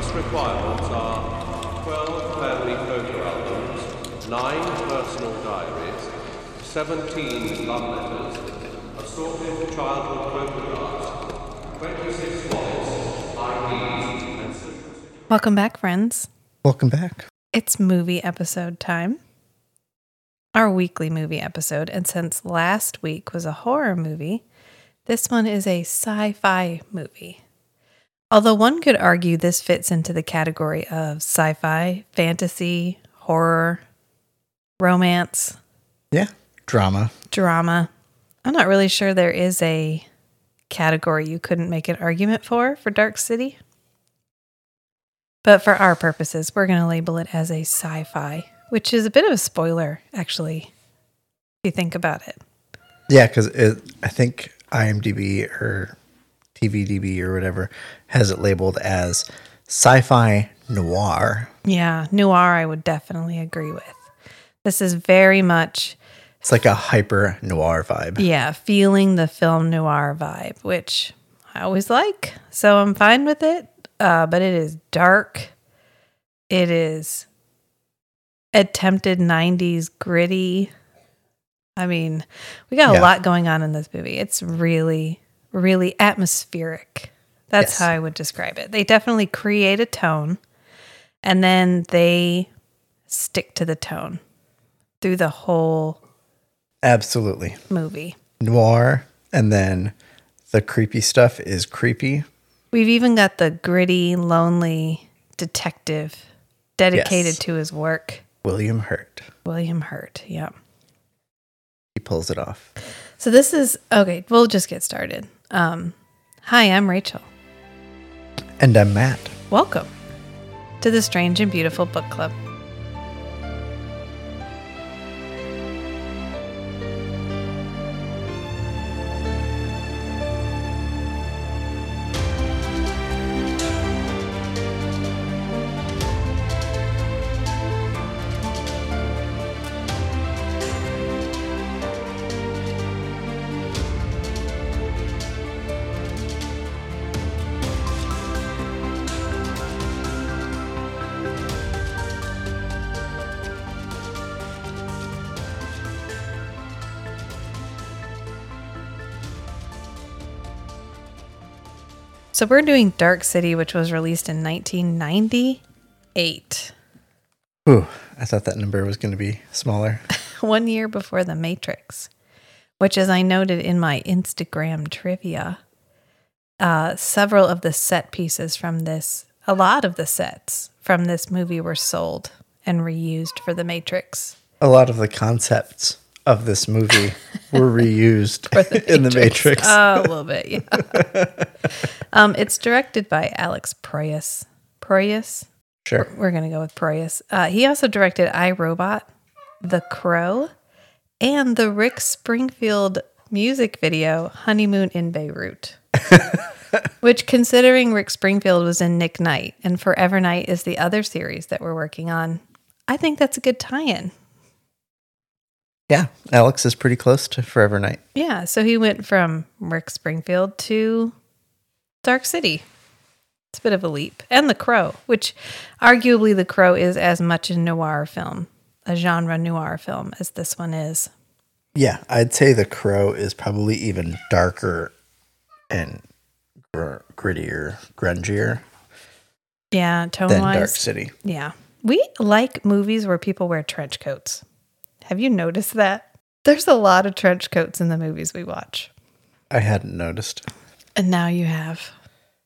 fixed requirements are 12 family photo albums, 9 personal diaries, 17 love letters, assorted childhood photographs, 26 wallets, IDs, and secrets. Welcome back, friends. Welcome back. It's movie episode time. Our weekly movie episode. And since last week was a horror movie, this one is a sci fi movie. Although one could argue this fits into the category of sci fi, fantasy, horror, romance, Yeah. Drama. drama. I'm not really sure there is a category you couldn't make an argument for for Dark City. But for our purposes, we're going to label it as a sci fi, which is a bit of a spoiler, actually, if you think about it. Yeah, because I think IMDb or TVDB or whatever has it labeled as sci-fi noir. Yeah, noir, I would definitely agree with. This is very much, It's like a hyper noir vibe. yeah, feeling the film noir vibe, which I always like. So I'm fine with it. Uh, but it is dark. It is attempted 90s gritty. I mean, we got a Yeah. lot going on in this movie. It's really, really atmospheric. That's Yes. how I would describe it. They definitely create a tone and then they stick to the tone through the whole Absolutely. movie. Noir and then the creepy stuff is creepy. We've even got the gritty, lonely detective dedicated Yes. to his work, William Hurt. William Hurt. Yeah. He pulls it off. So this is okay. We'll just get started. Um, hi, I'm Rachel. And I'm Matt. Welcome to the Strange and Beautiful Book Club. So we're doing Dark City, which was released in 1998, Ooh, I thought that number was going to be smaller. one year before The Matrix, which, as I noted in my Instagram trivia, uh, several of the set pieces from this, a lot of the sets from this movie were sold and reused for The Matrix. A lot of the concepts of this movie were reused in the Matrix. Oh, a little bit, yeah. um, it's directed by Alex Proyas. Proyas? sure. We're going to go with Proyas. Uh, he also directed I Robot, The Crow, and the Rick Springfield music video, Honeymoon in Beirut. Which, considering Rick Springfield was in Nick Knight and Forever Knight is the other series that we're working on, I think that's a good tie in. Yeah, Alex is pretty close to Forever Knight. Yeah, so he went from Rick Springfield to Dark City. It's a bit of a leap. And The Crow, which arguably The Crow is as much a noir film, a genre noir film, as this one is. Yeah, I'd say The Crow is probably even darker and gr- grittier, grungier Yeah, tone than Dark. City. Yeah. We like movies where people wear trench coats. Have you noticed that? There's a lot of trench coats in the movies we watch. I hadn't noticed. And now you have.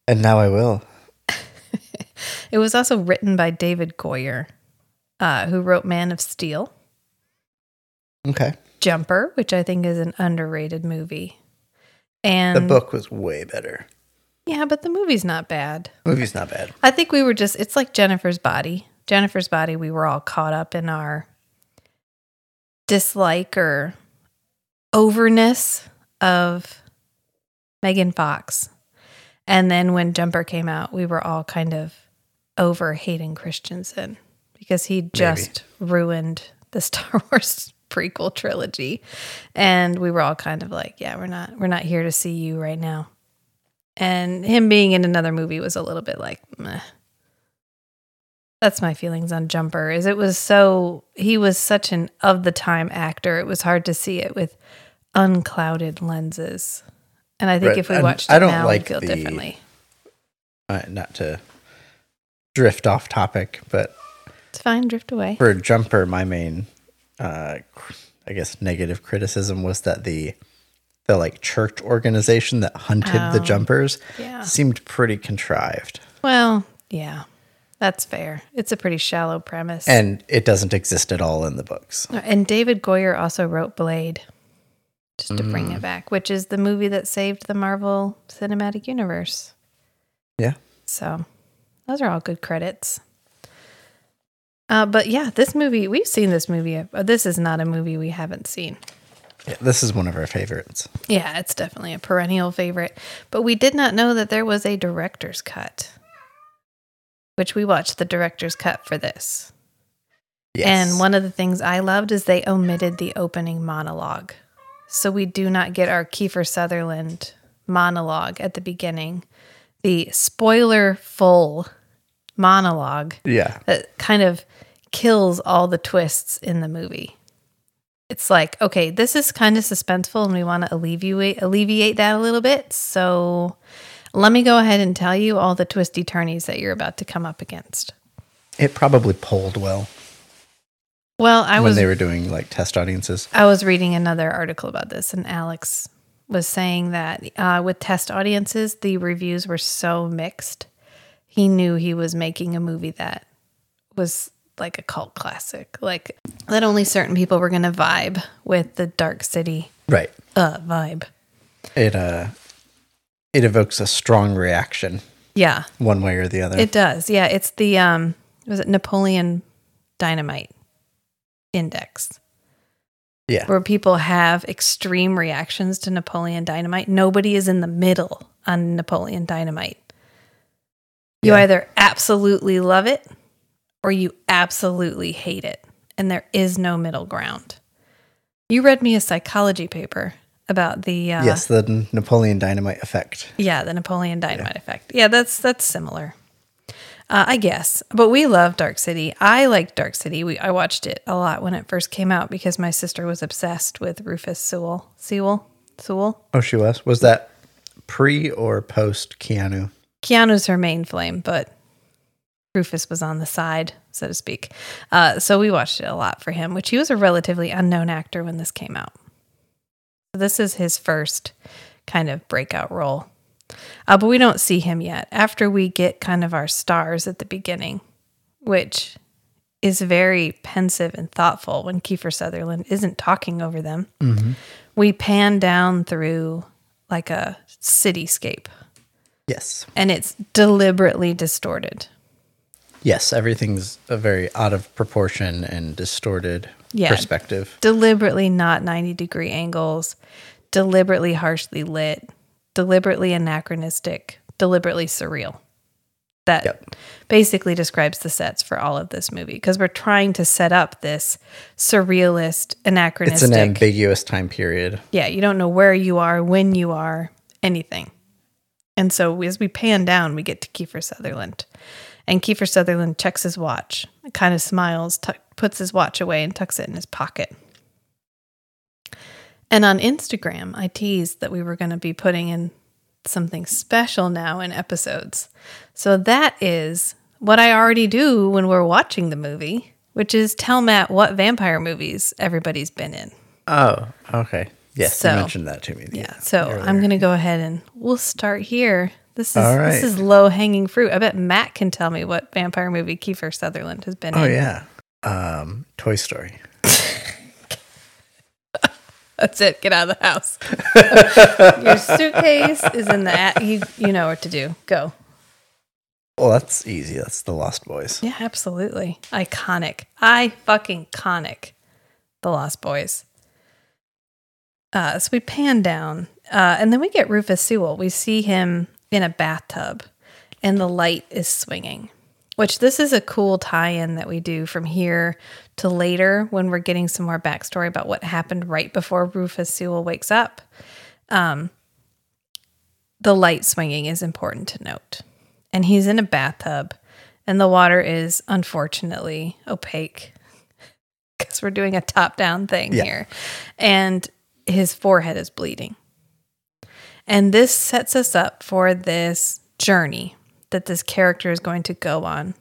And now I will. It was also written by David Goyer, uh, who wrote Man of Steel. Okay. Jumper, which I think is an underrated movie. And The book was way better. Yeah, but the movie's not bad. Movie's not bad. I think we were just it's like Jennifer's body. Jennifer's body, we were all caught up in our dislike or overness of Megan Fox. And then when Jumper came out, we were all kind of over hating Christensen because he just ruined the Star Wars prequel trilogy. And we were all kind of like, yeah, we're not we're not here to see you right now. And him being in another movie was a little bit like, meh. That's my feelings on Jumper. Is it was so he was such an of the time actor. It was hard to see it with unclouded lenses. And I think Right, if we watched I it don't now, like we'd feel the- differently. Uh, not to drift off topic, but It's fine. Drift away. for Jumper, my main, uh, I guess, negative criticism was that the the like church organization that hunted the Oh, jumpers yeah. seemed pretty contrived, Well, yeah, that's fair. It's a pretty shallow premise. and it doesn't exist at all in the books. And David Goyer also wrote Blade, just to bring Mm. it back, which is the movie that saved the Marvel Cinematic Universe. Yeah, So those are all good credits. Uh, but yeah, this movie, we've seen this movie. uh, This is not a movie we haven't seen. yeah this is one of our favorites. Yeah, it's definitely a perennial favorite. But we did not know that there was a director's cut, which we watched the director's cut for this. Yes, And one of the things I loved is they omitted the opening monologue. So we do not get our Kiefer Sutherland monologue at the beginning. The spoiler full monologue yeah, that kind of kills all the twists in the movie. It's like, okay, this is kind of suspenseful and we want to alleviate alleviate that a little bit. So let me go ahead and tell you all the twisty turnies that you're about to come up against. it probably polled well Well, I when was when they were doing like test audiences. I was reading another article about this, and Alex was saying that uh, with test audiences, the reviews were so mixed. He knew he was making a movie that was like a cult classic, like that only certain people were going to vibe with the Dark City Right. uh, vibe. It uh, it evokes a strong reaction Yeah, one way or the other. it does. Yeah, it's the um, was it Napoleon Dynamite Index. yeah, where people have extreme reactions to Napoleon Dynamite. Nobody is in the middle on Napoleon Dynamite. You Yeah. either absolutely love it or you absolutely hate it. And there is no middle ground. You read me a psychology paper about the uh, yes, the Napoleon Dynamite effect. yeah, the Napoleon Dynamite effect. Yeah, that's that's similar. Uh, I guess, but we love Dark City. I like Dark City. We I watched it a lot when it first came out because my sister was obsessed with Rufus Sewell. Sewell. Sewell. Oh, she was. Was that pre or post Keanu? Keanu's her main flame, but Rufus was on the side, so to speak. Uh, so we watched it a lot for him, which he was a relatively unknown actor when this came out. So this is his first kind of breakout role. Uh, but we don't see him yet. After we get kind of our stars at the beginning, which is very pensive and thoughtful when Kiefer Sutherland isn't talking over them, we pan down through like a cityscape Yes. and it's deliberately distorted. Yes, everything's very out of proportion and distorted Yeah. perspective. Deliberately not 90 degree angles, deliberately harshly lit, deliberately anachronistic, deliberately surreal. That Yep. basically describes the sets for all of this movie because we're trying to set up this surrealist, anachronistic. It's an ambiguous time period. yeah, you don't know where you are, when you are, anything. And so as we pan down, we get to Kiefer Sutherland. And Kiefer Sutherland checks his watch, kind of smiles, tuck puts his watch away, and tucks it in his pocket. And on Instagram, I teased that we were going to be putting in something special now in episodes. So that is what I already do when we're watching the movie, which is tell Matt what vampire movies everybody's been in. Oh, okay. Yes, So- you mentioned that to me. Yeah. So I'm going to go ahead and we'll start here. This is All this is low hanging fruit. I bet Matt can tell me what vampire movie Kiefer Sutherland has been in. Oh in. yeah. Um, Toy Story. That's it. Get out of the house. Your suitcase is in the at- you you know what to do. Go. Well, that's easy. That's the Lost Boys. Yeah, absolutely. Iconic. I fucking conic. The Lost Boys. Uh, so we pan down, uh, and then we get Rufus Sewell. We see him in a bathtub, and the light is swinging. Which this is a cool tie-in that we do from here to later when we're getting some more backstory about what happened right before Rufus Sewell wakes up. Um, the light swinging is important to note, and he's in a bathtub, and the water is unfortunately opaque because we're doing a top down thing Yeah. here. And his forehead is bleeding. And this sets us up for this journey that this character is going to go on,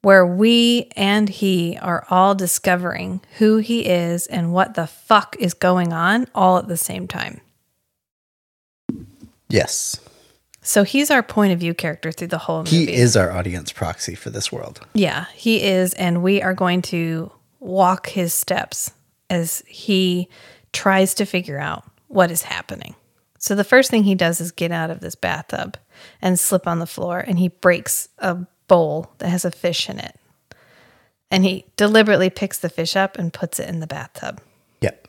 where we and he are all discovering who he is and what the fuck is going on all at the same time. Yes. So he's our point of view character through the whole movie. He is our audience proxy for this world. Yeah, he is. And we are going to walk his steps as he tries to figure out what is happening. So the first thing he does is get out of this bathtub and slip on the floor, and he breaks a bowl that has a fish in it. And he deliberately picks the fish up and puts it in the bathtub, Yep.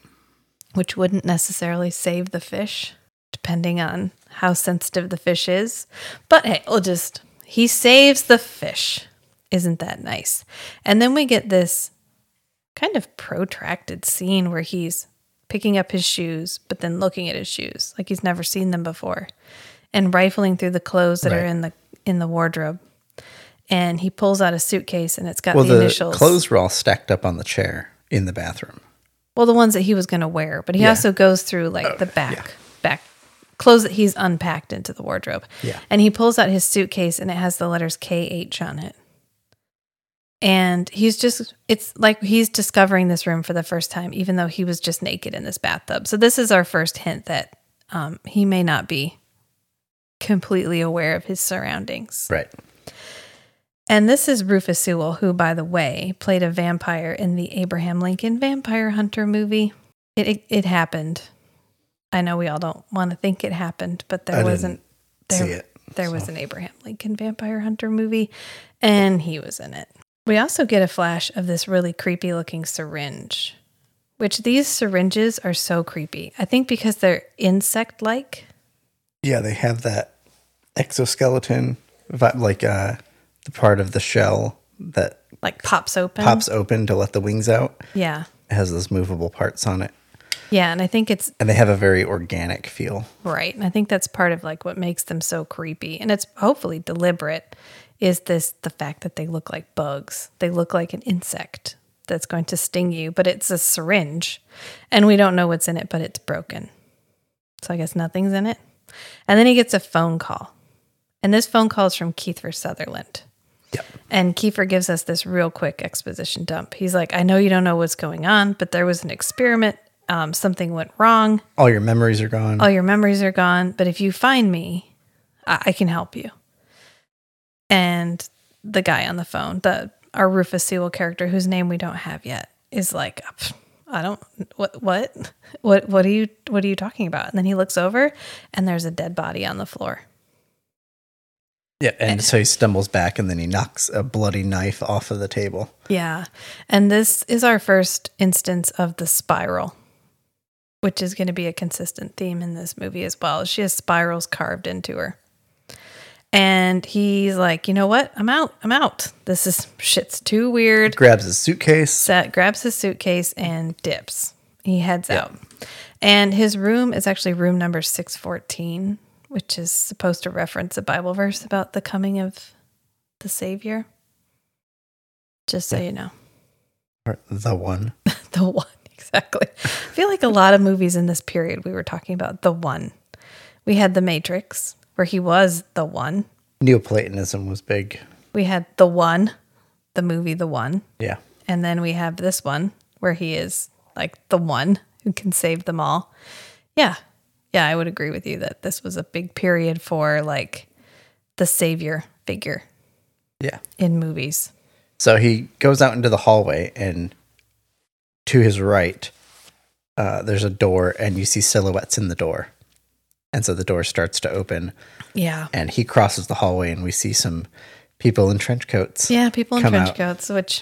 which wouldn't necessarily save the fish, depending on how sensitive the fish is. But hey, we'll just, he saves the fish. Isn't that nice? And then we get this kind of protracted scene where he's picking up his shoes, but then looking at his shoes like he's never seen them before, and rifling through the clothes that are in the in the wardrobe. And he pulls out a suitcase, and it's got Well, the, the initials. clothes were all stacked up on the chair in the bathroom. Well, the ones that he was going to wear, but he Yeah. Oh, also goes through like oh, the back, back clothes that he's unpacked into the wardrobe. Yeah. And he pulls out his suitcase and it has the letters KH on it. And he's just, it's like he's discovering this room for the first time, even though he was just naked in this bathtub. So this is our first hint that um, he may not be completely aware of his surroundings. Right. And this is Rufus Sewell, who, by the way, played a vampire in the Abraham Lincoln Vampire Hunter movie. It it, it happened. I know we all don't want to think it happened, but there I wasn't there. see it, there was an Abraham Lincoln Vampire Hunter movie, and he was in it. We also get a flash of this really creepy looking syringe, which these syringes are so creepy. I think because they're insect like. Yeah, they have that exoskeleton, like uh, the part of the shell that Like pops open. pops open to let the wings out. Yeah. It has those movable parts on it. Yeah. And I think it's And they have a very organic feel. Right. And I think that's part of like what makes them so creepy. And it's hopefully deliberate is this the fact that they look like bugs. They look like an insect that's going to sting you, but it's a syringe and we don't know what's in it, but it's broken. So I guess nothing's in it. And then he gets a phone call. And this phone call is from Kiefer Sutherland. Yep. And Kiefer gives us this real quick exposition dump. He's like, I know you don't know what's going on, but there was an experiment. Um, something went wrong All your memories are gone. all your memories are gone, but if you find me, I, I can help you. And the guy on the phone, the our Rufus Sewell character, whose name we don't have yet, is like, I don't what what what what are you what are you talking about? And then he looks over, and there's a dead body on the floor. yeah, and so he stumbles back and then he knocks a bloody knife off of the table. Yeah, and this is our first instance of the spiral, which is going to be a consistent theme in this movie as well. She has spirals carved into her. And he's like, you know what? I'm out. I'm out. This is shit's too weird. Grabs his suitcase. Set grabs his suitcase and dips. He heads out. And his room is actually room number 614, which is supposed to reference a Bible verse about the coming of the Savior. Just so you know. Or the one. The one, exactly. I feel like a lot of movies in this period we were talking about the one. We had The Matrix, where he was the one. Neoplatonism was big. We had The One, the movie The One. Yeah. And then we have this one where he is like the one who can save them all. Yeah. Yeah, I would agree with you that this was a big period for like the savior figure Yeah. in movies. So he goes out into the hallway, and to his right, uh, there's a door, and you see silhouettes in the door. And so the door starts to open, Yeah. and he crosses the hallway, and we see some people in trench coats. Yeah, people in trench out. coats, which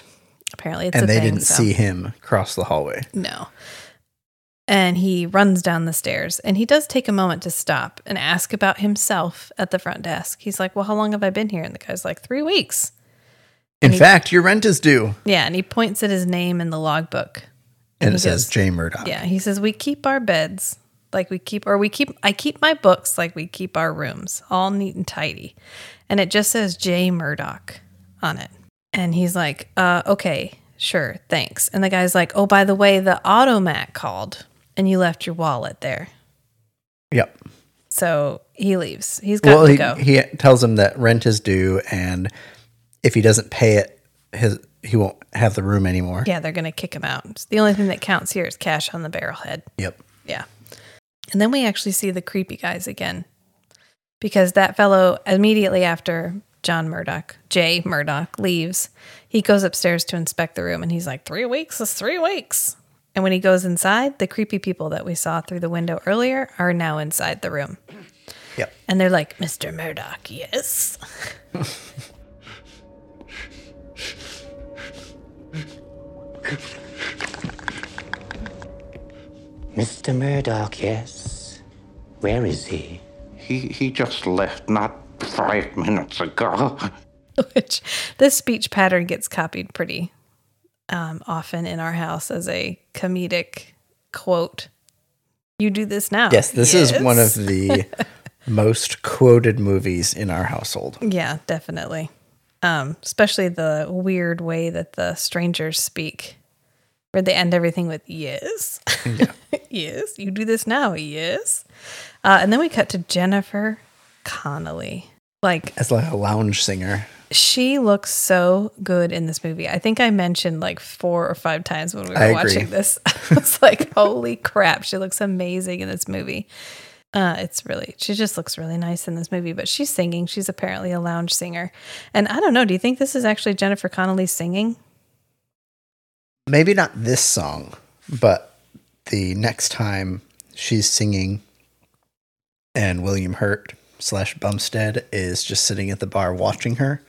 apparently it's a and they thing, didn't so- see him cross the hallway. No. And he runs down the stairs and he does take a moment to stop and ask about himself at the front desk. He's like, Well, how long have I been here? And the guy's like, Three weeks. In fact, your rent is due. Yeah. And he points at his name in the logbook. And, he it says goes- Jay Murdoch. Yeah. He says, We keep our beds like we keep, or we keep, I keep my books like we keep our rooms, all neat and tidy. And it just says J. Murdoch on it. And he's like, uh, okay, sure, thanks. And the guy's like, oh, by the way, the automat called and you left your wallet there. Yep. So he leaves. He's got Well, to he, go. he tells him that rent is due, and if he doesn't pay it, his he won't have the room anymore. yeah, they're going to kick him out. The only thing that counts here is cash on the barrelhead. Yep. Yeah. And then we actually see the creepy guys again because that fellow immediately after John Murdoch, Jay Murdoch, leaves, he goes upstairs to inspect the room and he's like, Three weeks is three weeks. And when he goes inside, the creepy people that we saw through the window earlier are now inside the room. Yep. And they're like, Mr. Murdoch, yes. Mr. Murdoch, yes. Where is he? He, he just left not five minutes ago. Which this speech pattern gets copied pretty um, often in our house as a comedic quote. You do this now. Yes, this is one of the most quoted movies in our household. Yeah, definitely. Um, especially the weird way that the strangers speak, where they end everything with "yes, yes." You do this now, yes. Uh, and then we cut to Jennifer Connelly. Like As like a lounge singer. she looks so good in this movie. I think I mentioned like four or five times when we were I agree. watching this. I was like, "Holy crap!" She looks amazing in this movie. Uh, it's really, she just looks really nice in this movie, but she's singing. She's apparently a lounge singer. And I don't know, do you think this is actually Jennifer Connelly singing? Maybe not this song, but the next time she's singing and William Hurt slash Bumstead is just sitting at the bar watching her.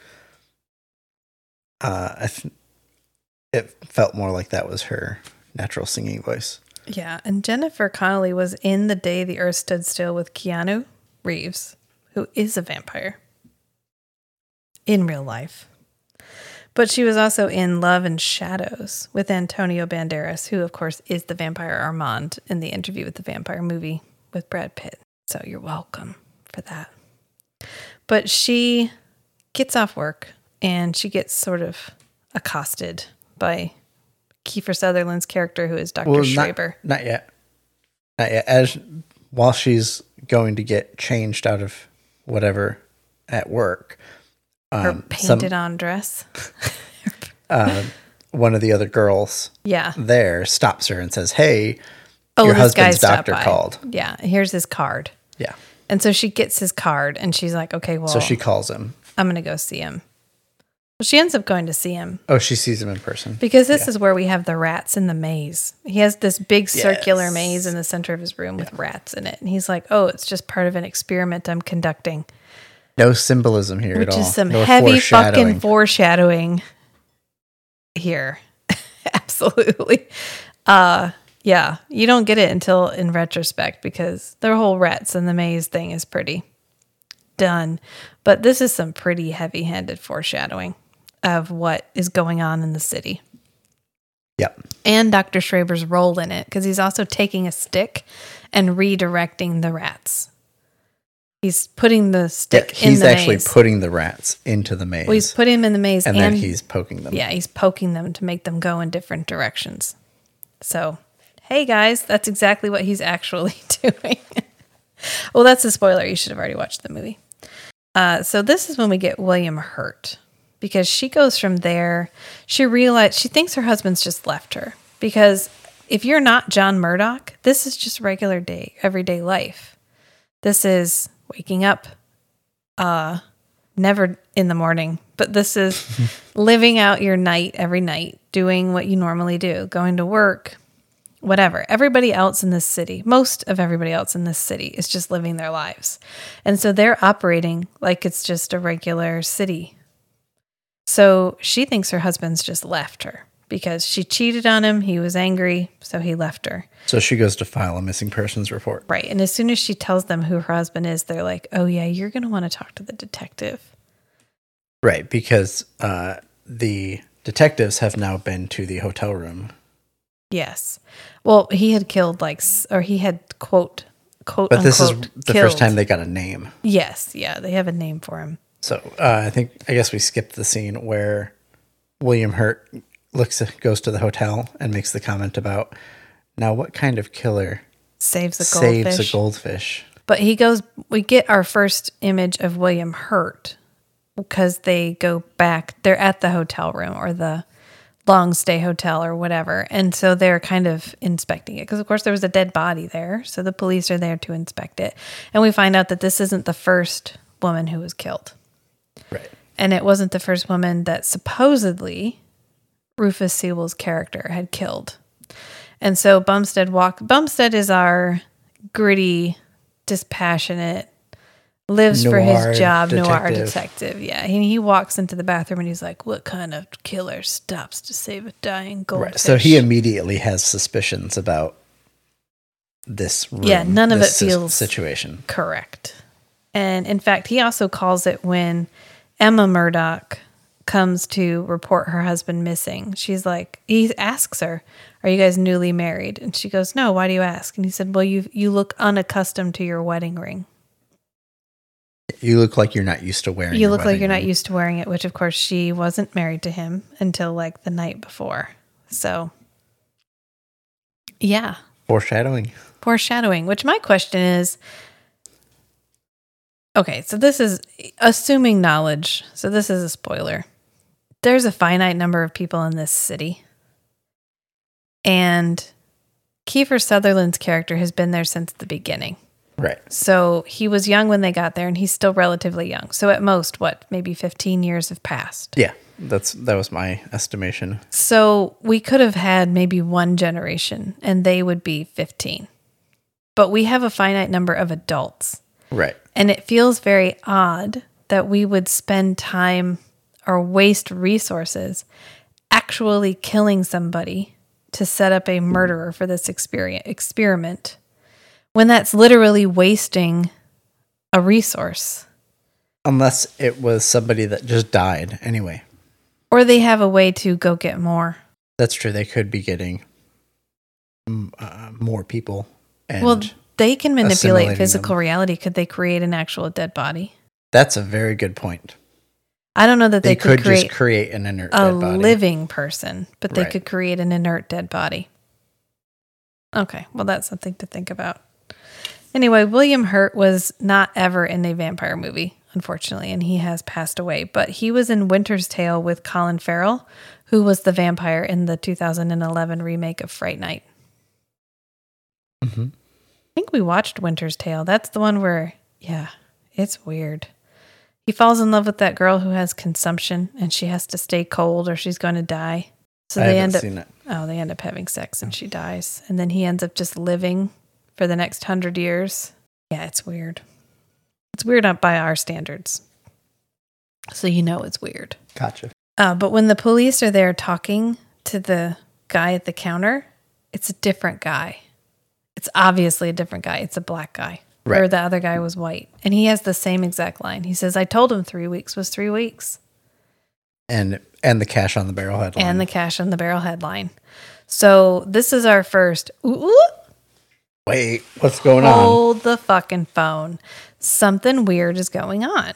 Uh, I th- it felt more like that was her natural singing voice. Yeah. And Jennifer Connelly was in The Day the Earth Stood Still with Keanu Reeves, who is a vampire in real life. But she was also in Love and Shadows with Antonio Banderas, who, of course, is the vampire Armand in the interview with the vampire movie with Brad Pitt. So you're welcome for that. But she gets off work and she gets sort of accosted by Kiefer Sutherland's character, who is Dr. Schreber. Not, not yet. Not yet. As while she's going to get changed out of whatever at work, Her um, some, painted on dress. uh, one of the other girls Yeah. there stops her and says, "Hey, Oh, your husband's doctor called." Yeah. Here's his card. Yeah. And so she gets his card and she's like, okay, well, So she calls him. I'm going to go see him. Well, she ends up going to see him Oh, she sees him in person. because this is where we have the rats in the maze. He has this big circular Yes. maze in the center of his room with rats in it. And he's like, oh, it's just part of an experiment I'm conducting, No symbolism here which at all. is some No heavy fucking foreshadowing. foreshadowing here. Absolutely. Uh, yeah, you don't get it until in retrospect because their whole rats in the maze thing is pretty done. But this is some pretty heavy handed foreshadowing of what is going on in the city Yep. and Dr. Schreber's role in it because he's also taking a stick and redirecting the rats. He's putting the Yeah, stick in he's the actually maze. putting the rats into the maze, well, he's putting them in the maze and and, then he's poking them. yeah, he's poking them to make them go in different directions. So, hey guys, that's exactly what he's actually doing. well, that's a spoiler. You should have already watched the movie. Uh, so this is when we get William Hurt because she goes from there. She realizes she thinks her husband's just left her because if you're not John Murdoch, this is just regular day, everyday life. This is waking up, uh, never in the morning, but this is living out your night every night, doing what you normally do, going to work, whatever. Everybody else in this city, most of everybody else in this city is just living their lives. And so they're operating like it's just a regular city. So she thinks her husband's just left her because she cheated on him. He was angry, so he left her. So she goes to file a missing persons report. Right. And as soon as she tells them who her husband is, they're like, oh, yeah, you're going to want to talk to the detective. Right, because uh, the detectives have now been to the hotel room. Yes. Well, he had killed like, s- or he had quote, quote, But this is unquote, the killed. first time they got a name. Yes. Yeah. They have a name for him. So uh, I think I guess we skipped the scene where William Hurt looks goes to the hotel and makes the comment about now what kind of killer Saves the goldfish. saves a goldfish? But he goes, we get our first image of William Hurt because they go back, they're at the hotel room or the long stay hotel or whatever. And so they're kind of inspecting it because, of course, there was a dead body there. So the police are there to inspect it. And we find out that this isn't the first woman who was killed. Right. And it wasn't the first woman that supposedly Rufus Sewell's character had killed. And so Bumstead walk Bumstead is our gritty, dispassionate, lives for his job, noir detective. detective. Yeah. He, he walks into the bathroom and he's like, What kind of killer stops to save a dying goldfish? Right. So he immediately has suspicions about this room, Yeah, none of it feels- situation. Correct. And in fact, he also calls it when Emma Murdoch comes to report her husband missing. She's like, he asks her, "Are you guys newly married?" And she goes, "No. Why do you ask?" And he said, "Well, you you look unaccustomed to your wedding ring. You look like you're not used to wearing. You look like you're not used to wearing it." Which, of course, she wasn't married to him until like the night before. So, yeah, foreshadowing. foreshadowing which my question is okay so this is assuming knowledge so this is a spoiler there's a finite number of people in this city and kiefer sutherland's character has been there since the beginning Right. so he was young when they got there and he's still relatively young so at most what maybe 15 years have passed Yeah. That's that was my estimation. So we could have had maybe one generation and they would be 15. But we have a finite number of adults. Right. And it feels very odd that we would spend time or waste resources actually killing somebody to set up a murderer for this experiment when that's literally wasting a resource. Unless it was somebody that just died anyway. Or they have a way to go get more. That's true. They could be getting mm, uh, more people. And well, they can manipulate physical them. reality. Could they create an actual dead body? that's a very good point. I don't know that They, they, could, could, create just create an inert a dead body. living person, but they Right. could create an inert dead body. Okay, well, that's something to think about. Anyway, William Hurt was not ever in a vampire movie, unfortunately, and he has passed away. But he was in Winter's Tale with Colin Farrell, who was the vampire in the 2011 remake of Fright Night. Mhm. I think we watched Winter's Tale. That's the one where, yeah, it's weird. He falls in love with that girl who has consumption and she has to stay cold or she's going to die. So I they end up. It. Oh, they end up having sex and she dies. And then he ends up just living for the next hundred years. Yeah, it's weird. It's weird up by our standards. So you know it's weird. Gotcha. Uh, but when the police are there talking to the guy at the counter, it's a different guy. It's obviously a different guy. It's a black guy. Or Right. the other guy was white. And he has the same exact line. He says, I told him three weeks was three weeks. And and the cash on the barrel headline. And the cash on the barrel headline. So this is our first. Ooh, ooh, Wait, what's going on? hold the fucking phone. Something weird is going on.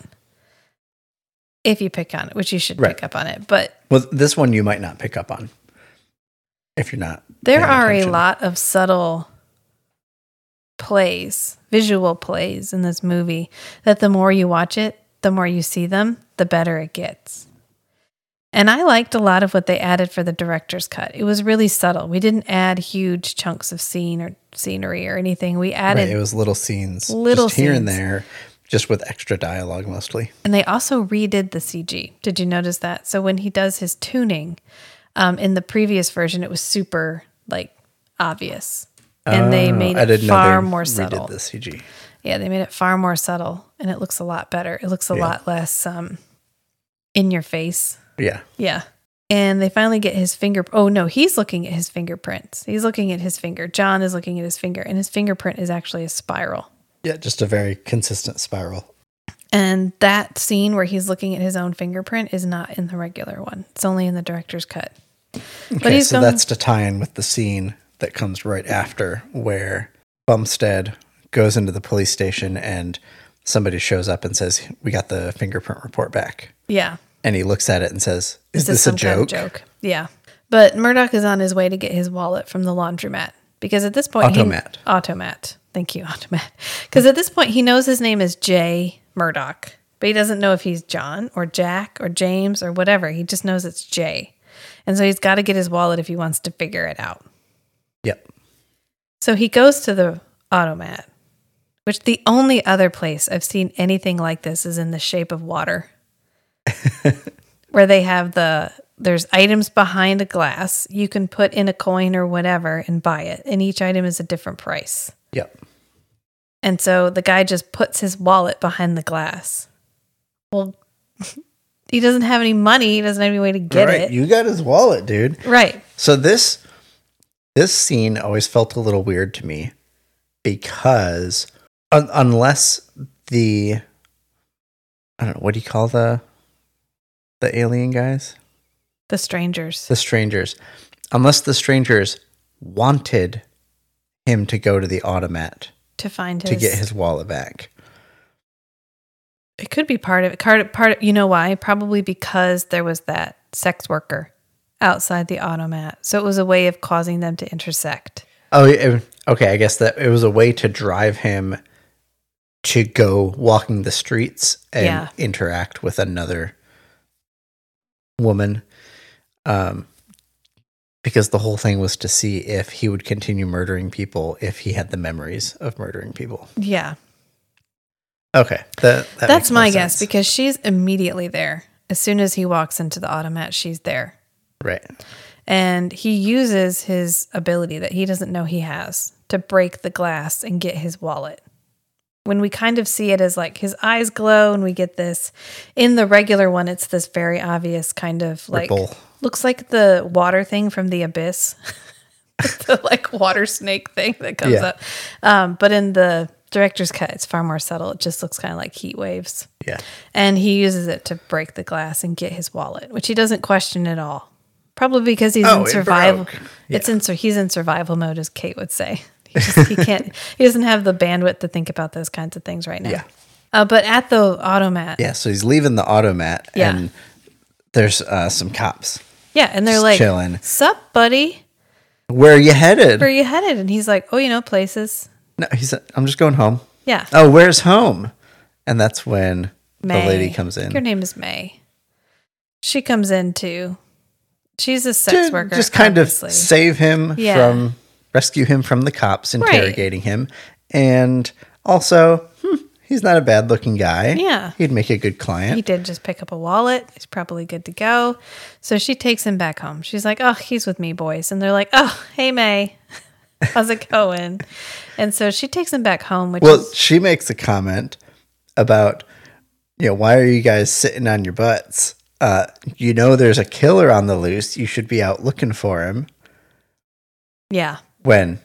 If you pick on it, which you should Right. pick up on it. But Well, this one you might not pick up on if you're not. there are attention. a lot of subtle plays, visual plays in this movie that the more you watch it, the more you see them, the better it gets. And I liked a lot of what they added for the director's cut. It was really subtle. We didn't add huge chunks of scene or scenery or anything. We added Right, it was little scenes, Little just here and there, just with extra dialogue mostly. And they also redid the CG. Did you notice that? So when he does his tuning, um, in the previous version, it was super like obvious, and they Oh, made I it didn't far know they more redid subtle. The CG. Yeah, they made it far more subtle, and it looks a lot better. It looks a Yeah. lot less um, in your face. Yeah, Yeah. And they finally get his finger. Oh no, he's looking at his fingerprints. He's looking at his finger. John is looking at his finger, and his fingerprint is actually a spiral. yeah, just a very consistent spiral. And that scene where he's looking at his own fingerprint is not in the regular one. It's only in the director's cut. Okay, he's so going- that's to tie in with the scene that comes right after where Bumstead goes into the police station and somebody shows up and says, "We got the fingerprint report back," Yeah. And he looks at it and says, "Is, this, a some kind of joke?" joke? Yeah. But Murdoch is on his way to get his wallet from the laundromat because at this point, Automat. He, automat. Thank you, automat. Because at this point, he knows his name is Jay Murdoch, but he doesn't know if he's John or Jack or James or whatever. He just knows it's Jay, and so he's got to get his wallet if he wants to figure it out. Yep. So he goes to the automat, which the only other place I've seen anything like this is in the shape of water, where they have the there's items behind a glass you can put in a coin or whatever and buy it, and each item is a different price. Yep. And so the guy just puts his wallet behind the glass. Well, he doesn't have any money. He doesn't have any way to get right. it. You got his wallet, dude. right. So this this scene always felt a little weird to me because un- unless the I don't know what do you call the the alien guys The strangers. the strangers unless the strangers wanted him to go to the automat to find his to get his wallet back. It could be part of it. Part, part of, you know why? Probably because there was that sex worker outside the automat. So it was a way of causing them to intersect. Oh, it- okay. I guess that it was a way to drive him to go walking the streets and Yeah. interact with another woman. Um, because the whole thing was to see if he would continue murdering people if he had the memories of murdering people. Yeah. Okay, that, that That's my guess because she's immediately there. As soon as he walks into the automat, she's there. right. And he uses his ability that he doesn't know he has to break the glass and get his wallet. When we kind of see it as like his eyes glow and we get this in the regular one, it's this very obvious kind of like Ripple. looks like the water thing from the abyss. the like water snake thing that comes Yeah. up. Um, but in the director's cut, it's far more subtle. It just looks kind of like heat waves. Yeah. And he uses it to break the glass and get his wallet, which he doesn't question at all. Probably because he's Oh, in it survival. It's in he's in survival mode, as Kate would say. He just he can't he doesn't have the bandwidth to think about those kinds of things right now. Yeah. Uh, but at the automat, Yeah. So he's leaving the automat Yeah. and there's uh, some cops. yeah, and they're like, chilling. "Sup, buddy? Where are you headed? Where are you headed?" And he's like, "Oh, you know, places." No, he said, I'm just going home. Yeah, Oh, where's home? And that's when May. the lady comes in. Her name is May. She comes in too. She's a sex to worker. just kind obviously. of save him Yeah. from rescue him from the cops Right. interrogating him and also hmm, he's not a bad looking guy Yeah. he'd make a good client He did just pick up a wallet. He's probably good to go. So she takes him back home. She's like, "Oh, he's with me, boys." And they're like, "Oh, hey May, how's it going?" And so she takes him back home, which well is she makes a comment about you know why are you guys sitting on your butts uh you know there's a killer on the loose you should be out looking for him yeah, when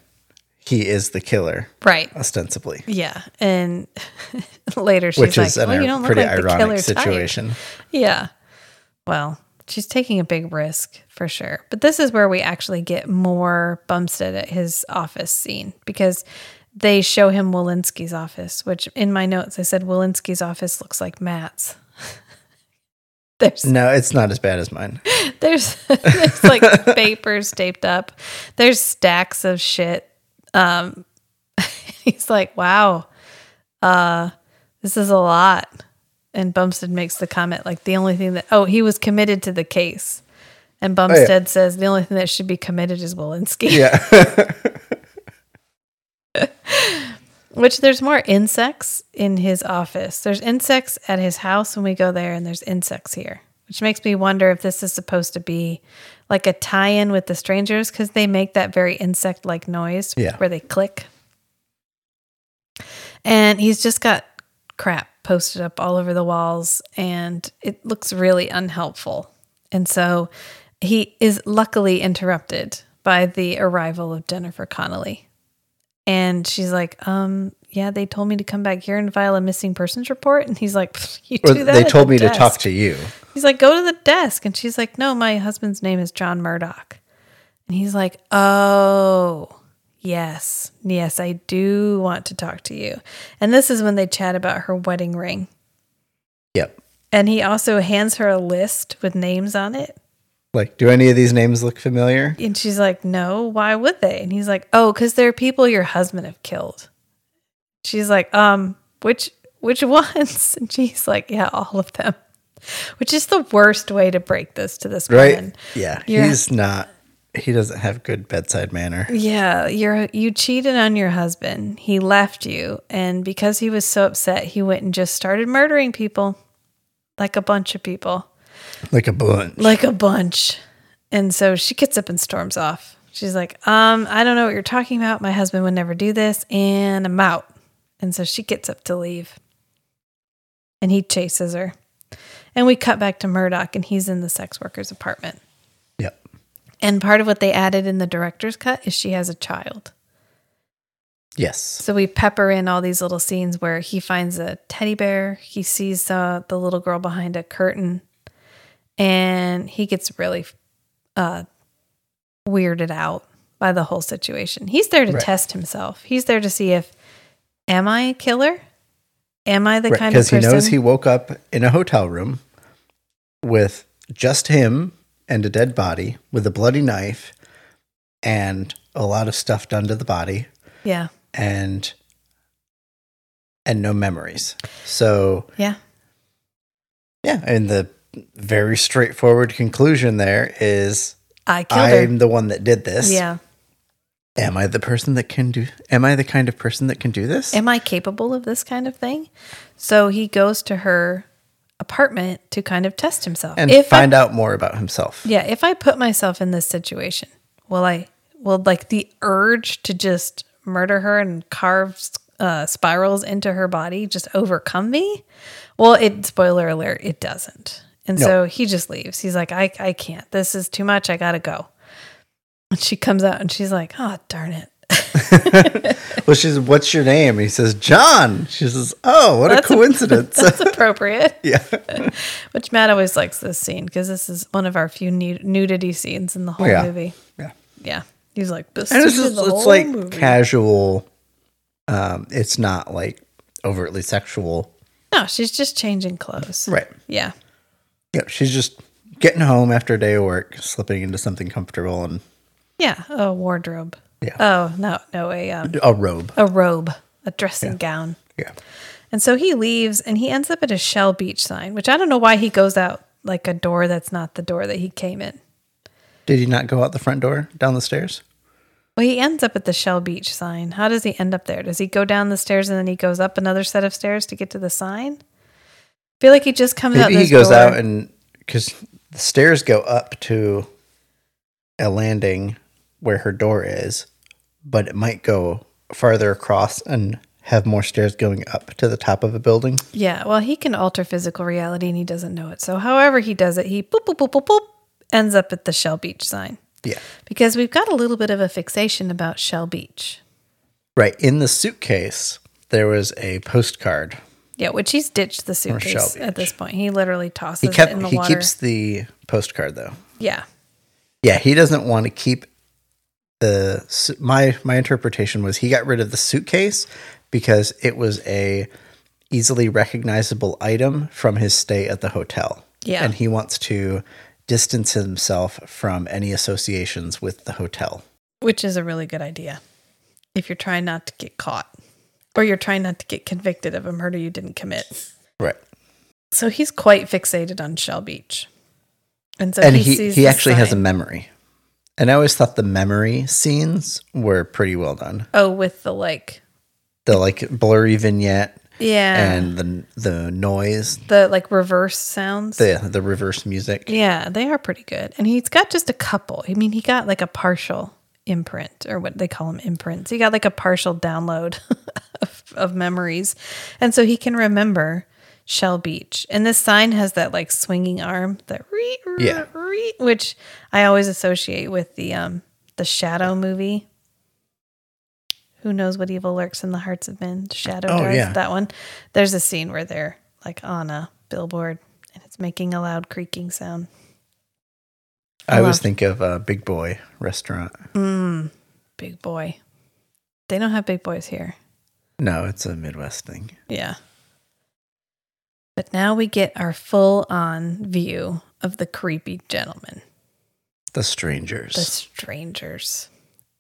he is the killer right, ostensibly yeah. And later she's which like, is an "Well, you don't look pretty like the killer ironic type." situation Yeah. Well, she's taking a big risk for sure. But this is where we actually get more Bumstead at his office scene because they show him Walenski's office, which in my notes I said Walenski's office looks like Matt's. There's no it's not as bad as mine there's there's like papers taped up. There's stacks of shit. Um he's like, "Wow. Uh this is a lot." And Bumstead makes the comment like the only thing that oh, he was committed to the case. And Bumstead says the only thing that should be committed is Walenski. yeah Which there's more insects in his office. There's insects at his house when we go there, and there's insects here, which makes me wonder if this is supposed to be like a tie in with the strangers because they make that very insect like noise Yeah. where they click. And he's just got crap posted up all over the walls, and it looks really unhelpful. And so he is luckily interrupted by the arrival of Jennifer Connelly. And she's like, um, yeah, they told me to come back here and file a missing persons report. And he's like, "Pfft, you Or do that. they told the me to talk to you He's like, go to the desk. And she's like, no, my husband's name is John Murdoch. And he's like, oh, Yes, yes, I do want to talk to you. And this is when they chat about her wedding ring. Yep. And he also hands her a list with names on it. Like, do any of these names look familiar? And she's like, No, why would they? And he's like, Oh, because they're people your husband have killed. She's like, Um, which which ones? And she's like, Yeah, all of them. Which is the worst way to break this to this Right? woman. Yeah. You're- He's not, he doesn't have good bedside manner. Yeah, you're you cheated on your husband. He left you, and because he was so upset, he went and just started murdering people, like a bunch of people, Like a bunch. like a bunch. And so she gets up and storms off. She's like, "Um, I don't know what you're talking about. My husband would never do this, and I'm out." And so she gets up to leave, and he chases her. And we cut back to Murdoch, and he's in the sex worker's apartment. Yep. And part of what they added in the director's cut is she has a child. Yes. So we pepper in all these little scenes where he finds a teddy bear, he sees uh, the little girl behind a curtain, and he gets really uh, weirded out by the whole situation. He's there to Right. test himself. He's there to see if am I a killer? Am I the Right, kind of because he person? knows he woke up in a hotel room with just him and a dead body with a bloody knife and a lot of stuff done to the body yeah, and and no memories. So yeah, yeah, and the very straightforward conclusion there is I killed I'm her. the one that did this. Yeah, Am I the person that can do am I the kind of person that can do this? am I capable of this kind of thing? So he goes to her apartment to kind of test himself and If I find out more about himself. Yeah, if I put myself in this situation, will I will like the urge to just murder her and carve uh, spirals into her body just overcome me? Well, it spoiler alert, it doesn't. And No. so he just leaves. He's like, I I can't. This is too much. I gotta go. And she comes out and she's like, Oh darn it. Well, she's what's your name? He says John. She says, "Oh, what That's a a- coincidence." That's appropriate. yeah. Which Matt always likes this scene because this is one of our few nu- nudity scenes in the whole Yeah. movie. Yeah. Yeah. He's like, this And the it's whole like movie. casual um it's not like overtly sexual. No, she's just changing clothes. Right. Yeah. Yeah, she's just getting home after a day of work, slipping into something comfortable and Yeah. A wardrobe. Yeah. Oh no, no, a um, a robe. a robe, a dressing gown. Yeah. And so he leaves, and he ends up at a Shell Beach sign, which I don't know why he goes out like a door that's not the door that he came in. Did he not go out the front door down the stairs? Well, he ends up at the Shell Beach sign. How does he end up there? Does he go down the stairs and then he goes up another set of stairs to get to the sign? Feel like he just comes out. Maybe he goes door. out and because the stairs go up to a landing where her door is, but it might go farther across and have more stairs going up to the top of a building. Yeah, well, he can alter physical reality and he doesn't know it. So, however he does it, he boop boop boop boop boop ends up at the Shell Beach sign Yeah. because we've got a little bit of a fixation about Shell Beach. Right. In the suitcase, there was a postcard. Yeah, which he's ditched the suitcase at this point. He literally tosses He kept it in the he water. keeps the postcard though. yeah, Yeah, he doesn't want to keep the my my interpretation was he got rid of the suitcase because it was a easily recognizable item from his stay at the hotel. Yeah. And he wants to distance himself from any associations with the hotel. which is a really good idea if you're trying not to get caught or you're trying not to get convicted of a murder you didn't commit. Right. So he's quite fixated on Shell Beach. And so and he, he he actually has a memory. And I always thought the memory scenes were pretty well done. Oh, with the like The like blurry vignette yeah. and the the noise, the like reverse sounds. the the reverse music. yeah, they are pretty good. And he's got just a couple. I mean, he got like a partial imprint or what they call them imprints. He got like a partial download of, of memories. And so he can remember Shell Beach. And this sign has that like swinging arm, that re, re, Yeah. re, which I always associate with the um the Shadow movie. Who knows what evil lurks in the hearts of men? Shadow Oh, yeah. that one. There's a scene where they're like on a billboard and it's making a loud creaking sound. I always think of uh, Big Boy restaurant. Mm, big boy. They don't have big boys here. No, it's a Midwest thing. Yeah. But now we get our full on view of the creepy gentlemen, The strangers. the strangers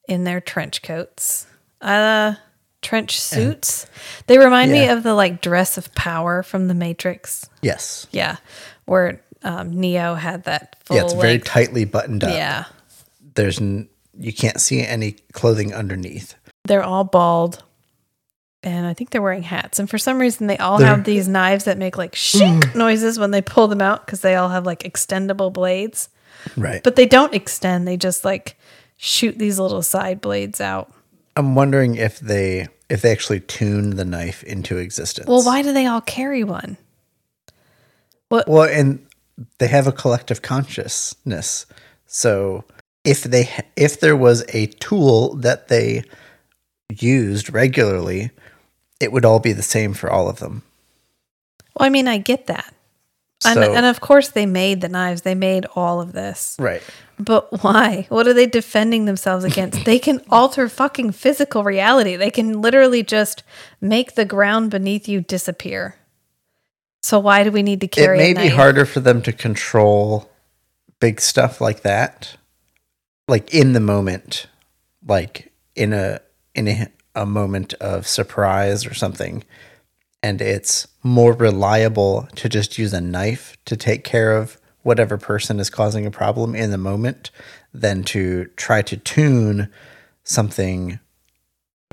in their trench coats, uh, trench suits. They remind me of the like dress of power from the Matrix. yes. Yeah. Where um, Neo had that full yeah, it's very tightly buttoned up. Yeah. There's n- you can't see any clothing underneath. They're all bald. And I think they're wearing hats. And for some reason, they all They're- have these knives that make like shink noises when they pull them out because they all have like extendable blades. Right. But they don't extend, they just like shoot these little side blades out. I'm wondering if they if they actually tuned the knife into existence. Well, why do they all carry one? What? Well, and they have a collective consciousness. So if they if there was a tool that they used regularly, it would all be the same for all of them. Well, I mean, I get that. And, and of course, they made the knives, they made all of this. Right. But why? What are they defending themselves against? they can alter fucking physical reality. They can literally just make the ground beneath you disappear. So why do we need to carry? It may be harder for them to control big stuff like that, like in the moment, like in a in a, a moment of surprise or something. And it's more reliable to just use a knife to take care of whatever person is causing a problem in the moment than to try to tune something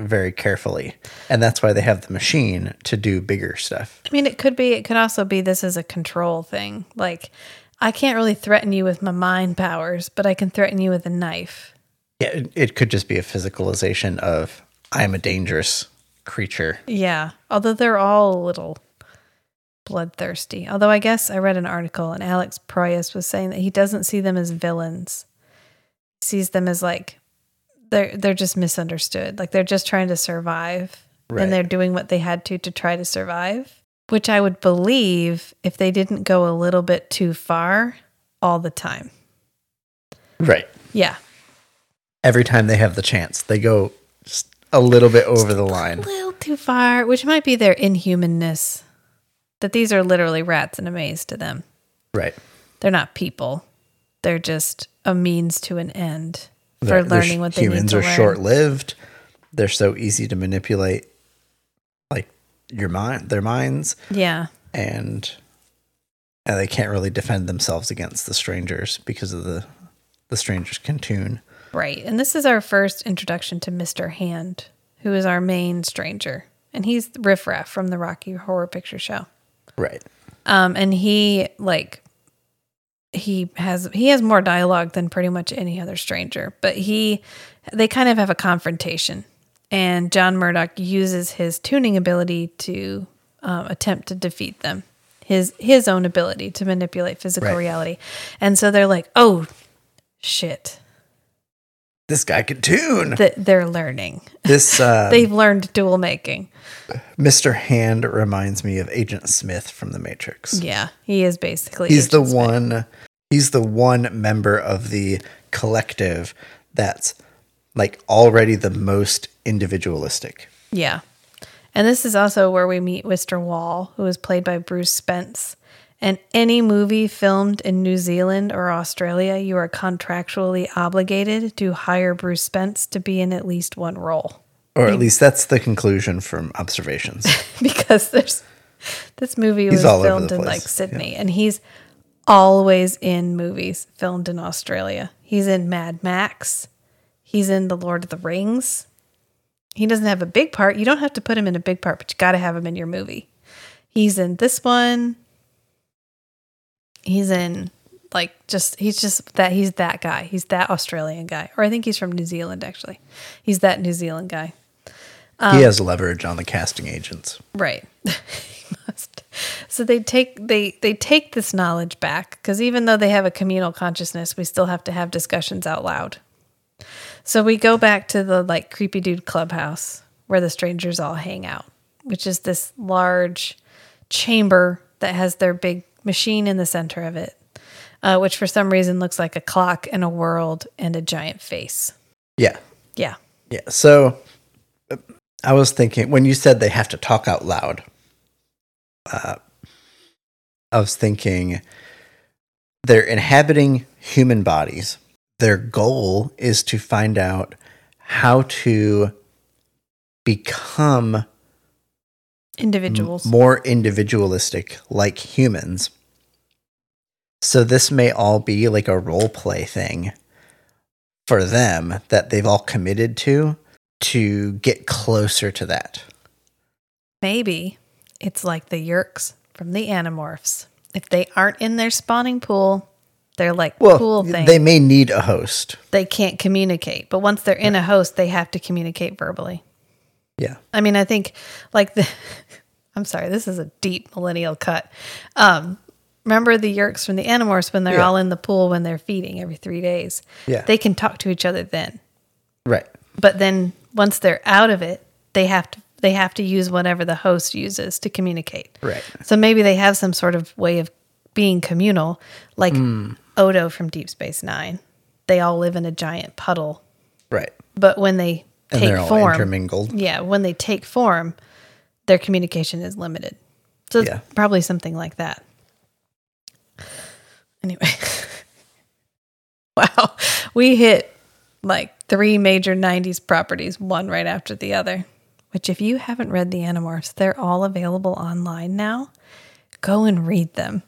very carefully. And that's why they have the machine to do bigger stuff. I mean, it could be, it could also be this is a control thing. Like, I can't really threaten you with my mind powers, but I can threaten you with a knife. Yeah, it, it could just be a physicalization of I'm a dangerous creature. Yeah. Although they're all a little bloodthirsty. Although I guess I read an article and Alex Proyas was saying that he doesn't see them as villains. He sees them as like they're they're just misunderstood. Like they're just trying to survive Right. and they're doing what they had to to try to survive, which I would believe if they didn't go a little bit too far all the time. Right. Yeah. Every time they have the chance, they go just a little bit over the line. A little too far, which might be their inhumanness. That these are literally rats in a maze to them. Right. they're not people. They're just a means to an end for learning what they need humans are learn. short lived. They're so easy to manipulate, like your mind, their minds, Yeah, and and they can't really defend themselves against the strangers because of the the strangers can tune. right. And this is our first introduction to Mr. Hand, who is our main stranger, and he's Riff Raff from the Rocky Horror Picture Show. Right. Um, and he like he has he has more dialogue than pretty much any other stranger, but he they kind of have a confrontation, and John Murdoch uses his tuning ability to um, attempt to defeat them. His his own ability to manipulate physical Right. reality, and so they're like, "Oh, shit!" This guy can tune. That they're learning. This uh, They've learned dual making. Mr. Hand reminds me of Agent Smith from The Matrix. Yeah, he is basically. he's the Smith. one he's the one member of the collective that's like already the most individualistic. Yeah. And this is also where we meet Mr. Wall, who is played by Bruce Spence. And any movie filmed in New Zealand or Australia, you are contractually obligated to hire Bruce Spence to be in at least one role. Or at least that's the conclusion from observations. because there's this movie He's was filmed in like Sydney and he's always in movies filmed in Australia. He's in Mad Max. He's in The Lord of the Rings. He doesn't have a big part. You don't have to put him in a big part, but you got to have him in your movie. He's in this one. He's in like just he's just that he's that guy. He's that Australian guy. Or I think he's from New Zealand actually. He's that New Zealand guy. Um, he has leverage on the casting agents. Right. So they take they they take this knowledge back because even though they have a communal consciousness, we still have to have discussions out loud. So we go back to the like creepy dude clubhouse where the strangers all hang out, which is this large chamber that has their big machine in the center of it, uh, which for some reason looks like a clock and a world and a giant face. Yeah. Yeah. Yeah. So uh, I was thinking when you said they have to talk out loud. Uh, I was thinking they're inhabiting human bodies. Their goal is to find out how to become Individuals. more individualistic like humans. So this may all be like a role play thing for them that they've all committed to to get closer to that. Maybe it's like the Yeerks from the Animorphs. If they aren't in their spawning pool, they're like Well, pool thing. they may need a host. they can't communicate. But once they're in a host, they have to communicate verbally. Yeah. I mean, I think like the I'm sorry, this is a deep millennial cut. Um, remember the Yeerks from the Animorphs when they're Yeah. all in the pool when they're feeding every three days? Yeah. They can talk to each other then. Right. But then once they're out of it, they have to they have to use whatever the host uses to communicate. Right. So maybe they have some sort of way of being communal, like Hmm. Odo from Deep Space Nine. They all live in a giant puddle, Right. but when they And take they're all form, intermingled. yeah, when they take form, their communication is limited. So Yeah. probably something like that. Anyway, wow, we hit like three major '90s properties, one right after the other. Which, if you haven't read the Animorphs, they're all available online now. Go and read them.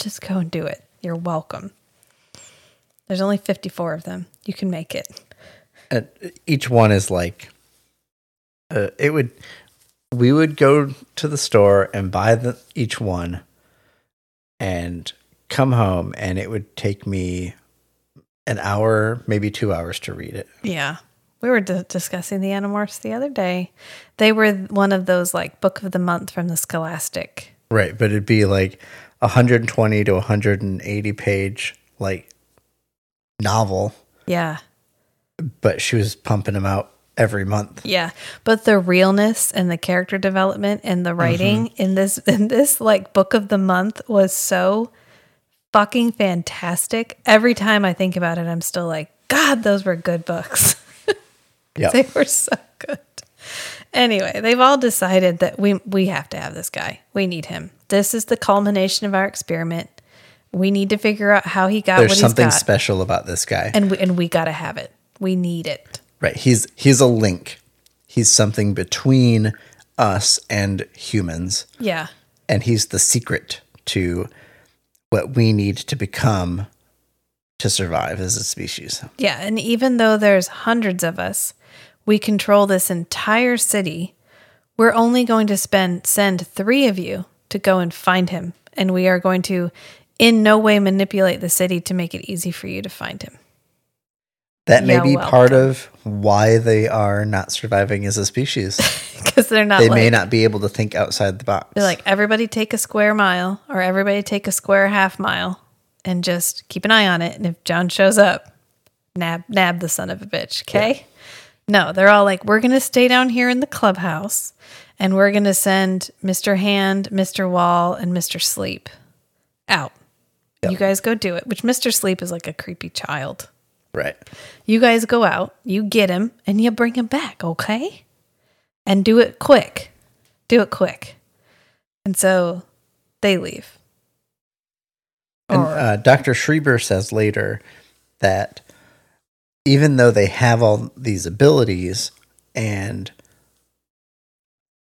Just go and do it. You're welcome. There's only 54 of them. You can make it. And each one is like uh, it would we would go to the store and buy the each one and come home and it would take me an hour maybe 2 hours to read it Yeah. We were d- discussing the Animorphs the other day. They were one of those like book of the month from the Scholastic. right but it'd be like 120 to 180 page like novel Yeah. but she was pumping them out every month Yeah. But the realness and the character development and the mm-hmm. writing in this in this like book of the month was so fucking fantastic. Every time I think about it, I'm still like, God, those were good books. yeah they were so good. Anyway, they've all decided that we we have to have this guy. We need him. This is the culmination of our experiment. We need to figure out how he got there's what something he's got, special about this guy and we, and we got to have it. We need it. Right. He's he's a link. He's something between us and humans, Yeah, and he's the secret to what we need to become to survive as a species. yeah. And even though there's hundreds of us, we control this entire city. We're only going to spend send three of you to go and find him, and we are going to in no way manipulate the city to make it easy for you to find him. That may Yeah, be part of why they are not surviving as a species. Because they're not they like, may not be able to think outside the box. They're like, everybody take a square mile or everybody take a square half mile and just keep an eye on it. And if John shows up, nab nab the son of a bitch. Okay. No, they're all like, we're gonna stay down here in the clubhouse and we're gonna send Mr. Hand, Mr. Wall, and Mr. Sleep out. You guys go do it. Which Mr. Sleep is like a creepy child. Right. You guys go out, you get him, and you bring him back, okay? And do it quick. Do it quick. And so they leave. And uh, Dr. Schreber says later that even though they have all these abilities and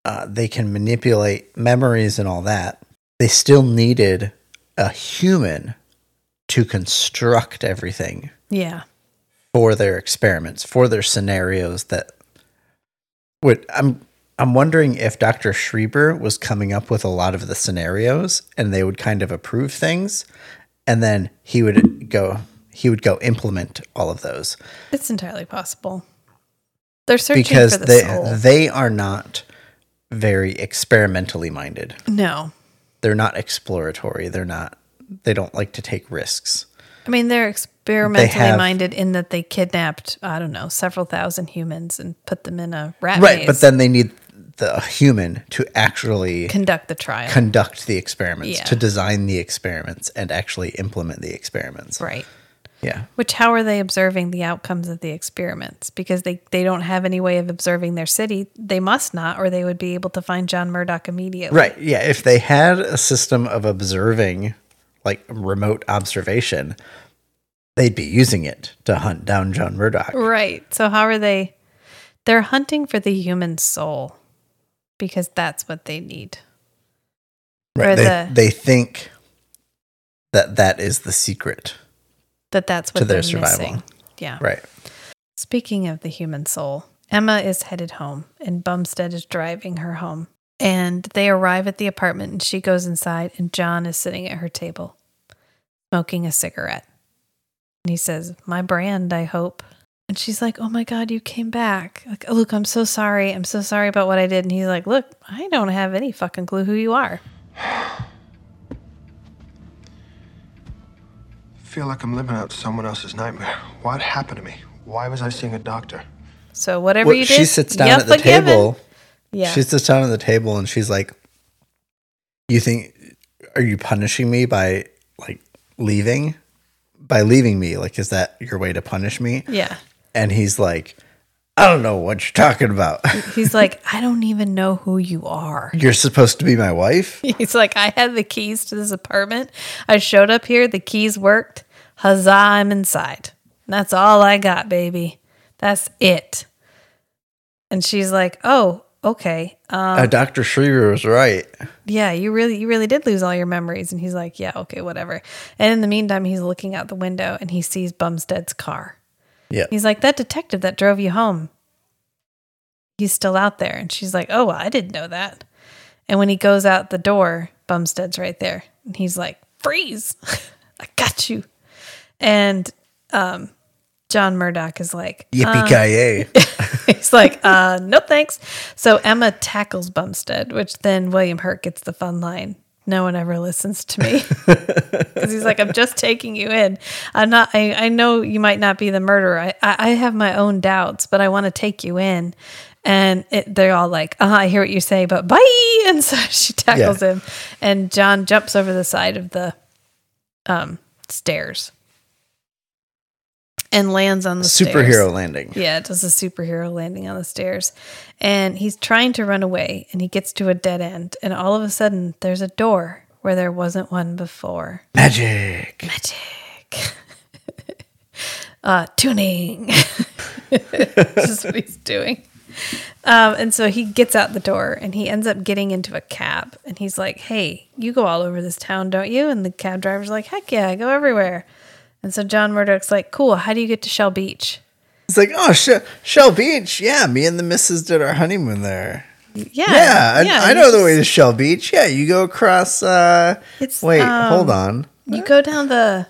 uh, they can manipulate memories and all that, they still needed a human to construct everything Yeah. For their experiments, for their scenarios that would I'm I'm wondering if Dr. Schreber was coming up with a lot of the scenarios and they would kind of approve things and then he would go he would go implement all of those It's entirely possible. They're searching because for the they soul. they are not very experimentally minded. no. They're not exploratory. They're not they don't like to take risks. I mean, they're experimentally have- minded in that they kidnapped, I don't know, several thousand humans and put them in a rat Right, maze. but then they need the human to actually conduct the trial. conduct the experiments, Yeah. to design the experiments, and actually implement the experiments. right. Yeah. Which how are they observing the outcomes of the experiments? Because they, they don't have any way of observing their city. They must not, or they would be able to find John Murdoch immediately. Right. Yeah. If they had a system of observing, like remote observation, they'd be using it to hunt down John Murdoch. Right. So how are they? They're hunting for the human soul because that's what they need. Right. They, the- they think that that is the secret. That that's what To their they're survival. missing. Yeah. Right. Speaking of the human soul, Emma is headed home and Bumstead is driving her home. And they arrive at the apartment and she goes inside and John is sitting at her table smoking a cigarette. And he says, "My brand, I hope." And she's like, "Oh my god, you came back." Like, oh, "Look, I'm so sorry. I'm so sorry about what I did." And he's like, "Look, I don't have any fucking clue who you are." I feel like I'm living out someone else's nightmare. What happened to me? Why was I seeing a doctor? So whatever Well, you did, she sits down at the forgiven. table. Yeah. She sits down at the table and she's like, "You think are you punishing me by like leaving? By leaving me? Like is that your way to punish me?" yeah. And he's like, "I don't know what you're talking about. He's like, "I don't even know who you are." you're supposed to be my wife." He's like, I had the keys to this apartment. I showed up here, the keys worked. Huzzah, I'm inside. That's all I got, baby. That's it. And she's like, Oh, okay. Um, uh, Dr. Schreber was right. yeah, you really you really did lose all your memories. And he's like, Yeah, okay, whatever. And in the meantime, he's looking out the window and he sees Bumstead's car. Yeah. He's like, That detective that drove you home. He's still out there. And she's like, Oh, I didn't know that. And when he goes out the door, Bumstead's right there. And he's like, Freeze! I got you. And um, John Murdoch is like, Yippee ki He's like, uh, no thanks. So Emma tackles Bumstead, which then William Hurt gets the fun line. No one ever listens to me. Because he's like, I'm just taking you in. I'm not, I, I know you might not be the murderer. I, I, I have my own doubts, but I want to take you in. And it, they're all like, uh I hear what you say, but bye. And so she tackles Yeah. him. And John jumps over the side of the um, stairs and lands on the stairs. Superhero landing. Yeah, it does a superhero landing on the stairs. And he's trying to run away and he gets to a dead end. And all of a sudden, there's a door where there wasn't one before. Magic. Magic. uh, tuning. This is what he's doing. Um, and so he gets out the door and he ends up getting into a cab. And he's like, Hey, you go all over this town, don't you? And the cab driver's like, Heck yeah, I go everywhere. And so John Murdoch's like, Cool, how do you get to Shell Beach? It's like, oh, Sh- Shell Beach. Yeah, me and the missus did our honeymoon there. Yeah. Yeah, I, I you know the way to Shell Beach. Yeah, you go across. uh It's, Wait, um, hold on. You go down the.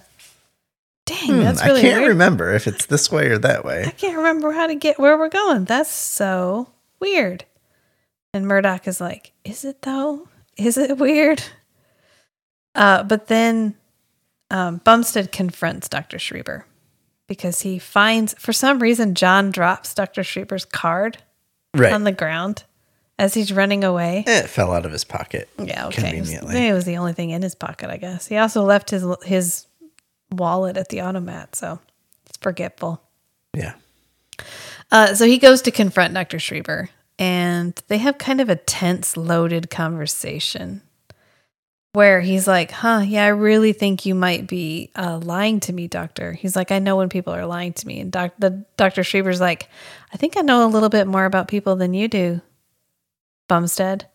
Dang, Hmm, that's really I can't weird. remember if it's this way or that way. I can't remember how to get where we're going. That's so weird. And Murdoch is like, "Is it though? Is it weird?" Uh, but then um, Bumstead confronts Dr. Schreber because he finds, for some reason, John drops Dr. Schreber's card Right. on the ground as he's running away. it fell out of his pocket. Yeah, okay. It was, Conveniently. it was the only thing in his pocket, I guess. He also left his his wallet at the automat, so it's forgetful. Yeah. Uh, so he goes to confront Dr. Schreber, and they have kind of a tense, loaded conversation where he's like, Huh, yeah, I really think you might be uh, lying to me, doctor. He's like, I know when people are lying to me. And doc- the, Dr. Schreber's like, I think I know a little bit more about people than you do, Bumstead.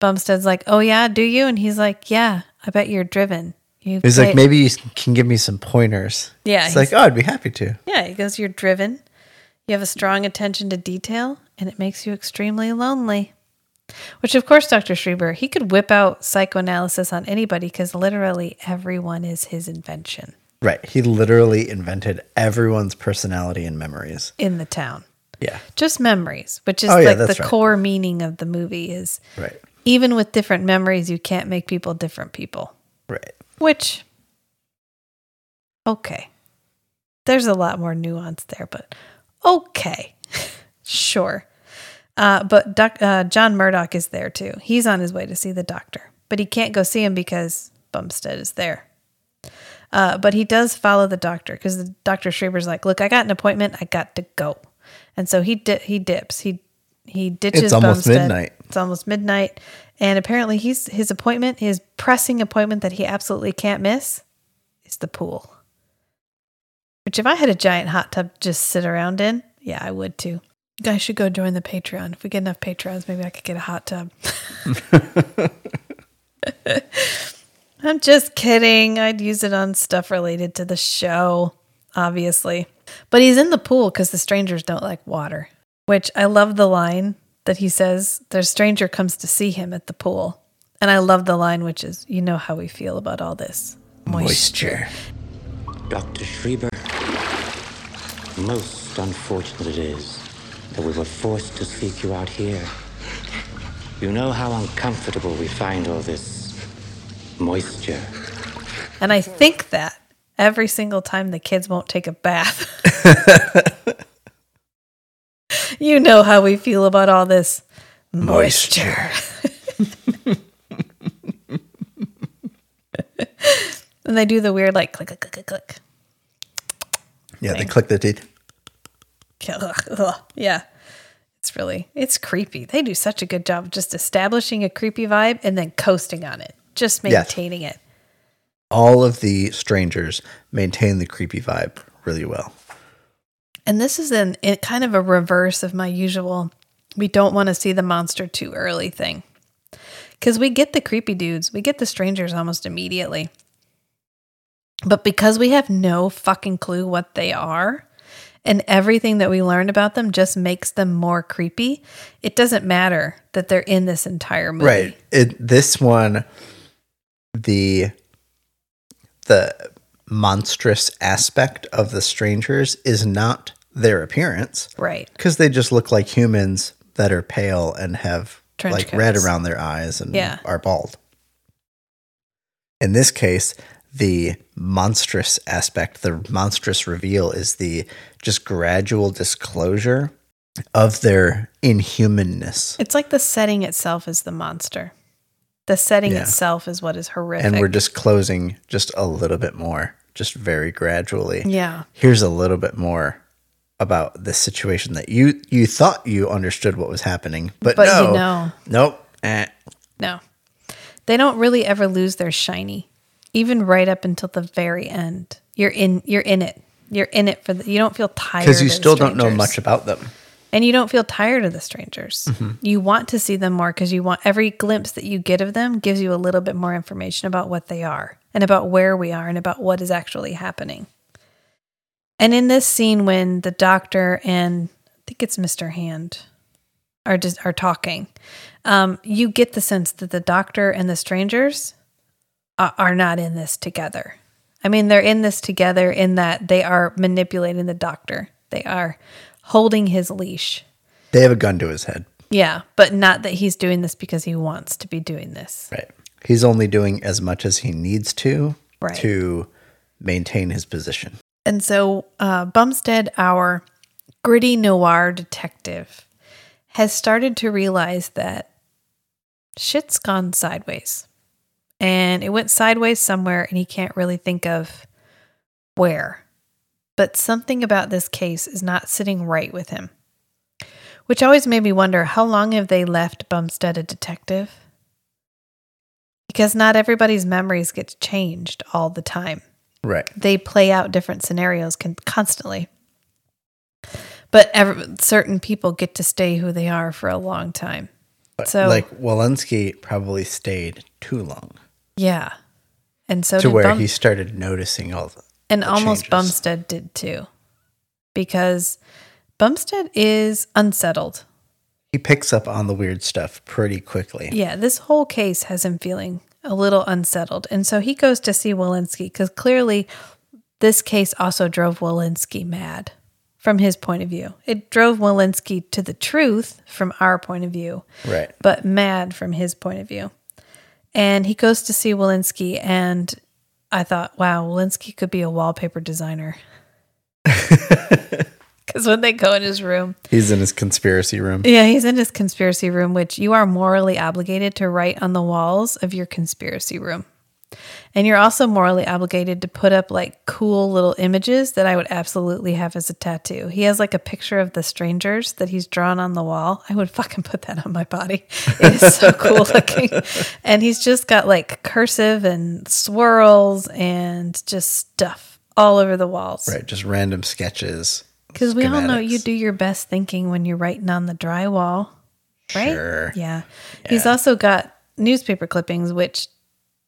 Bumstead's like, Oh, yeah, do you? And he's like, Yeah, I bet you're driven. You He's like, maybe you can give me some pointers. Yeah, It's he's- like, oh, I'd be happy to. Yeah, he goes, You're driven. You have a strong attention to detail, and it makes you extremely lonely. Which, of course, Dr. Schreber, he could whip out psychoanalysis on anybody because literally everyone is his invention Right. He literally invented everyone's personality and memories. in the town. Yeah. Just memories, which is Oh, yeah, like the right. core meaning of the movie is Right. even with different memories, you can't make people different people. Right. Which, okay. There's a lot more nuance there, but okay. sure. Uh, but doc, uh, John Murdoch is there too. He's on his way to see the doctor, but he can't go see him because Bumstead is there. Uh, but he does follow the doctor because the Dr. Schreber's like, look, I got an appointment. I got to go. And so he di- he dips. He he ditches It's almost Bumstead. midnight. It's almost midnight. And apparently he's his appointment, his pressing appointment that he absolutely can't miss is the pool. Which if I had a giant hot tub to just sit around in, yeah, I would too. You guys should go join the Patreon. If we get enough Patreons, maybe I could get a hot tub. I'm just kidding. I'd use it on stuff related to the show, obviously. But he's in the pool because the strangers don't like water, which I love the line that he says, The stranger comes to see him at the pool. And I love the line, which is, You know how we feel about all this Moisture. Dr. Schreber, most unfortunate it is that we were forced to seek you out here. You know how uncomfortable we find all this moisture. And I think that every single time the kids won't take a bath. you know how we feel about all this moisture. and they do the weird like click click click click click. Yeah, they click the teeth. Yeah. It's really it's creepy. They do such a good job of just establishing a creepy vibe and then coasting on it. Just Yes. maintaining it. All of the strangers maintain the creepy vibe really well. And this is an it kind of a reverse of my usual we don't want to see the monster too early thing. Cuz we get the creepy dudes, we get the strangers almost immediately. But because we have no fucking clue what they are and everything that we learn about them just makes them more creepy, it doesn't matter that they're in this entire movie. Right. It, this one, the the monstrous aspect of the strangers is not their appearance Right. because they just look like humans that are pale and have Trench like red around their eyes and Yeah. are bald. In this case, the monstrous aspect, the monstrous reveal is the just gradual disclosure of their inhumanness. It's like the setting itself is the monster. The setting Yeah. itself is what is horrific. and we're disclosing just a little bit more, just very gradually. Yeah. Here's a little bit more about the situation that you you thought you understood what was happening, but, But no, you know. nope. Eh. No. They don't really ever lose their shiny, even right up until the very end. You're in you're in it. You're in it for the you don't feel tired Because you still don't know much about them. And you don't feel tired of the strangers. Mm-hmm. You want to see them more because you want every glimpse that you get of them gives you a little bit more information about what they are and about where we are and about what is actually happening. And in this scene, when the doctor and I think it's Mr. Hand are just are talking, um, you get the sense that the doctor and the strangers are, are not in this together. I mean, they're in this together in that they are manipulating the doctor. They are holding his leash. They have a gun to his head. Yeah, but not that he's doing this because he wants to be doing this. Right. He's only doing as much as he needs to Right. to maintain his position. And so uh, Bumstead, our gritty noir detective, has started to realize that shit's gone sideways. And it went sideways somewhere, and he can't really think of where. But something about this case is not sitting right with him. Which always made me wonder how long have they left Bumstead a detective? Because not everybody's memories get changed all the time Right. they play out different scenarios con- constantly. But ever, certain people get to stay who they are for a long time. But So- like Walenski probably stayed too long Yeah. And so to where Bum- he started noticing all the and the almost changes. Bumstead did too. Because Bumstead is unsettled. he picks up on the weird stuff pretty quickly. Yeah, this whole case has him feeling a little unsettled. And so he goes to see Walenski because clearly this case also drove Walenski mad from his point of view. It drove Walenski to the truth from our point of view, Right. but mad from his point of view. And he goes to see Walenski, and I thought, wow, Walenski could be a wallpaper designer. Because when they go in his room, He's in his conspiracy room. yeah, he's in his conspiracy room, which you are morally obligated to write on the walls of your conspiracy room. And you're also morally obligated to put up like cool little images that I would absolutely have as a tattoo. He has like a picture of the strangers that he's drawn on the wall. I would fucking put that on my body. It is so cool looking. And he's just got like cursive and swirls and just stuff all over the walls. Right, just random sketches. Because we all know you do your best thinking when you're writing on the drywall, right? Sure. Yeah. He's also got newspaper clippings, which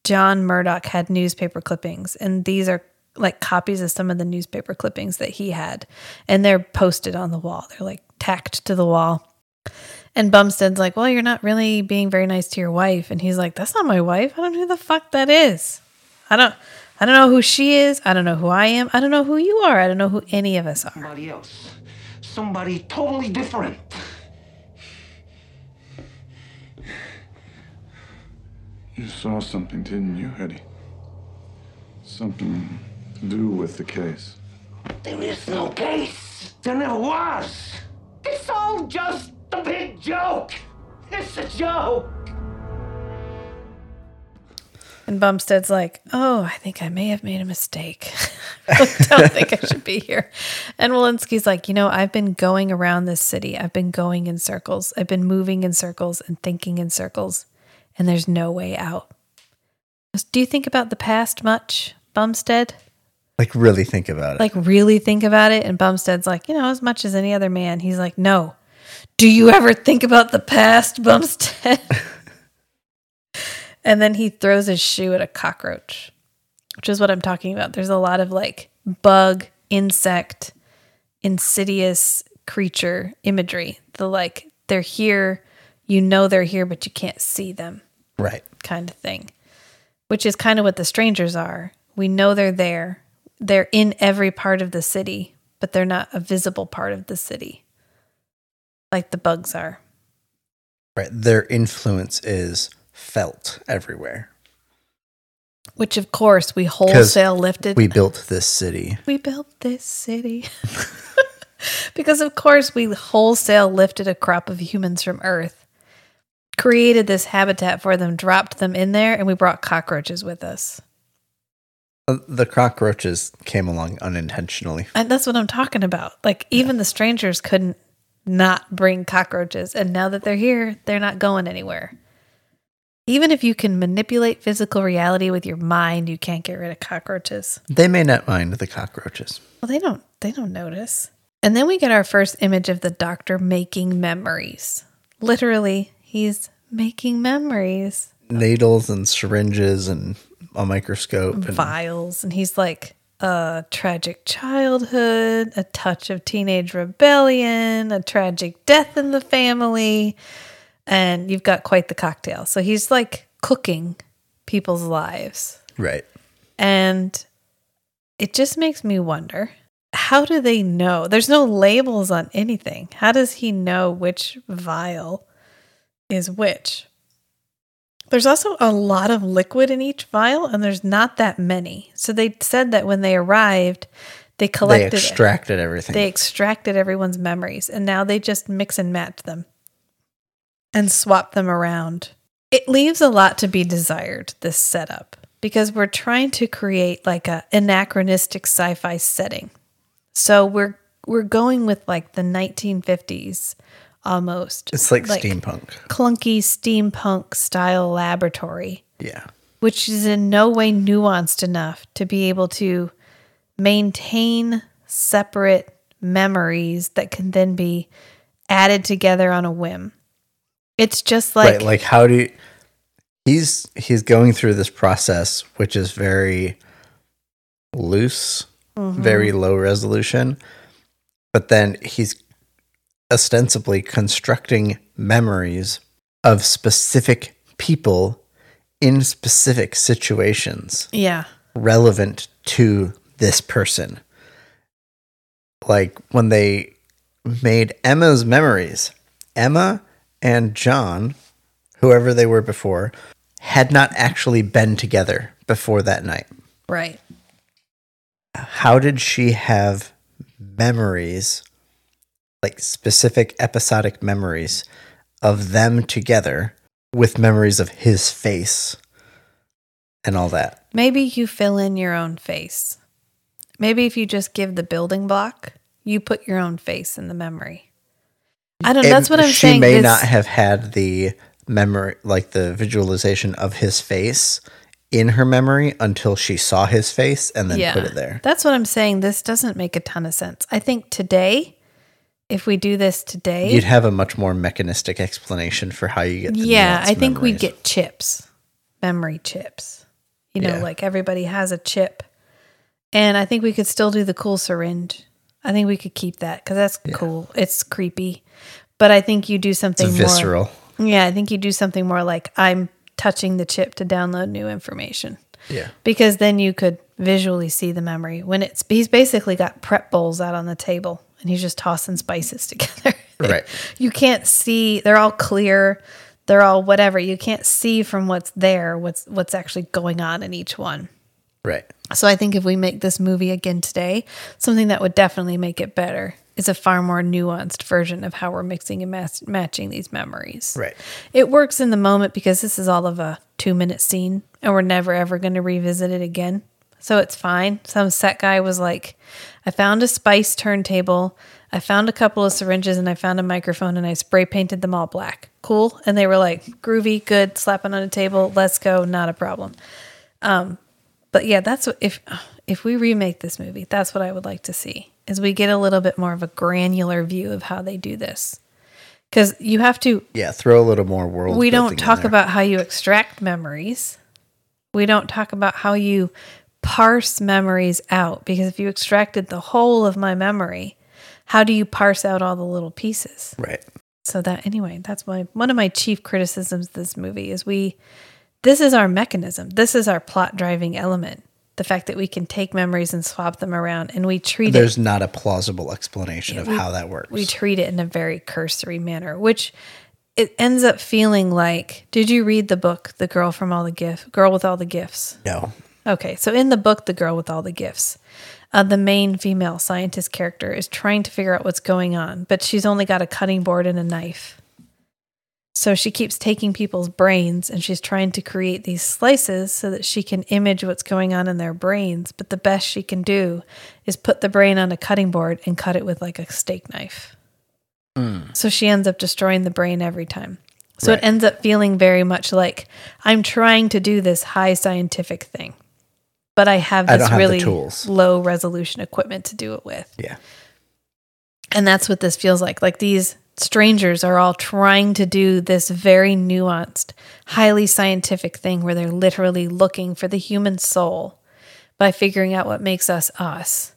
John Murdoch had newspaper clippings, and these are like copies of some of the newspaper clippings that he had, and they're posted on the wall. They're like tacked to the wall. And Bumstead's like, "Well, you're not really being very nice to your wife," and he's like, "That's not my wife. I don't know who the fuck that is. I don't." I don't know who she is. I don't know who I am. I don't know who you are. I don't know who any of us are. Somebody else. Somebody totally different. You saw something, didn't you, Eddie? Something to do with the case. There is no case. There never was. It's all just a big joke. It's a joke. And Bumstead's like, Oh, I think I may have made a mistake. I don't think I should be here. And Walenski's like, You know, I've been going around this city. I've been going in circles. I've been moving in circles and thinking in circles, and there's no way out. Do you think about the past much, Bumstead? Like, really think about it. Like, really think about it? And Bumstead's like, You know, as much as any other man. He's like, No. Do you ever think about the past, Bumstead? And then he throws his shoe at a cockroach, which is what I'm talking about. There's a lot of like bug, insect, insidious creature imagery. The like, they're here, you know they're here, but you can't see them right. kind of thing, which is kind of what the strangers are. We know they're there, they're in every part of the city, but they're not a visible part of the city like the bugs are. Right. Their influence is felt everywhere. Which, of course, we wholesale lifted. We built this city. we built this city. because, of course, we wholesale lifted a crop of humans from Earth, created this habitat for them, dropped them in there, and we brought cockroaches with us. Uh, The cockroaches came along unintentionally. And that's what I'm talking about. Like, even the strangers couldn't not bring cockroaches. And now that they're here, they're not going anywhere. Even if you can manipulate physical reality with your mind, you can't get rid of cockroaches. They may not mind the cockroaches. Well, they don't they don't notice. And then we get our first image of the doctor making memories. Literally, he's making memories, Needles and syringes and a microscope. And, vials, and he's like a tragic childhood, a touch of teenage rebellion, a tragic death in the family, and you've got quite the cocktail. So he's like cooking people's lives. right. And it just makes me wonder how do they know? There's no labels on anything. How does he know which vial is which? There's also a lot of liquid in each vial, and there's not that many. So they said that when they arrived, they They collected it. extracted everything. They extracted everyone's memories and now they just mix and match them and swap them around. It leaves a lot to be desired, this setup, because we're trying to create like a anachronistic sci-fi setting. So we're we're going with like the 1950s almost. it's like, steampunk. Clunky steampunk style laboratory Yeah. which is in no way nuanced enough to be able to maintain separate memories that can then be added together on a whim. It's just like, right. Like how do you, he's he's going through this process which is very loose, Mm-hmm. very low resolution, but then he's ostensibly constructing memories of specific people in specific situations yeah, relevant to this person. Like when they made Emma's memories, Emma and John, whoever they were before, had not actually been together before that night. right. How did she have memories, like specific episodic memories of them together with memories of his face and all that. Maybe you fill in your own face. Maybe if you just give the building block, you put your own face in the memory. I don't know. That's what I'm she saying. She may this- not have had the memory, like the visualization of his face in her memory until she saw his face and then put it there. That's what I'm saying. This doesn't make a ton of sense. I think today, if we do this today, You'd have a much more mechanistic explanation for how you get. The yeah, I think we get chips, memory chips. You know, Yeah. like everybody has a chip. And I think we could still do the cool syringe. I think we could keep that because that's cool. It's creepy. But I think you do something more visceral. Yeah, I think you do something more like I'm touching the chip to download new information. Yeah. Because then you could visually see the memory. When it's he's basically got prep bowls out on the table and he's just tossing spices together. Right. you can't see they're all clear. They're all whatever. You can't see from what's there what's what's actually going on in each one. Right. So I think if we make this movie again today, something that would definitely make it better is a far more nuanced version of how we're mixing and mas- matching these memories. Right. It works in the moment because this is all of a two minute scene and we're never ever going to revisit it again. So it's fine. Some set guy was like, I found a spice turntable, I found a couple of syringes, and I found a microphone and I spray painted them all black. Cool. And they were like, groovy, good, slapping on a table, let's go, not a problem. Um, but yeah, that's what if if we remake this movie, that's what I would like to see. Is we get a little bit more of a granular view of how they do this. Cuz you have to Yeah. Throw a little more world. we don't talk about how you extract memories. We don't talk about how you parse memories out because if you extracted the whole of my memory, how do you parse out all the little pieces? Right. So that anyway, that's my one of my chief criticisms of this movie is we this is our mechanism. This is our plot driving element. The fact that we can take memories and swap them around and we treat it. There's it not a plausible explanation of we- how that works. we treat it in a very cursory manner, which it ends up feeling like did you read the book The Girl from All the Gifts Girl with All the Gifts? no. Okay, so in the book, The Girl with All the Gifts, uh, the main female scientist character is trying to figure out what's going on, but she's only got a cutting board and a knife. So she keeps taking people's brains and she's trying to create these slices so that she can image what's going on in their brains. But the best she can do is put the brain on a cutting board and cut it with like a steak knife. So she ends up destroying the brain every time. So Right. it ends up feeling very much like I'm trying to do this high scientific thing, but I have this have really low resolution equipment to do it with. Yeah. And that's what this feels like. Like these strangers are all trying to do this very nuanced, highly scientific thing where they're literally looking for the human soul by figuring out what makes us us.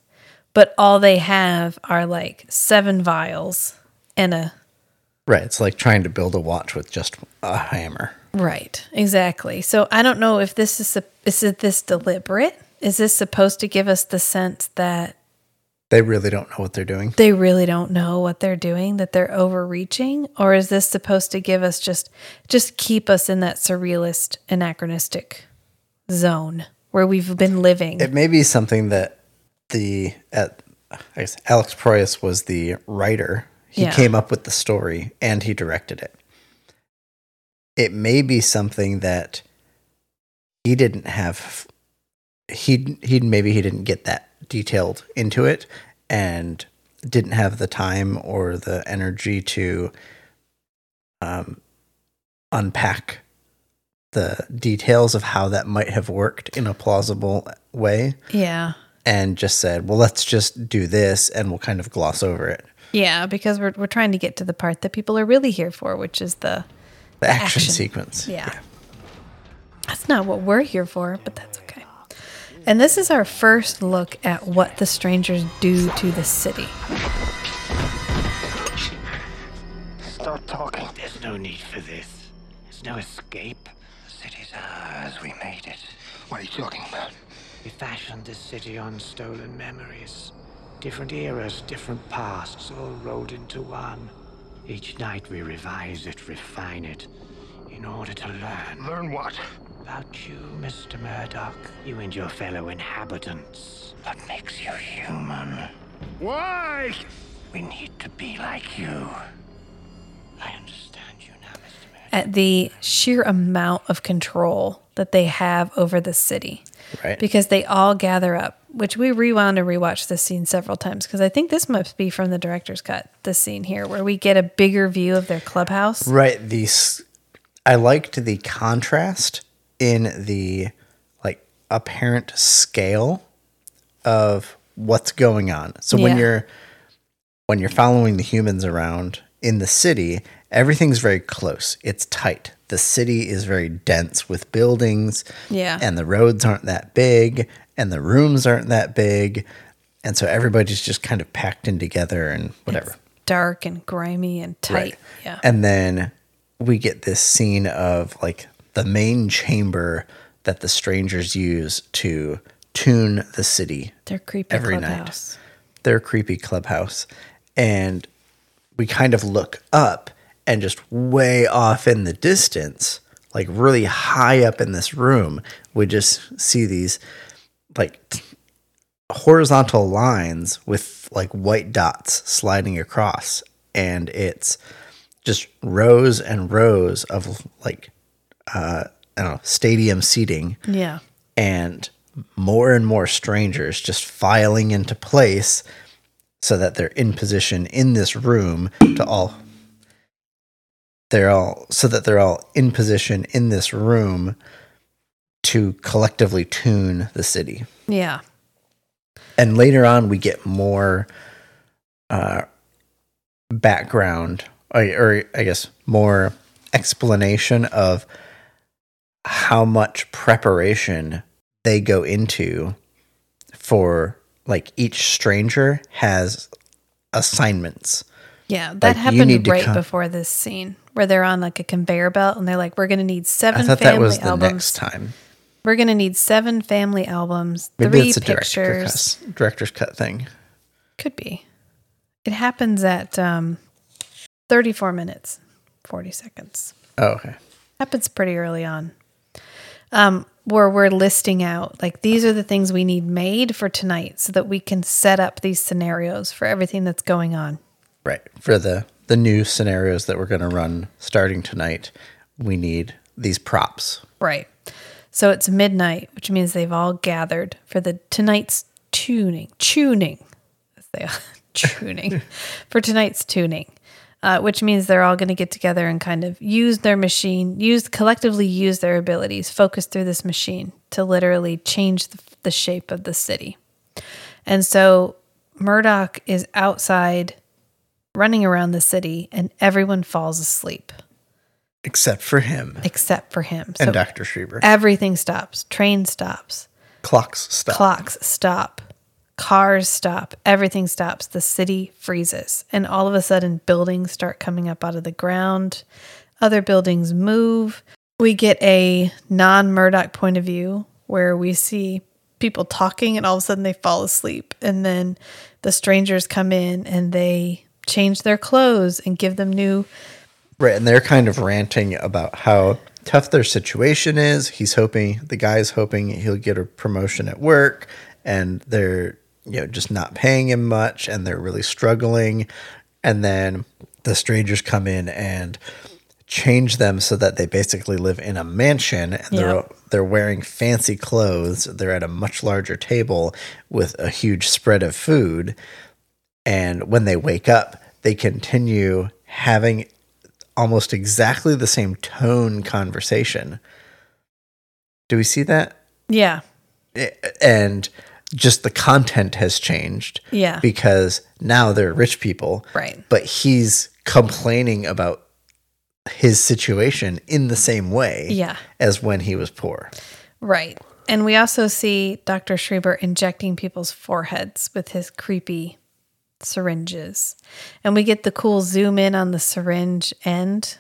But all they have are like seven vials and a Right. It's like trying to build a watch with just a hammer. Right, exactly. So I don't know if this is is it this deliberate? Is this supposed to give us the sense that They really don't know what they're doing. they really don't know what they're doing, that they're overreaching, or is this supposed to give us just just keep us in that surrealist anachronistic zone where we've been living? It may be something that the at I guess Alex Proyas was the writer. He Yeah. came up with the story and he directed it. It may be something that he didn't have he he maybe he didn't get that detailed into it and didn't have the time or the energy to um unpack the details of how that might have worked in a plausible way yeah. and just said, well, let's just do this and we'll kind of gloss over it. Yeah, because we're we're trying to get to the part that people are really here for, which is the The action, action. sequence. Yeah. That's not what we're here for, but that's okay. And this is our first look at what the strangers do to the city. Stop talking. There's no need for this. There's no escape. The city's ours. We made it. What are you talking about? We fashioned this city on stolen memories. Different eras, different pasts, all rolled into one. Each night we revise it, refine it, in order to learn Learn what? about you, Mr. Murdoch. You and your fellow inhabitants. What makes you human? Why? We need to be like you. I understand you now, Mr. Murdoch. at the sheer amount of control that they have over the city. Right. Because they all gather up, which we rewound and rewatched this scene several times because I think this must be from the director's cut, this scene here, where we get a bigger view of their clubhouse. Right. These I liked the contrast in the like apparent scale of what's going on. So when you're when you're following the humans around in the city, everything's very close. It's tight. The city is very dense with buildings. Yeah. And the roads aren't that big and the rooms aren't that big. And so everybody's just kind of packed in together and whatever. Dark and grimy and tight. Yeah. And then we get this scene of like the main chamber that the strangers use to tune the city Their creepy every clubhouse. night. Their creepy clubhouse. And we kind of look up and just way off in the distance, like really high up in this room, we just see these like horizontal lines with like white dots sliding across. And it's just rows and rows of like, uh, I don't know, stadium seating Yeah. and more and more strangers just filing into place so that they're in position in this room to all they're all so that they're all in position in this room to collectively tune the city Yeah. and later on we get more uh, background or, or i guess more explanation of how much preparation they go into for like each stranger has assignments Yeah. That Like, happened right come- before this scene where they're on like a conveyor belt and they're like, we're going to need i seven thought family that was the albums. next time We're going to need seven family albums, maybe three it's a director pictures. director's cut thing Could be. It happens at um, 34 minutes, 40 seconds. oh okay Happens pretty early on. Um, where we're listing out like these are the things we need made for tonight so that we can set up these scenarios for everything that's going on. right for the the new scenarios that we're going to run starting tonight we need these props Right. So it's midnight, which means they've all gathered for the tonight's tuning, tuning, as they tuning for tonight's tuning, uh, which means they're all going to get together and kind of use their machine, use collectively use their abilities, focus through this machine to literally change the, the shape of the city. And so Murdoch is outside running around the city, and everyone falls asleep except for him except for him. and Dr. Schreber. Everything stops. Train stops. Clocks stop. Clocks stop. Cars stop. Everything stops. The city freezes. And all of a sudden, buildings start coming up out of the ground. Other buildings move. We get a non Murdoch point of view where we see people talking and all of a sudden they fall asleep. And then the strangers come in and they change their clothes and give them new Right, and they're kind of ranting about how tough their situation is. He's hoping the guy's hoping he'll get a promotion at work, and they're you know just not paying him much, and they're really struggling. And then the strangers come in and change them so that they basically live in a mansion, and they're Yep. they're wearing fancy clothes. They're at a much larger table with a huge spread of food. And when they wake up, they continue having almost exactly the same tone conversation. Do we see that? Yeah. And just the content has changed Yeah. because now they're rich people. Right. But he's complaining about his situation in the same way Yeah. as when he was poor. Right. And we also see Dr. Schreber injecting people's foreheads with his creepy syringes. And we get the cool zoom in on the syringe end,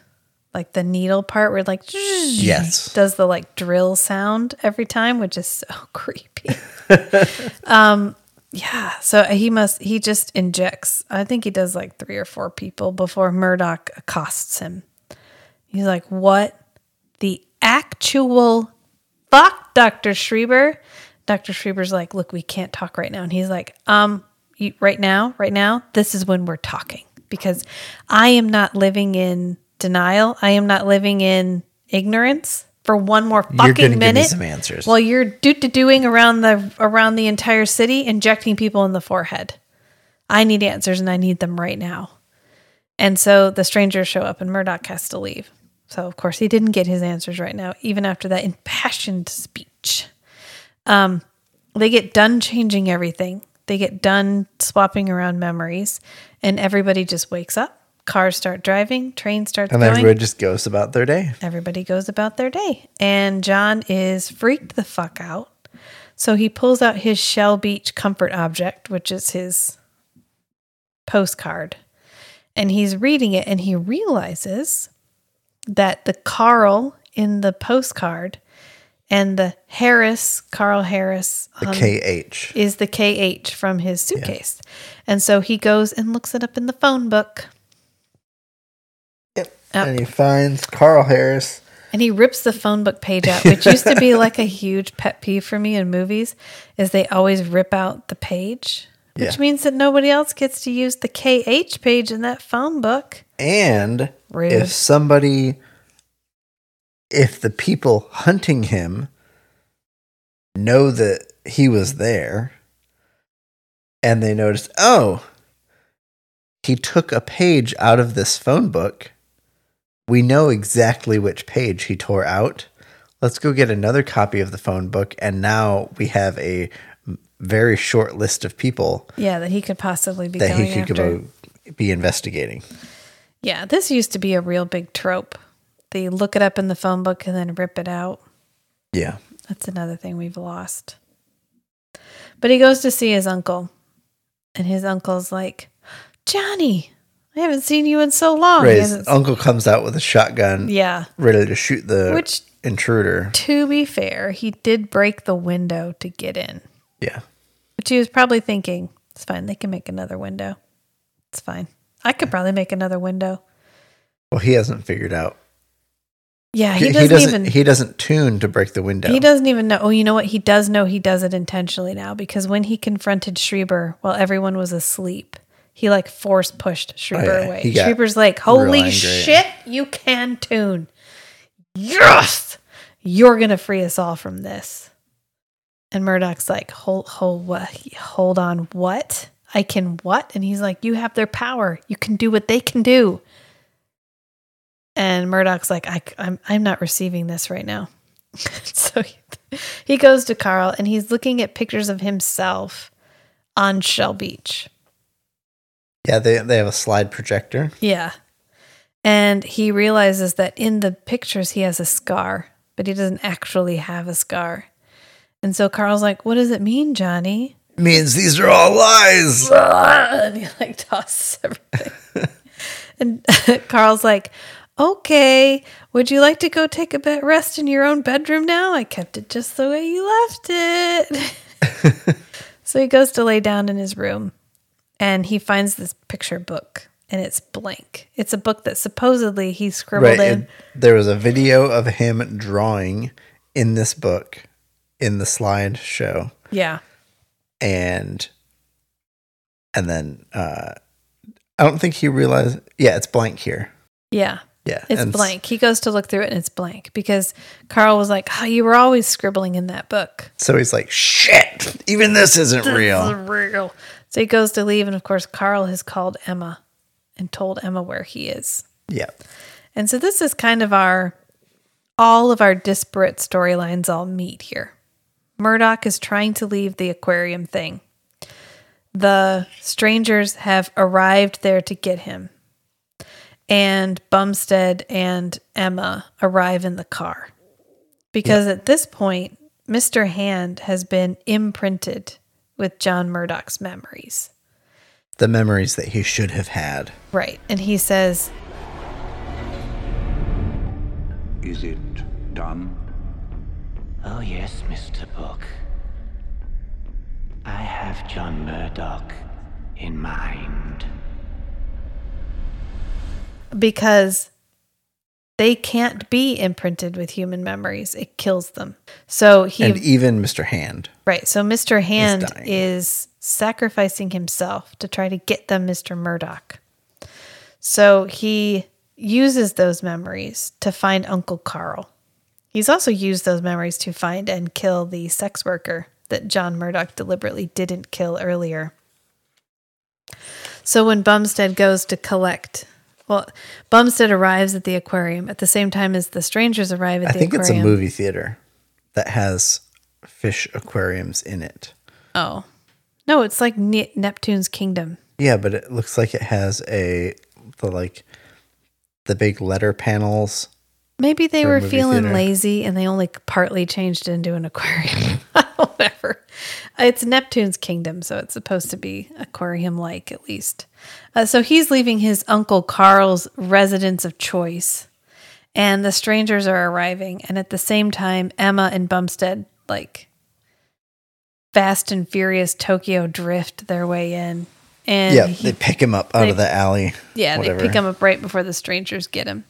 like the needle part where it like Yes. does the like drill sound every time, which is so creepy. um yeah, so he must he just injects. I think he does like 3 or 4 people before Murdoch accosts him. He's like, "What the actual fuck, Dr. Schreber. Dr. Schreber's like, look, we can't talk right now. And he's like, um, you, right now, right now, this is when we're talking because I am not living in denial. I am not living in ignorance for one more fucking minute. some answers. While you're doo doing around the around the entire city, injecting people in the forehead. I need answers and I need them right now. And so the strangers show up and Murdoch has to leave. So of course he didn't get his answers right now, even after that impassioned speech. Um, they get done changing everything. They get done swapping around memories, and everybody just wakes up. Cars start driving, train starts and going. everybody just goes about their day. Everybody goes about their day. And John is freaked the fuck out. So he pulls out his Shell Beach comfort object, which is his postcard. And he's reading it and he realizes that the Carl in the postcard and the Harris, Carl Harris, The um, on- KH. is the KH from his suitcase. And so he goes and looks it up in the phone book. Yep. Yep. And he finds Carl Harris. And he rips the phone book page out, which used to be like a huge pet peeve for me in movies, is they always rip out the page, which Yeah. means that nobody else gets to use the KH page in that phone book. And Rude. if somebody, if the people hunting him know that he was there and they noticed, oh, he took a page out of this phone book, we know exactly which page he tore out. Let's go get another copy of the phone book. And now we have a very short list of people Yeah, that he could possibly be that going he could after. go be investigating. Yeah, this used to be a real big trope. They look it up in the phone book and then rip it out. Yeah. That's another thing we've lost. But he goes to see his uncle, and his uncle's like, Johnny, I haven't seen you in so long. Right. His uncle comes out with a shotgun, yeah. ready to shoot the Which- intruder. To be fair, he did break the window to get in, Yeah. which he was probably thinking, it's fine. They can make another window. It's fine. I could probably make another window. Well, he hasn't figured out. Yeah, He, he he doesn't, doesn't. even. He doesn't tune to break the window. He doesn't even know. Oh, you know what? He does know he does it intentionally now because when he confronted Schreber while everyone was asleep, he like force pushed Schreber Oh, yeah. away. Got Schreber's like, "Holy shit, you can tune! Yes, you're gonna free us all from this." And Murdoch's like, "Hold, hold, what? Hold on, what? I can what?" And he's like, "You have their power. You can do what they can do." And Murdoch's like, I, I'm, I'm not receiving this right now. so he, he goes to Carl and he's looking at pictures of himself on Shell Beach. Yeah, they they have a slide projector. Yeah. And he realizes that in the pictures he has a scar, but he doesn't actually have a scar. And so Carl's like, What does it mean, Johnny? means these are all lies. and he like tosses everything. and Carl's like, okay, would you like to go take a bed rest in your own bedroom now? I kept it just the way you left it. so he goes to lay down in his room and he finds this picture book and it's blank. It's a book that supposedly he scribbled Right. in. there was a video of him drawing in this book in the slide show, yeah. and and then uh, I don't think he realized. Yeah, it's blank here. Yeah. Yeah, It's blank. He goes to look through it and it's blank because Carl was like, oh, you were always scribbling in that book. So he's like, "Shit! Even this isn't real." real. So he goes to leave, and of course, Carl has called Emma and told Emma where he is. Yeah. And so this is kind of our all of our disparate storylines all meet here. Murdoch is trying to leave the aquarium thing. The strangers have arrived there to get him. And Bumstead and Emma arrive in the car. Because at this point, Mr. Hand has been imprinted with John Murdoch's memories. The memories that he should have had. Right. And he says, Is it done? Oh, yes, Mr. Book. I have John Murdoch in mind. Because they can't be imprinted with human memories. It kills them. So he and even Mr. Hand. right. So Mr. Hand is sacrificing himself to try to get them Mr. Murdoch. So he uses those memories to find Uncle Carl. He's also used those memories to find and kill the sex worker that John Murdoch deliberately didn't kill earlier. So when Bumstead goes to collect, well, Bumstead arrives at the aquarium at the same time as the strangers arrive at I the aquarium. I think it's a movie theater that has fish aquariums in it. Oh. No, it's like Ne- Neptune's kingdom. Yeah, but it looks like it has a the like the big letter panels. Maybe they were feeling theater. lazy and they only partly changed it into an aquarium. Whatever. It's Neptune's kingdom, so it's supposed to be aquarium like at least. Uh, so he's leaving his Uncle Carl's residence of choice, and the strangers are arriving. And at the same time, Emma and Bumstead, like fast and furious Tokyo drift their way in. And yeah, he- they pick him up out they- of the alley. yeah, whatever. they pick him up right before the strangers get him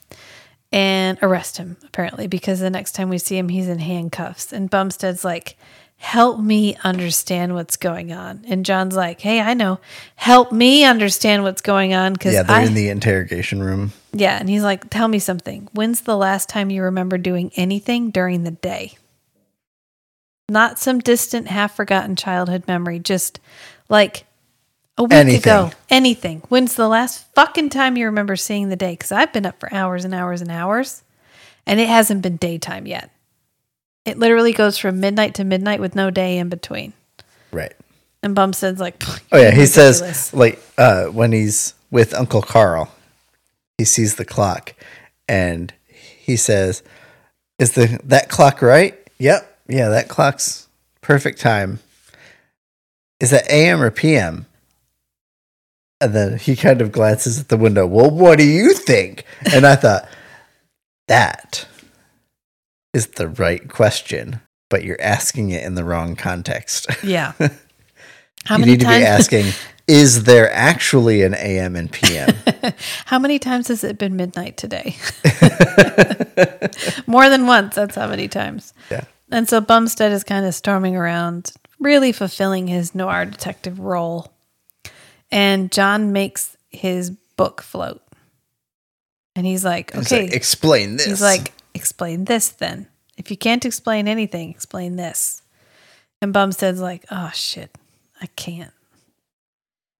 and arrest him, apparently, because the next time we see him, he's in handcuffs. And Bumstead's like, Help me understand what's going on. And John's like, Hey, I know. Help me understand what's going on. Because Yeah, they're I, in the interrogation room. yeah. And he's like, Tell me something. When's the last time you remember doing anything during the day? Not some distant, half forgotten childhood memory, just like a week Anything. ago. Anything. When's the last fucking time you remember seeing the day? Because I've been up for hours and hours and hours, and it hasn't been daytime yet. It literally goes from midnight to midnight with no day in between. Right. And Bumstead's like, Oh yeah, he "You're says like uh when he's with Uncle Carl, he sees the clock and he says, "Is the that clock right?" Yep. Yeah, that clock's perfect time. Is that AM or PM? And then he kind of glances at the window. Well, what do you think? And I thought that is the right question, but you're asking it in the wrong context. Yeah. How you many need to times? be asking, is there actually an AM and PM? How many times has it been midnight today? More than once. That's how many times. Yeah. And so Bumstead is kind of storming around, really fulfilling his noir detective role. And John makes his book float. And he's like, He's okay, like, explain this. He's like, explain this then. If you can't explain anything, explain this. And Bumstead's like, oh shit, I can't.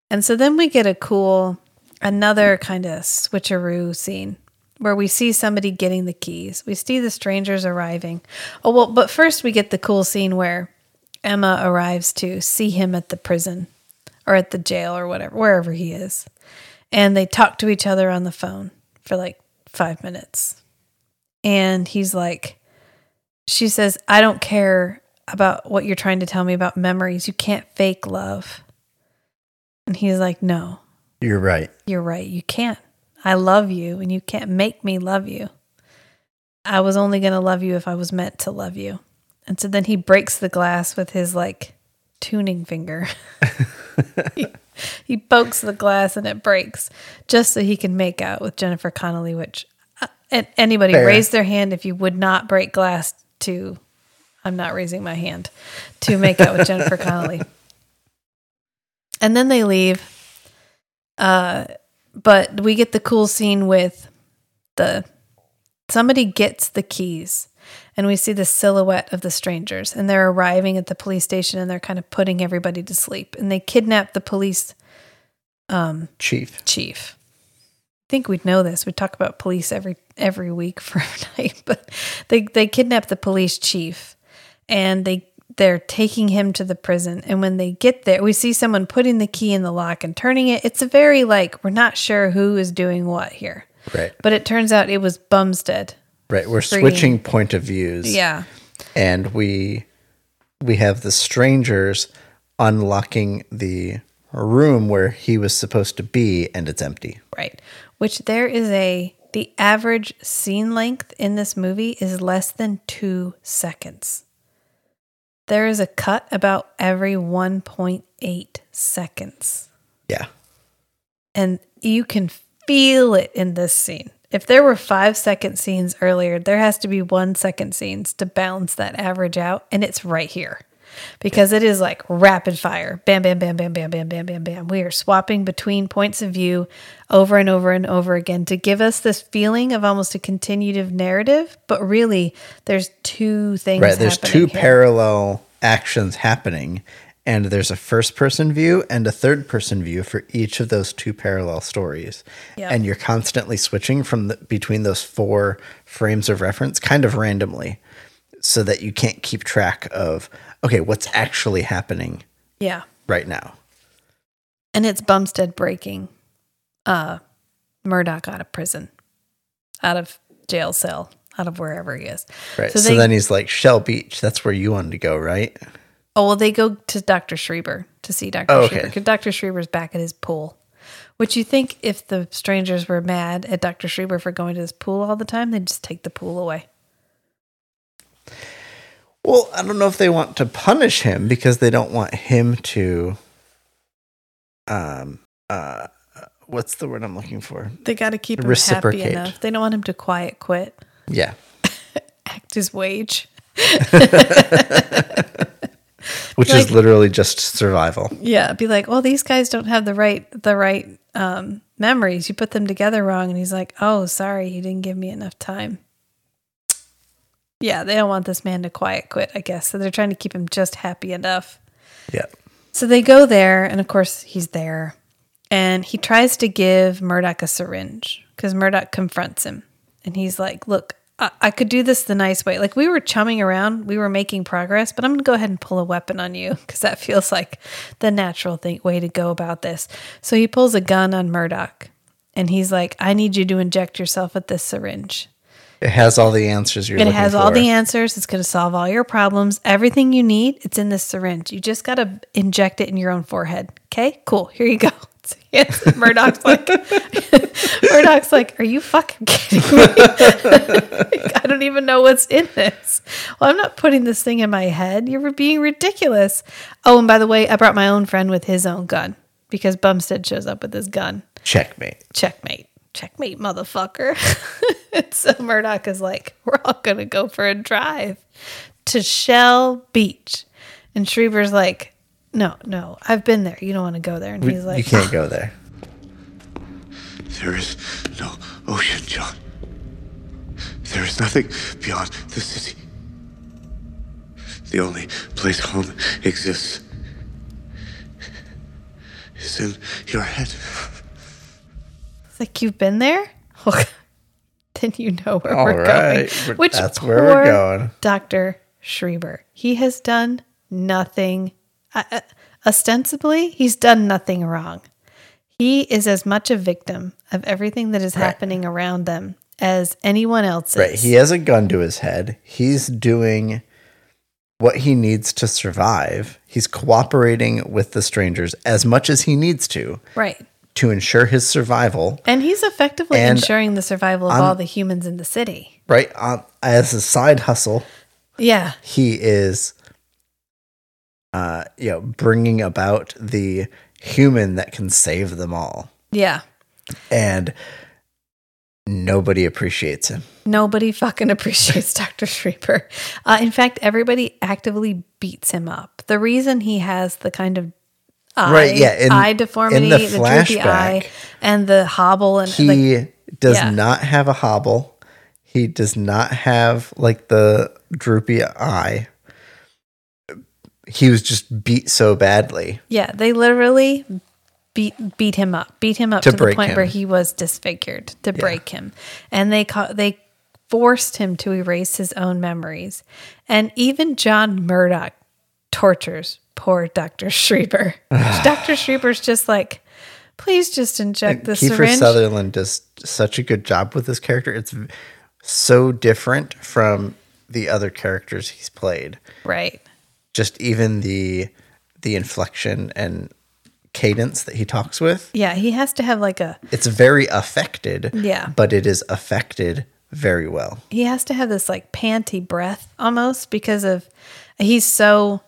And so then we get a cool, another kind of switcheroo scene where we see somebody getting the keys. We see the strangers arriving. Oh, well, but first we get the cool scene where Emma arrives to see him at the prison or at the jail or whatever, wherever he is. And they talk to each other on the phone for like five minutes. And he's like, she says, I don't care about what you're trying to tell me about memories. You can't fake love. And he's like, No, You're right. you're right. You can't. I love you and you can't make me love you. I was only going to love you if I was meant to love you. And so then he breaks the glass with his like tuning finger. he, he pokes the glass and it breaks just so he can make out with Jennifer Connelly, which anybody Fair. raise their hand if you would not break glass to I'm not raising my hand to make out with Jennifer Connelly. And then they leave. Uh but we get the cool scene with the somebody gets the keys and we see the silhouette of the strangers and they're arriving at the police station and they're kind of putting everybody to sleep and they kidnap the police um Chief. chief I think we'd know this. We talk about police every every week for a night, but they they kidnap the police chief and they they're taking him to the prison. And when they get there, we see someone putting the key in the lock and turning it. It's a very like we're not sure who is doing what here. Right. But it turns out it was Bumstead. Right. We're Freaking- switching point of views. Yeah. And we we have the strangers unlocking the room where he was supposed to be and it's empty. Right. Which there is a the average scene length in this movie is less than 2 seconds. There is a cut about every 1.8 seconds. Yeah. And you can feel it in this scene. If there were 5 second scenes earlier, there has to be 1 second scenes to balance that average out and it's right here. Because it is like rapid fire. Bam, bam, bam, bam, bam, bam, bam, bam, bam. We are swapping between points of view over and over and over again to give us this feeling of almost a continuative narrative. But really, there's two things. Right. There's two here. parallel actions happening, and there's a first person view and a third person view for each of those two parallel stories. Yep. And you're constantly switching from the, between those four frames of reference kind of randomly so that you can't keep track of okay, what's actually happening Yeah. right now. And it's Bumstead breaking uh Murdoch out of prison, out of jail cell, out of wherever he is. Right. So So, they- then he's like, Shell Beach, that's where you wanted to go, right? Oh well, they go to Doctor Schreber to see Doctor Oh, Schreber okay. because Doctor Schreber's back at his pool. Which you think if the strangers were mad at Doctor Schreber for going to this pool all the time, they'd just take the pool away. Well, I don't know if they want to punish him because they don't want him to um uh what's the word I'm looking for? They got to keep him happy enough. They don't want him to quiet quit, Yeah. act his wage. Which Like- is literally just survival. Yeah, be like, well, these guys don't have the right the right um, memories. You put them together wrong, and he's like, oh, sorry, he didn't give me enough time. Yeah, they don't want this man to quiet quit, I guess. So they're trying to keep him just happy enough. Yeah. So they go there, and of course, he's there. And he tries to give Murdoch a syringe because Murdoch confronts him. And he's like, Look, I-, I could do this the nice way. Like, we were chumming around, we were making progress, but I'm going to go ahead and pull a weapon on you because that feels like the natural thing, way to go about this. So he pulls a gun on Murdoch. And he's like, I need you to inject yourself with this syringe. It has all the answers you're It has all the answers. It's going to solve all your problems. Everything you need, it's in this syringe. You just got to inject it in your own forehead. Okay, cool. Here you go. Yes, Murdoch's like, Murdoch's like, are you fucking kidding me? I don't even know what's in this. Well, I'm not putting this thing in my head. You're being ridiculous. Oh, and by the way, I brought my own friend with his own gun because Bumstead shows up with his gun Checkmate. checkmate, checkmate, motherfucker. and so Murdoch is like, we're all going to go for a drive to Shell Beach. And Schreber's like, no, no, I've been there. You don't want to go there. And We- he's like, you can't go there. There is no ocean, John. There is nothing beyond the city. The only place home exists is in your head. It's like, you've been there? then you know where All we're right. going. Which that's where we're going. Dr. Schreber. He has done nothing. Uh, uh, ostensibly, he's done nothing wrong. He is as much a victim of everything that is happening around them as anyone else Right. is. He has a gun to his head. He's doing what he needs to survive. He's cooperating with the strangers as much as he needs to Right. To ensure his survival. And he's effectively And ensuring the survival of I'm- all the humans in the city. Right. Um, as a side hustle, Yeah. he is, uh, you know, bringing about the human that can save them all, Yeah. and nobody appreciates him. Nobody fucking appreciates Dr. Schreber. Uh, in fact, everybody actively beats him up. The reason he has the kind of eye, Right, yeah, in- eye deformity, in the the, droopy eye, and the hobble, and He like, does yeah. not have a hobble. He does not have like the droopy eye. He was just beat so badly. yeah, they literally beat beat him up, beat him up To to, the point him. where he was disfigured to break him, and they ca- they forced him to erase his own memories, and even John Murdoch tortures poor Doctor Schreber. Doctor Schreber's just like, please just inject the Kiefer syringe. Sutherland does such a good job with this character. It's so different from the other characters he's played. Right. Just even the the inflection and cadence that he talks with. Yeah, he has to have like a It's very affected. Yeah. But it is affected very well. he has to have this like panty breath almost because of he's so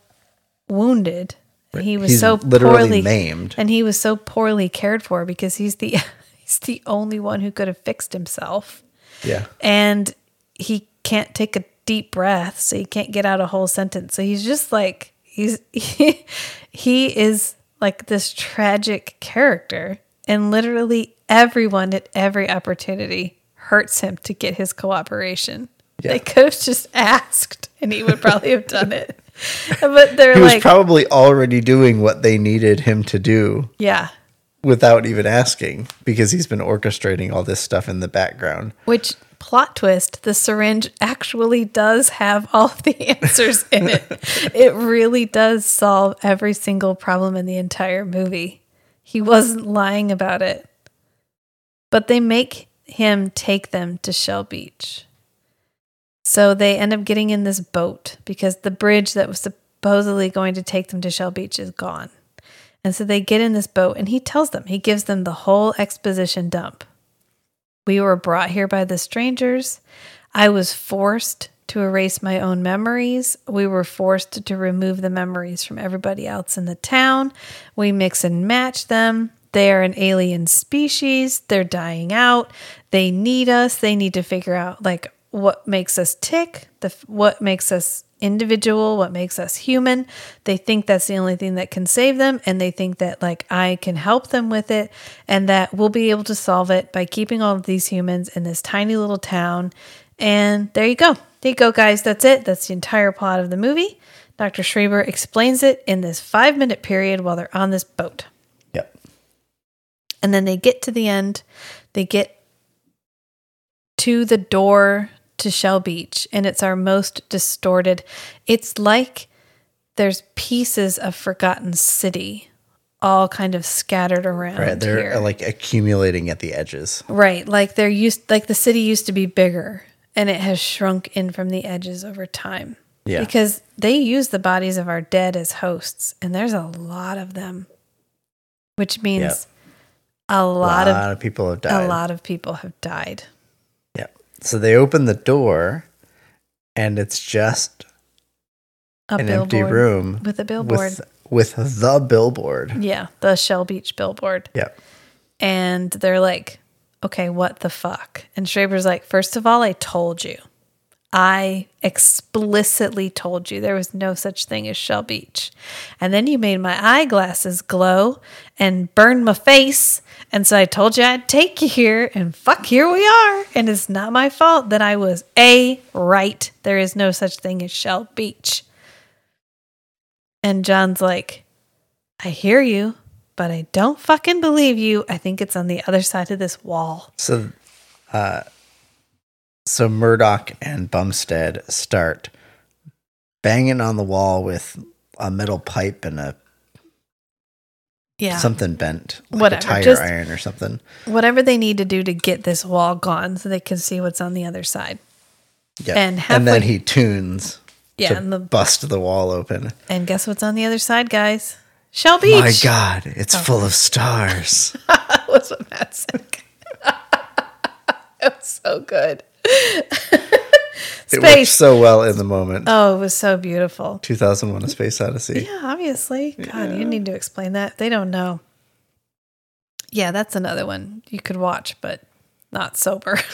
wounded. He was He's so poorly maimed. and he was so poorly cared for because he's the he's the only one who could have fixed himself. Yeah. and he can't take a deep breath, so he can't get out a whole sentence. So he's just like He's he, he is like this tragic character, and literally everyone at every opportunity hurts him to get his cooperation. Yeah. They could have just asked, and he would probably have done it. But they're He was probably already doing what they needed him to do yeah. without even asking because he's been orchestrating all this stuff in the background. Which plot twist, the syringe actually does have all the answers in it. it really does solve every single problem in the entire movie. He wasn't lying about it. But they make him take them to Shell Beach. So they end up getting in this boat because the bridge that was supposedly going to take them to Shell Beach is gone. And so they get in this boat and he tells them, he gives them the whole exposition dump. We were brought here by the strangers. I was forced to erase my own memories. We were forced to remove the memories from everybody else in the town. We mix and match them. They are an alien species. They're dying out. They need us. They need to figure out like what makes us tick, the what makes us individual, what makes us human. They think that's the only thing that can save them and they think that like I can help them with it and that we'll be able to solve it by keeping all of these humans in this tiny little town. And there you go. There you go guys. That's it. That's the entire plot of the movie. Dr. Schreber explains it in this 5-minute period while they're on this boat. Yep. And then they get to the end. They get to the door to Shell Beach, and it's our most distorted. It's like there's pieces of Forgotten City all kind of scattered around. Right. They're here. like accumulating at the edges. Right, like they're used like the city used to be bigger and it has shrunk in from the edges over time. Yeah. Because they use the bodies of our dead as hosts and there's a lot of them. Which means Yep. a lot, a of, lot of people have died. a lot of people have died. Yeah. So they open the door and it's just A an empty room with a billboard. With, with the billboard. Yeah, the Shell Beach billboard. Yep. And they're like, okay, what the fuck? And Schreber's like, first of all, I told you. I explicitly told you there was no such thing as Shell Beach. And then you made my eyeglasses glow and burned my face. And so I told you I'd take you here, and fuck, here we are. And it's not my fault that I was A, right. There is no such thing as Shell Beach. And John's like, I hear you, but I don't fucking believe you. I think it's on the other side of this wall. So, uh, so Murdoch and Bumstead start banging on the wall with a metal pipe and a Yeah. something bent, like Whatever, a tire just- iron or something. Whatever they need to do to get this wall gone so they can see what's on the other side. Yeah, And and then he tunes Yeah, to and the- bust the wall open. And guess what's on the other side, guys? Shell Beach. My God, it's Oh. full of stars. that was what Matt said. it was so good. It worked so well in the moment. Oh, it was so beautiful. 2001: A Space Odyssey. Yeah, obviously. God, you need to explain that. They don't know. Yeah, that's another one you could watch, but not sober.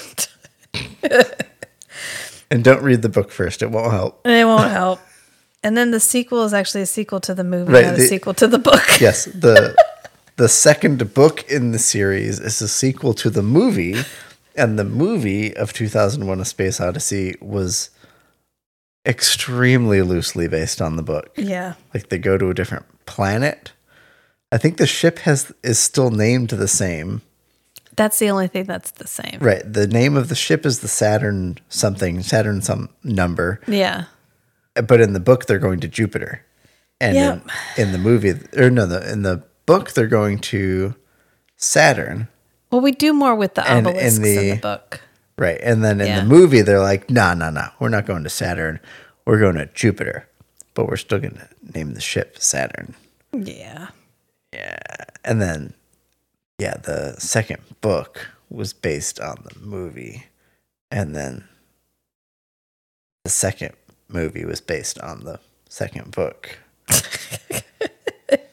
And don't read the book first; it won't help. And it won't help. And then the sequel is actually a sequel to the movie, Right, not a the- sequel to the book. yes, the the second book in the series is a sequel to the movie, and the movie of 2001: A Space Odyssey was extremely loosely based on the book. Yeah. Like they go to a different planet. I think the ship has is still named the same. That's the only thing that's the same. Right. The name of the ship is the Saturn something, Saturn some number. Yeah. But in the book, they're going to Jupiter, and Yep. in, in the movie, or no, the, in the book, they're going to Saturn. Well, we do more with the And in obelisks in the, the- book. Right. And then in Yeah. the movie, they're like, no, no, no, we're not going to Saturn. We're going to Jupiter, but we're still going to name the ship Saturn. Yeah. Yeah. And then, yeah, the second book was based on the movie. And then the second movie was based on the second book.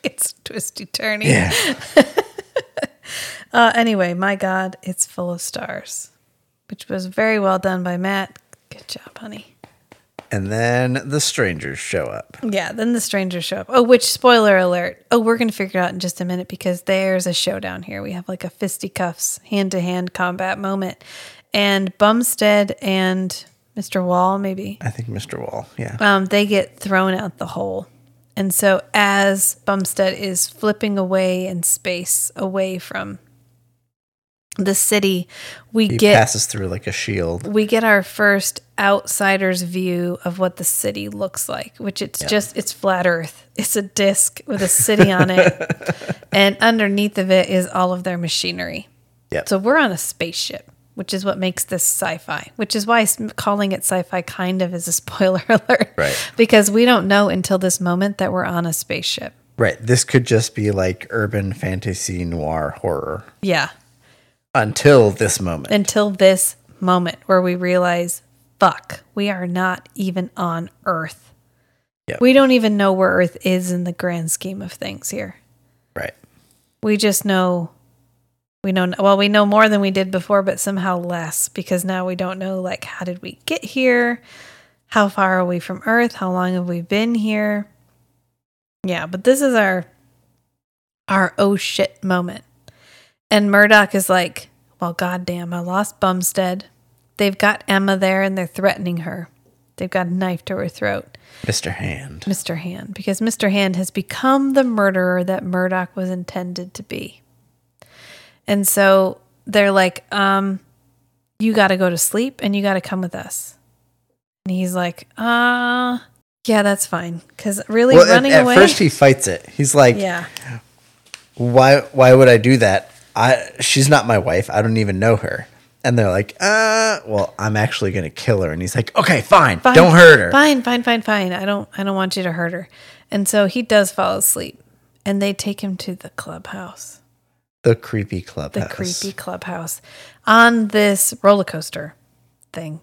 It's twisty turny. Yeah. uh, anyway, my God, it's full of stars, which was very well done by Matt. Good job, honey. And then the strangers show up. Yeah, then the strangers show up. Oh, which spoiler alert. Oh, we're going to figure it out in just a minute because there's a showdown here. We have like a fisticuffs, hand to hand combat moment. And Bumstead and Mr. Wall, maybe, I think Mr. Wall. Yeah. um, they get thrown out the hole. And so as Bumstead is flipping away in space, away from the city, we he get passes through like a shield. we get our first outsider's view of what the city looks like, which it's just it's flat earth. It's a disc with a city on it. and underneath of it is all of their machinery. Yep. So we're on a spaceship, which is what makes this sci-fi, which is why calling it sci-fi kind of is a spoiler alert. Right. Because we don't know until this moment that we're on a spaceship. Right. This could just be like urban fantasy noir horror Yeah. Until this moment. until this moment where we realize, fuck, we are not even on Earth. Yep. We don't even know where Earth is in the grand scheme of things here. right. We just know, we know, well, we know more than we did before, but somehow less because now we don't know, like, how did we get here? How far are we from Earth? How long have we been here? Yeah, but this is our, our oh shit moment. And Murdoch is like, well, goddamn, I lost Bumstead. They've got Emma there and they're threatening her. They've got a knife to her throat. Mr. Hand. Mr. Hand, because Mr. Hand has become the murderer that Murdoch was intended to be. And so they're like, um, you got to go to sleep and you got to come with us. And he's like, uh, yeah, that's fine. Because really Well, at, running at away. first he fights it. He's like, yeah. why why would I do that? I she's not my wife. I don't even know her. And they're like, uh, well, I'm actually gonna kill her. And he's like, okay, fine, Fine, don't hurt her. Fine, fine, fine, fine. I don't I don't want you to hurt her. And so he does fall asleep. And they take him to the clubhouse. The creepy clubhouse. The creepy clubhouse. On this roller coaster thing.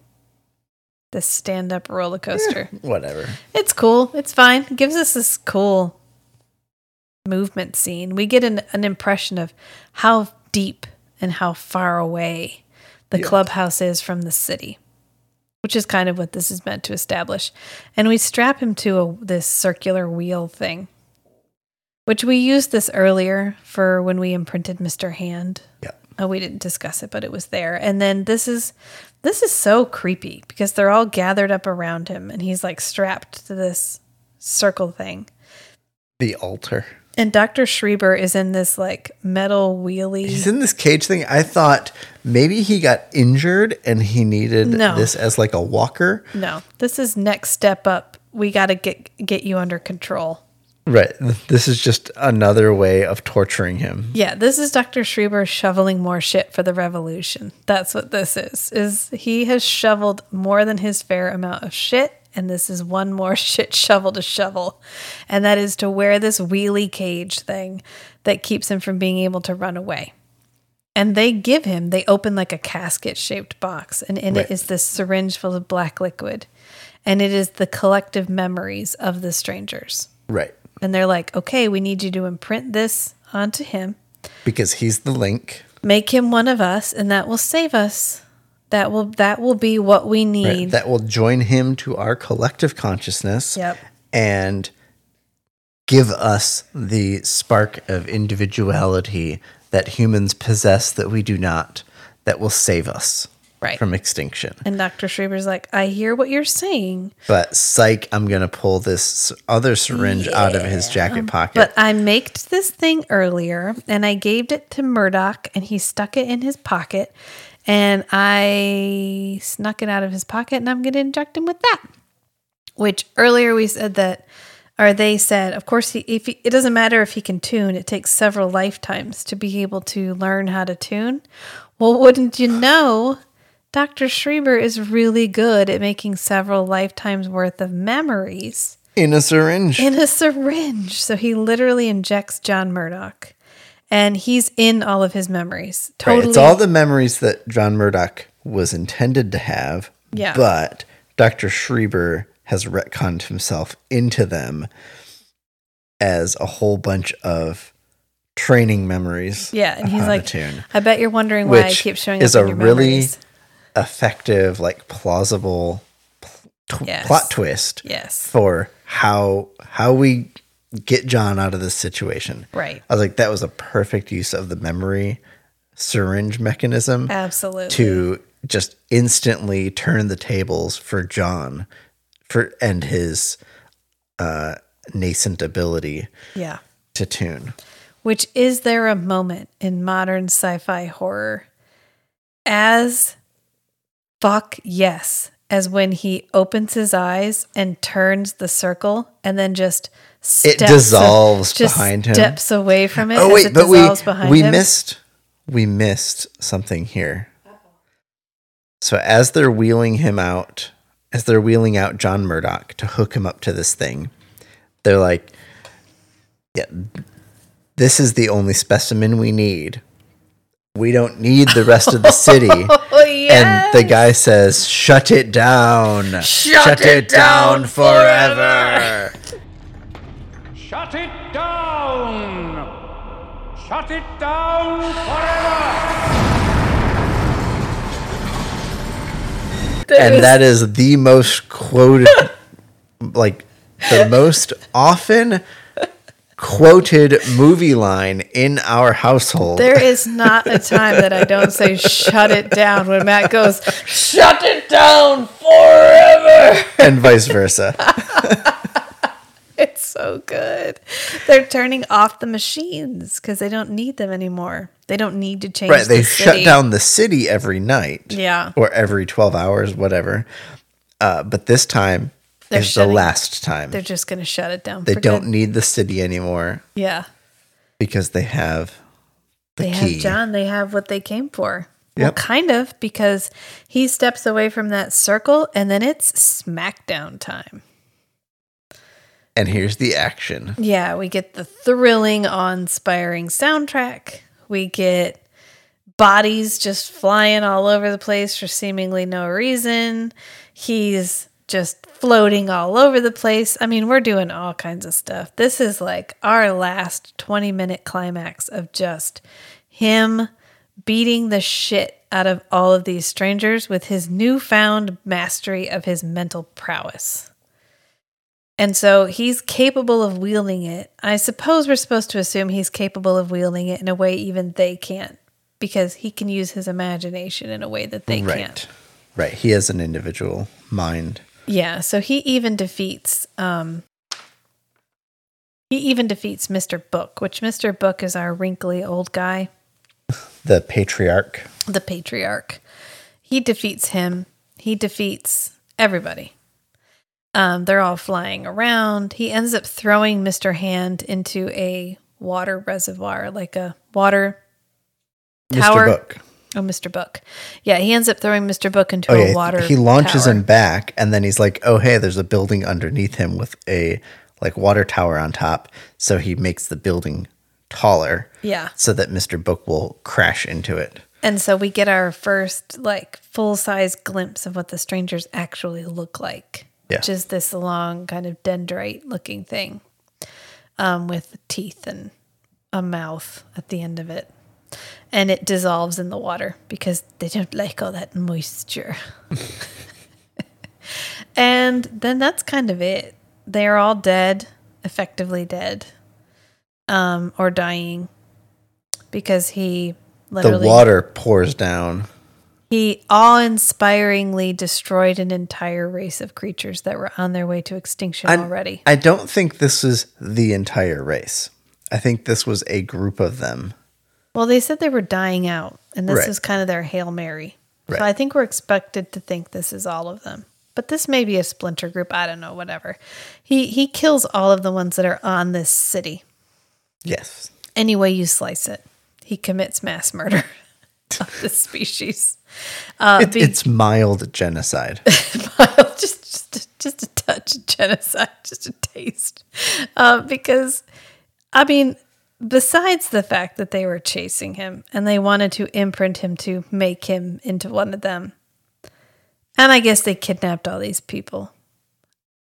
This stand up roller coaster. Whatever. It's cool. It's fine. It gives us this cool movement scene. We get an, an impression of how deep and how far away the clubhouse is from the city, which is kind of what this is meant to establish. And we strap him to a, this circular wheel thing, which we used this earlier for when we imprinted Mr. Hand. Yeah. Oh, we didn't discuss it, but it was there. And then this is this is so creepy because they're all gathered up around him and he's like strapped to this circle thing. The altar. And Dr. Schreber is in this like metal wheelie. He's in this cage thing. I thought maybe he got injured and he needed No. this as like a walker. no, this is next step up. We got to get get you under control. Right. This is just another way of torturing him. Yeah, this is Dr. Schreber shoveling more shit for the revolution. That's what this is. Is he has shoveled more than his fair amount of shit and this is one more shit shovel to shovel. And that is to wear this wheelie cage thing that keeps him from being able to run away. And they give him, they open like a casket shaped box, and in Right. it is this syringe full of black liquid. And it is the collective memories of the strangers. Right. And they're like, okay, we need you to imprint this onto him, Because he's the link. make him one of us, and that will save us. That will that will be what we Right. need. That will join him to our collective consciousness. Yep. And give us the spark of individuality that humans possess that we do not, that will save us Right. from extinction. And Dr. Schreber's like, I hear what you're saying, But psych, I'm going to pull this other syringe out of his jacket pocket. but I maked this thing earlier and I gave it to Murdoch and he stuck it in his pocket and I snuck it out of his pocket and I'm going to inject him with that. Which earlier we said that, or they said, of course, he, if he, it doesn't matter if he can tune, it takes several lifetimes to be able to learn how to tune. Well, wouldn't you know? Dr. Schreber is really good at making several lifetimes worth of memories in a syringe. in a syringe. So he literally injects John Murdoch and he's in all of his memories. Right, Totally. It's all the memories that John Murdoch was intended to have. Yeah. But Dr. Schreber has retconned himself into them as a whole bunch of training memories. yeah. And he's like, tune, I bet you're wondering why I keep showing is up a your really memories. effective, like plausible pl- Yes. plot twist Yes. for how how we get John out of this situation. Right. I was like, that was a perfect use of the memory syringe mechanism Absolutely. to just instantly turn the tables for John for and his uh nascent ability Yeah. to tune. Which is there a moment in modern sci-fi horror as fuck yes as when he opens his eyes and turns the circle and then just It steps dissolves just behind him. steps away from it Oh as wait, it but we dissolves behind we him. missed we missed something here. So as they're wheeling him out, as they're wheeling out John Murdoch to hook him up to this thing, they're like, "Yeah, this is the only specimen we need. We don't need the rest of the city." Oh, And the guy says, "Shut it down. Shut it down forever." Shut Shut it down forever! and that is the most quoted like the most often quoted movie line in our household There is not a time that I don't say shut it down when Matt goes, shut it down forever. and vice versa It's so good. They're turning off the machines because they don't need them anymore. They don't need to change. right they the shut down the city every night Yeah. or every 12 hours whatever uh, but this time They're is the last time They're just going to shut it down. they don't good. need the city anymore Yeah. because they have the they key have John. They have what they came for. Well, Yep. kind of because he steps away from that circle and then it's smackdown time. And here's the action Yeah, we get the thrilling, awe-inspiring soundtrack. We get bodies just flying all over the place for seemingly no reason. He's just floating all over the place. I mean, we're doing all kinds of stuff. This is like our last 20 minute climax of just him beating the shit out of all of these strangers with his newfound mastery of his mental prowess. And so he's capable of wielding it. I suppose we're supposed to assume he's capable of wielding it in a way even they can't, because he can use his imagination in a way that they right can't. right he has an individual mind Yeah, so he even defeats um he even defeats Mr. Book, which Mr. Book is our wrinkly old guy, the patriarch the patriarch. He defeats him. He defeats everybody. Um, they're all flying around. He ends up throwing Mr. Hand into a water reservoir, like a water tower. Mr. Book. Oh, Mr. Book. Yeah, he ends up throwing Mr. Book into Oh a yeah, water. he launches tower. him back, and then he's like, "Oh hey, there's a building underneath him with a like water tower on top." So he makes the building taller, Yeah. so that Mister Book will crash into it. And so we get our first like full size glimpse of what the strangers actually look like. Yeah. Which is this long kind of dendrite looking thing. Um, with teeth and a mouth at the end of it. And it dissolves in the water because they don't like all that moisture. and then that's kind of it. They're all dead, effectively dead. Um, or dying. Because he literally the water pours down. He awe inspiringly destroyed an entire race of creatures that were on their way to extinction I- already. I don't think this is the entire race. I think this was a group of them. Well, they said they were dying out, and this Right. is kind of their Hail Mary. Right. So I think we're expected to think this is all of them. But this may be a splinter group. I don't know, whatever. He he kills all of the ones that are on this city. Yes. Any way you slice it. He commits mass murder of this species. Uh, It- be- it's mild genocide. mild, just, just, just a touch of genocide, just a taste. Uh, because, I mean, besides the fact that they were chasing him and they wanted to imprint him to make him into one of them, and I guess they kidnapped all these people.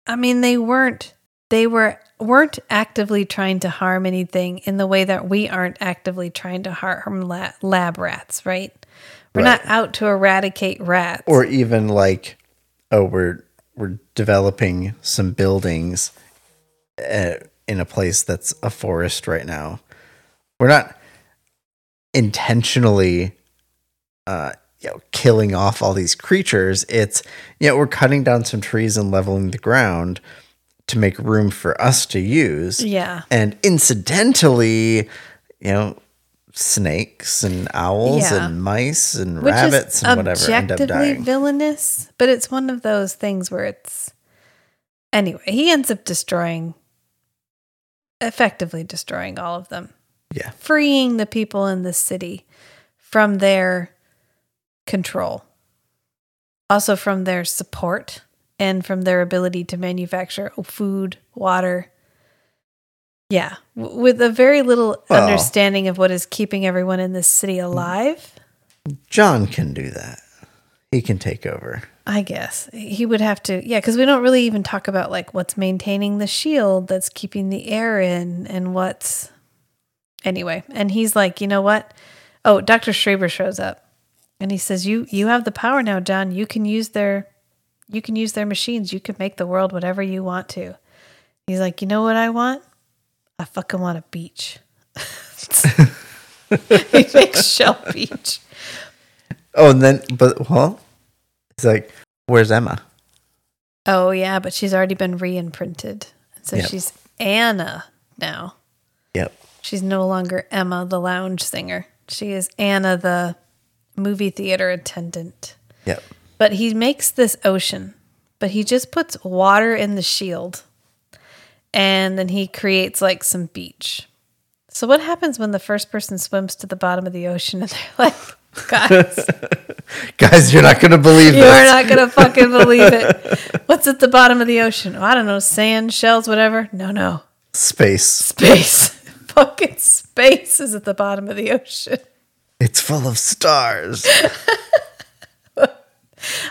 I mean, they weren't. They were weren't actively trying to harm anything in the way that we aren't actively trying to harm la- lab rats, right? We're Right. not out to eradicate rats. or even like, oh, we're we're developing some buildings uh, in a place that's a forest right now. We're not intentionally uh you know killing off all these creatures. It's you know, we're cutting down some trees and leveling the ground to make room for us to use. Yeah. And incidentally, you know, snakes and owls Yeah. and mice and Which rabbits and whatever end up dying. villainous, but it's one of those things where it's anyway. He ends up destroying, effectively destroying all of them. Yeah. freeing the people in the city from their control, also from their support and from their ability to manufacture food, water. Yeah, with a very little Well- understanding of what is keeping everyone in this city alive. John can do that. He can take over. I guess he would have to, yeah, because we don't really even talk about like what's maintaining the shield that's keeping the air in and what's. Anyway, and he's like, you know what? Oh, Dr. Schreber shows up and he says, You you have the power now, John. You can use their you can use their machines. You can make the world whatever you want to. He's like, you know what I want? I fucking want a beach. he makes Shell Beach. Oh, and then, but, well, it's like, where's Emma? Oh yeah, but she's already been re-imprinted. So Yep. she's Anna now. Yep. She's no longer Emma, the lounge singer. She is Anna, the movie theater attendant. Yep. But he makes this ocean, but he just puts water in the shield and then he creates like some beach. So, what happens when the first person swims to the bottom of the ocean and they're like, guys, Guys, you're not going to believe you this. are not going to fucking believe it. What's at the bottom of the ocean? Oh, I don't know, sand, shells, whatever. No, no. Space. Space. fucking space is at the bottom of the ocean. It's full of stars.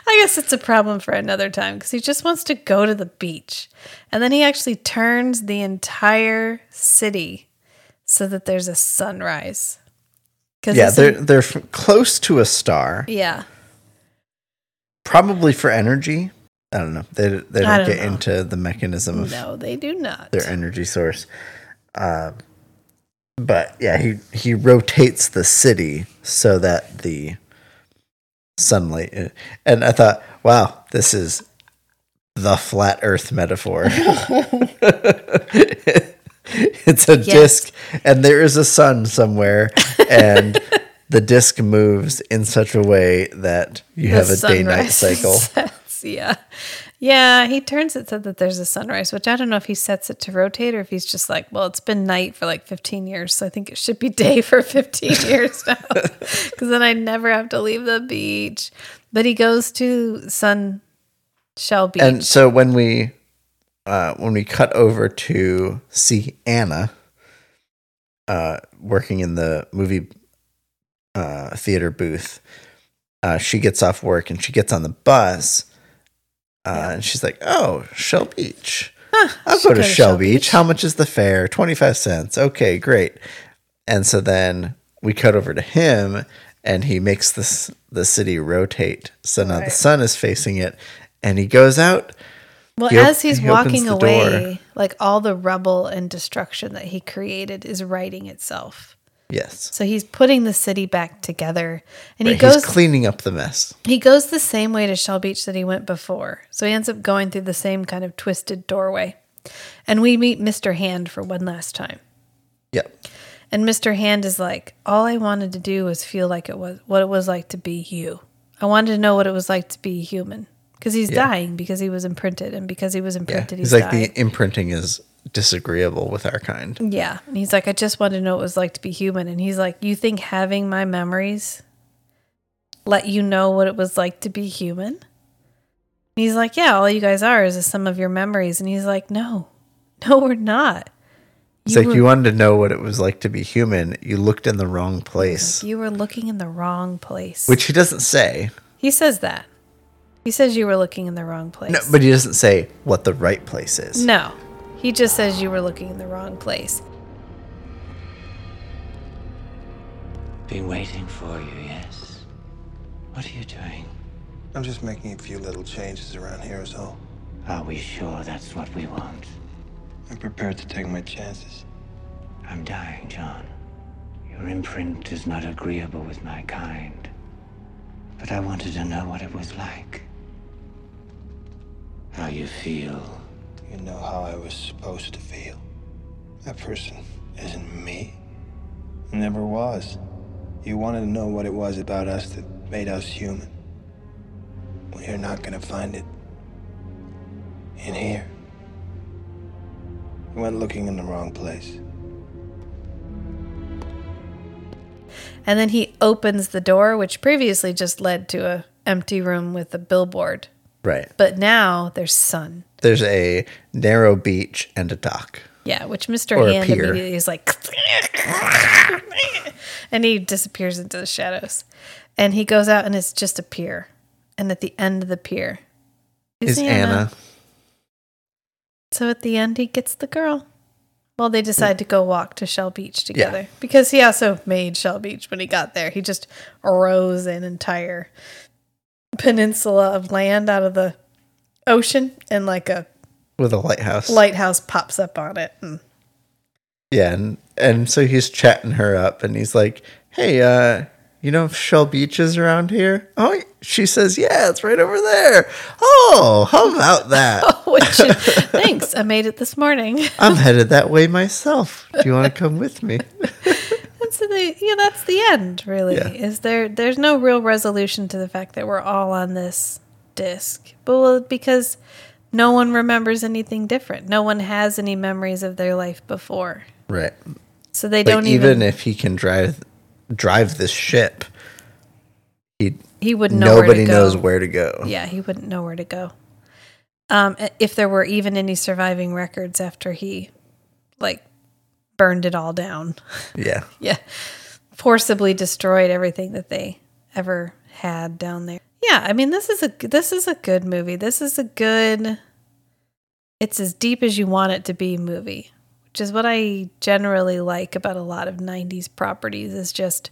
I guess it's a problem for another time because he just wants to go to the beach. And then he actually turns the entire city so that there's a sunrise. yeah, they're they're close to a star, yeah. probably for energy. I don't know. They they don't don't get know. into the mechanism of No, they do not. their energy source. Uh, but yeah, he he rotates the city so that the sunlight. uh, And I thought, wow, this is the flat Earth metaphor. it's a Yes. disc, and there is a sun somewhere, and the disc moves in such a way that you have a day night cycle. sets, yeah. Yeah, he turns it so that there's a sunrise, which I don't know if he sets it to rotate or if he's just like, well, it's been night for like 15 years, so I think it should be day for 15 years now. Because then I never have to leave the beach. But he goes to Sun Shell Beach. And so when we uh, when we cut over to see Anna uh, working in the movie uh, theater booth, uh, she gets off work and she gets on the bus. Uh, And she's like, "Oh, Shell Beach. I'll should go to Shell Beach. How much is the fare? Twenty five cents. Okay, great." And so then we cut over to him, and he makes this the city rotate. So now the sun is facing it, and he goes out. Well, He op- as he's he walking away, door. like all the rubble and destruction that he created is righting itself. Yes, So he's putting the city back together, and he goes. he's cleaning up the mess. He goes the same way to Shell Beach that he went before. So he ends up going through the same kind of twisted doorway. And we meet Mr. Hand for one last time. Yep. And Mr. Hand is like, all I wanted to do was feel like it was what it was like to be you. I wanted to know what it was like to be human. Because he's Yeah. dying because he was imprinted, and because he was Yeah, imprinted, he's he's, like dying. the imprinting is disagreeable with our kind. Yeah. And he's like, I just wanted to know what it was like to be human. And he's like, You think having my memories let you know what it was like to be human? And he's like, Yeah, all you guys are is a sum of your memories. And he's like, No, no, we're not. It's You like were- you wanted to know what it was like to be human. You looked in the wrong place, You were looking in the wrong place. which he doesn't say. he says that. He says you were looking in the wrong place. No, but he doesn't say what the right place is. No. He just says you were looking in the wrong place. Been waiting for you, yes? What are you doing? I'm just making a few little changes around here, is all. Are we sure that's what we want? I'm prepared to take my chances. I'm dying, John. Your imprint is not agreeable with my kind. But I wanted to know what it was like. How you feel. You know how I was supposed to feel. That person isn't me. Never was. You wanted to know what it was about us that made us human. Well, you're not gonna find it in here. You went looking in the wrong place. And then he opens the door, which previously just led to a empty room with a billboard. Right. But now there's sun. There's a narrow beach and a dock. Yeah, which Mr. Or Hand immediately is like, and he disappears into the shadows. And he goes out, and it's just a pier. And at the end of the pier Is Anna. So at the end, he gets the girl. Well, they decide to go walk to Shell Beach together because he also made Shell Beach when he got there. He just arose an entire peninsula of land out of the ocean, and like a with a lighthouse. lighthouse pops up on it. And Yeah, and and so he's chatting her up, and he's like, "Hey, uh, you know Shell Beach is around here?" Oh, she says, "Yeah, it's right over there." Oh, how about that? oh, which, thanks, I made it this morning. I'm headed that way myself. Do you want to come with me? And so they, yeah, that's the end. Really, Yeah. is there? There's no real resolution to the fact that we're all on this disc, but well, because no one remembers anything different. No one has any memories of their life before, Right. so they Like, don't even, even. if he can drive drive this ship, he he wouldn't know where to nobody go. knows where to go. Yeah, he wouldn't know where to go. Um, if there were even any surviving records after he, like, burned it all down. Yeah. yeah, forcibly destroyed everything that they ever had down there. Yeah, I mean this is a this is a good movie. This is a good. It's as deep as you want it to be movie, which is what I generally like about a lot of '90s properties. Is just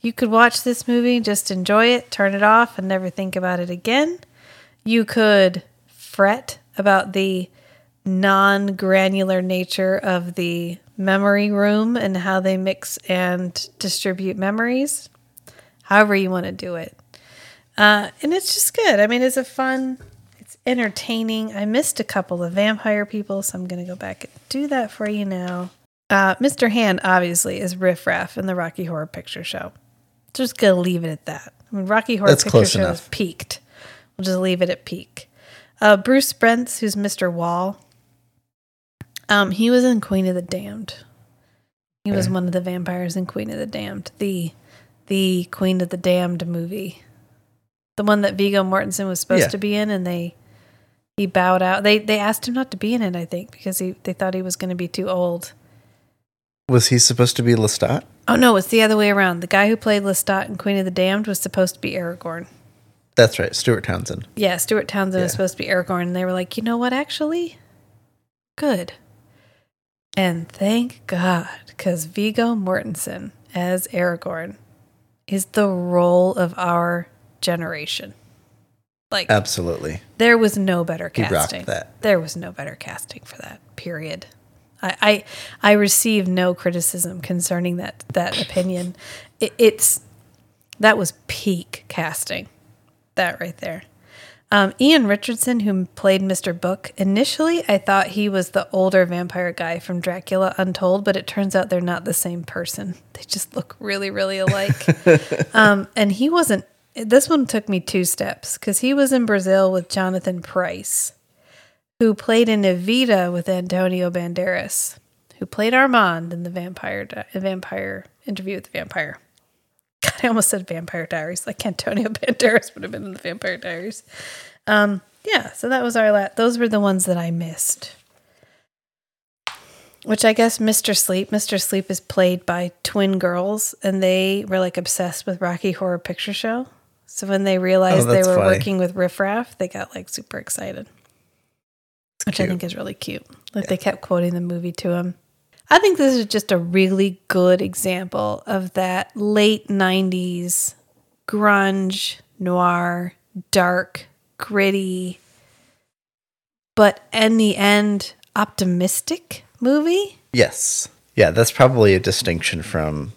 you could watch this movie, just enjoy it, turn it off, and never think about it again. You could fret about the non granular nature of the memory room and how they mix and distribute memories, however you want to do it. Uh, and it's just good. I mean, it's a fun, it's entertaining. I missed a couple of vampire people, so I'm going to go back and do that for you now. Uh, Mr. Hand, obviously, is Riff Raff in the Rocky Horror Picture Show. Just going to leave it at that. I mean, Rocky Horror That's Picture Show is enough. peaked. We'll just leave it at peak. Uh, Bruce Spence, who's Mr. Wall, um, he was in Queen of the Damned. He was one of the vampires in Queen of the Damned, the the Queen of the Damned movie, the one that Viggo Mortensen was supposed Yeah. to be in, and they he bowed out. They they asked him not to be in it, I think, because he they thought he was going to be too old. Was he supposed to be Lestat? Oh no, it's the other way around. The guy who played Lestat in Queen of the Damned was supposed to be Aragorn. That's right, Stuart Townsend. Yeah, Stuart Townsend was supposed to be Aragorn, and they were like, you know what, actually? Good. And thank God, because Viggo Mortensen as Aragorn is the role of our generation. Like, Absolutely. there was no better casting. that. There was no better casting for that. Period. I I, I receive no criticism concerning that that opinion. It, it's that was peak casting. That right there. Um, Ian Richardson, who played Mr. Book, initially I thought he was the older vampire guy from Dracula Untold, but it turns out they're not the same person. They just look really, really alike. um, and he wasn't. This one took me two steps because he was in Brazil with Jonathan Pryce, who played in Evita with Antonio Banderas, who played Armand in the Vampire Di- Vampire Interview with the Vampire. God, I almost said Vampire Diaries. Like Antonio Banderas would have been in the Vampire Diaries. Um, yeah, so that was our la- those were the ones that I missed. Which I guess Mr. Sleep, Mr. Sleep is played by twin girls, and they were like obsessed with Rocky Horror Picture Show. So when they realized oh, they were funny. working with Riff Raff, they got like super excited. Which I think is really cute. Like they kept quoting the movie to him. I think this is just a really good example of that late 90s grunge, noir, dark, gritty, but in the end, optimistic movie. Yes. Yeah, that's probably a distinction from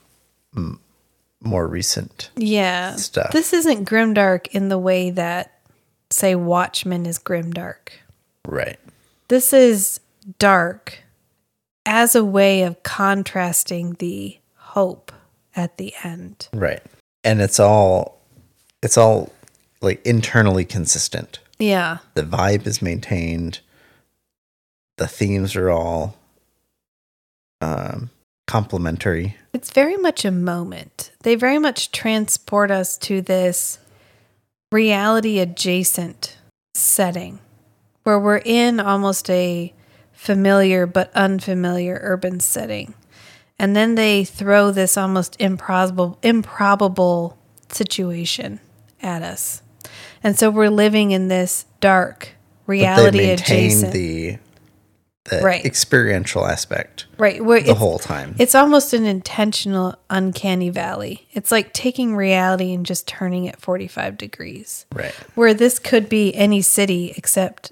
more recent. Yeah. Stuff. This isn't grimdark in the way that, say, Watchmen is grimdark. Right. This is dark as a way of contrasting the hope at the end. Right. And it's all it's all like internally consistent. Yeah. The vibe is maintained. The themes are all um complementary. It's very much a moment. They very much transport us to this reality adjacent setting where we're in almost a familiar but unfamiliar urban setting. And then they throw this almost improbable improbable situation at us. And so we're living in this dark But they reality maintain adjacent. the the Right. experiential aspect. Right. Where the whole time. It's almost an intentional uncanny valley. It's like taking reality and just turning it 45 degrees. Right. Where this could be any city except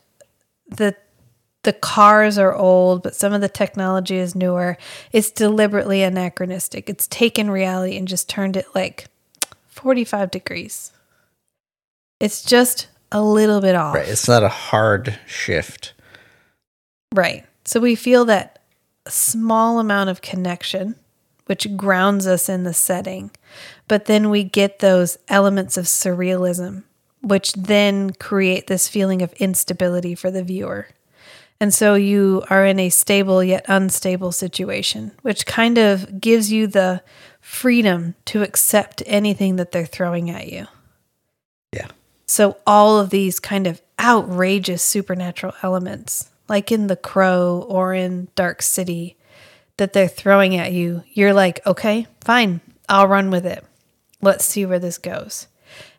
the the cars are old, but some of the technology is newer. It's deliberately anachronistic. It's taken reality and just turned it like 45 degrees. It's just a little bit off. Right. It's not a hard shift. Right. So we feel that small amount of connection, which grounds us in the setting. But then we get those elements of surrealism, which then create this feeling of instability for the viewer. And so you are in a stable yet unstable situation, which kind of gives you the freedom to accept anything that they're throwing at you. Yeah. So all of these kind of outrageous supernatural elements, like in The Crow or in Dark City, that they're throwing at you, you're like, okay, fine, I'll run with it. Let's see where this goes.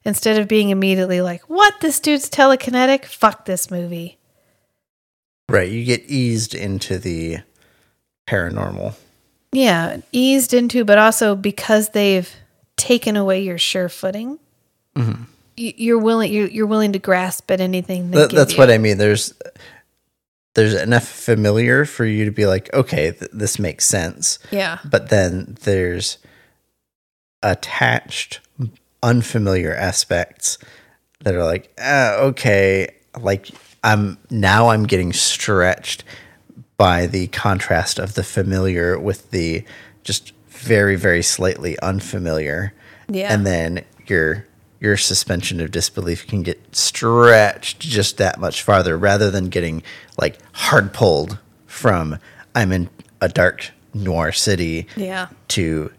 Instead of being immediately like, what? This dude's telekinetic? Fuck this movie. Right. You get eased into the paranormal. Yeah, eased into, but also because they've taken away your sure footing, Mhm. you're willing you're, you're willing to grasp at anything. That, that's you. what I mean. There's there's enough familiar for you to be like, okay, th- this makes sense. Yeah. But then there's attached unfamiliar aspects that are like, ah, okay, like I'm now I'm getting stretched by the contrast of the familiar with the just very very slightly unfamiliar. Yeah. And then your your suspension of disbelief can get stretched just that much farther rather than getting like hard pulled from I'm in a dark noir city Yeah. to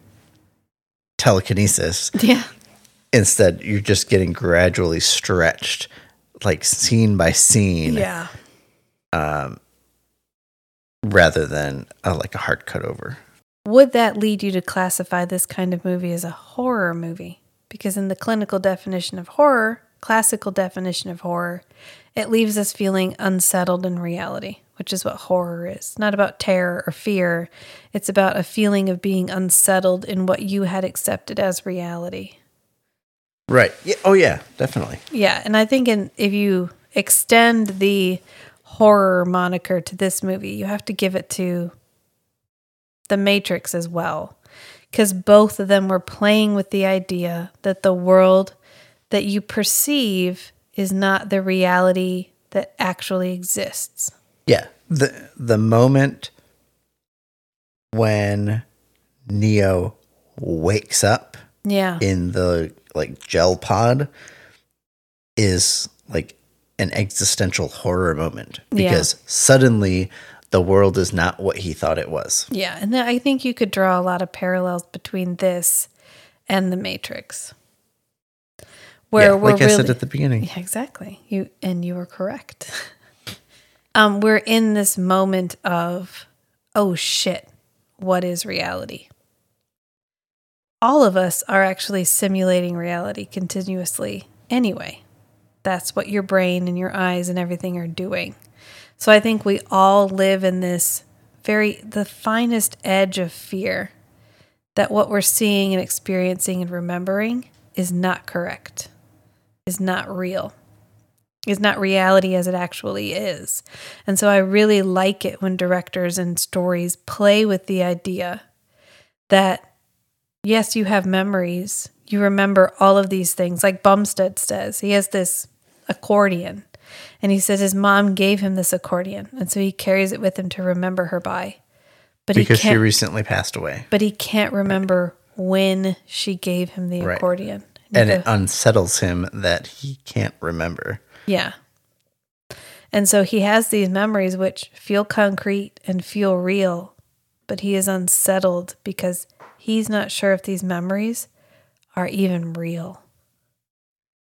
telekinesis. Yeah. Instead, you're just getting gradually stretched, like scene by scene. Yeah. Um, rather than uh, like a hard cut over. Would that lead you to classify this kind of movie as a horror movie? Because in the clinical definition of horror, classical definition of horror, it leaves us feeling unsettled in reality, which is what horror is. It's not about terror or fear. It's about a feeling of being unsettled in what you had accepted as reality. Right. Yeah. Oh, yeah. Definitely. Yeah, and I think in if you extend the horror moniker to this movie, you have to give it to The Matrix as well. Because both of them were playing with the idea that the world that you perceive is not the reality that actually exists. Yeah. The the moment when Neo wakes up Yeah. in the like gel pod is like an existential horror moment Yeah. because suddenly the world is not what he thought it was. Yeah, and I think you could draw a lot of parallels between this and The Matrix. Where Yeah, we're like I said at the beginning. Yeah, exactly. You and you were correct. um, we're in this moment of, oh shit, what is reality? All of us are actually simulating reality continuously anyway. That's what your brain and your eyes and everything are doing. So I think we all live in this very, the finest edge of fear that what we're seeing and experiencing and remembering is not correct, is not real. is not reality as it actually is. And so I really like it when directors and stories play with the idea that yes, you have memories. You remember all of these things. Like Bumstead says, he has this accordion. And he says his mom gave him this accordion. And so he carries it with him to remember her by. But because he she recently passed away. but he can't remember when she gave him the Right. accordion. And he it unsettles him that he can't remember. Yeah. And so he has these memories which feel concrete and feel real, but he is unsettled because he's not sure if these memories are even real.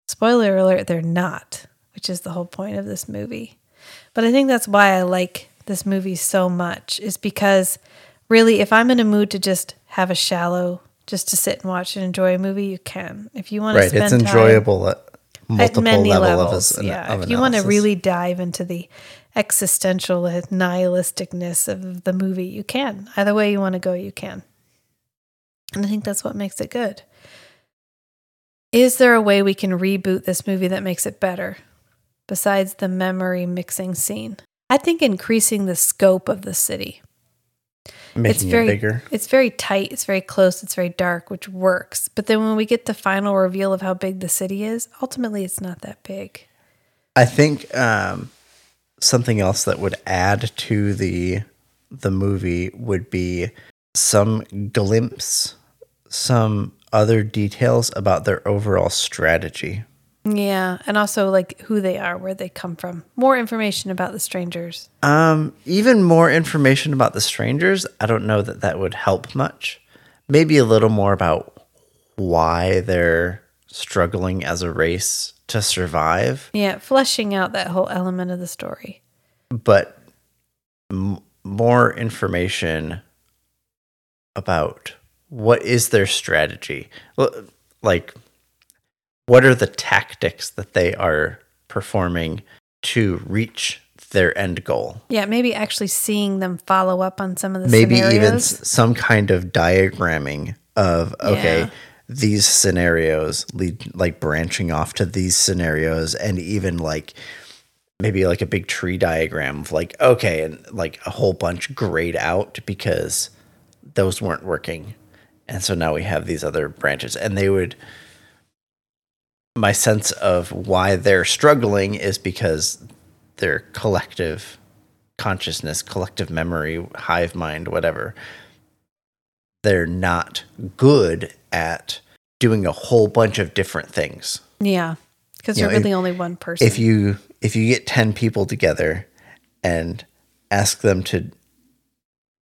Spoiler alert, they're not, which is the whole point of this movie. But I think that's why I like this movie so much, is because really, if I'm in a mood to just have a shallow, just to sit and watch and enjoy a movie, you can. If you want to Right. spend It's time- enjoyable at multiple at many level levels. of, yeah, of if you want to really dive into the existential nihilisticness of the movie, you can. Either way you want to go, you can. And I think that's what makes it good. Is there a way we can reboot this movie that makes it better besides the memory mixing scene? I think increasing the scope of the city. making it's very it bigger. it's very tight, it's very close, it's very dark, which works. But then when we get the final reveal of how big the city is, ultimately it's not that big. I think um, something else that would add to the the movie would be some glimpse, some other details about their overall strategy. Yeah, and also like who they are, where they come from. More information about the strangers. Um, even more information about the strangers. I don't know that that would help much. Maybe a little more about why they're struggling as a race to survive, Yeah, fleshing out that whole element of the story. but m- more information about what is their strategy. Like, what are the tactics that they are performing to reach their end goal? Yeah, maybe actually seeing them follow up on some of the maybe scenarios. even s- some kind of diagramming of okay Yeah. these scenarios lead like branching off to these scenarios and even like maybe like a big tree diagram of like okay and like a whole bunch grayed out because those weren't working and so now we have these other branches and they would my sense of why they're struggling is because their collective consciousness, collective memory, hive mind, whatever, they're not good at doing a whole bunch of different things. yeah, because You you're know, really if- only one person. If you if you get 10 people together and ask them to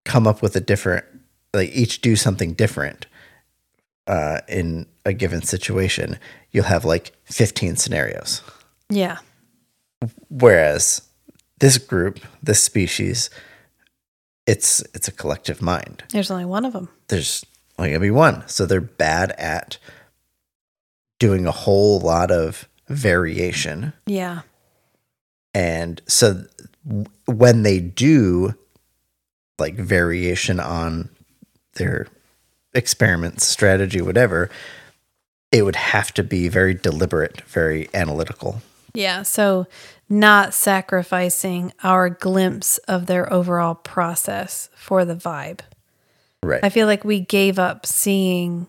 come up with a different like each do something different uh in a given situation, you'll have like 15 scenarios. yeah, Whereas this group, this species, it's it's a collective mind. there's only one of them. There's only gonna be one, so they're bad at doing a whole lot of variation, Yeah, and so when they do like variation on their experiments, strategy, whatever, it would have to be very deliberate, very analytical. yeah. So not sacrificing our glimpse of their overall process for the vibe. Right. I feel like we gave up seeing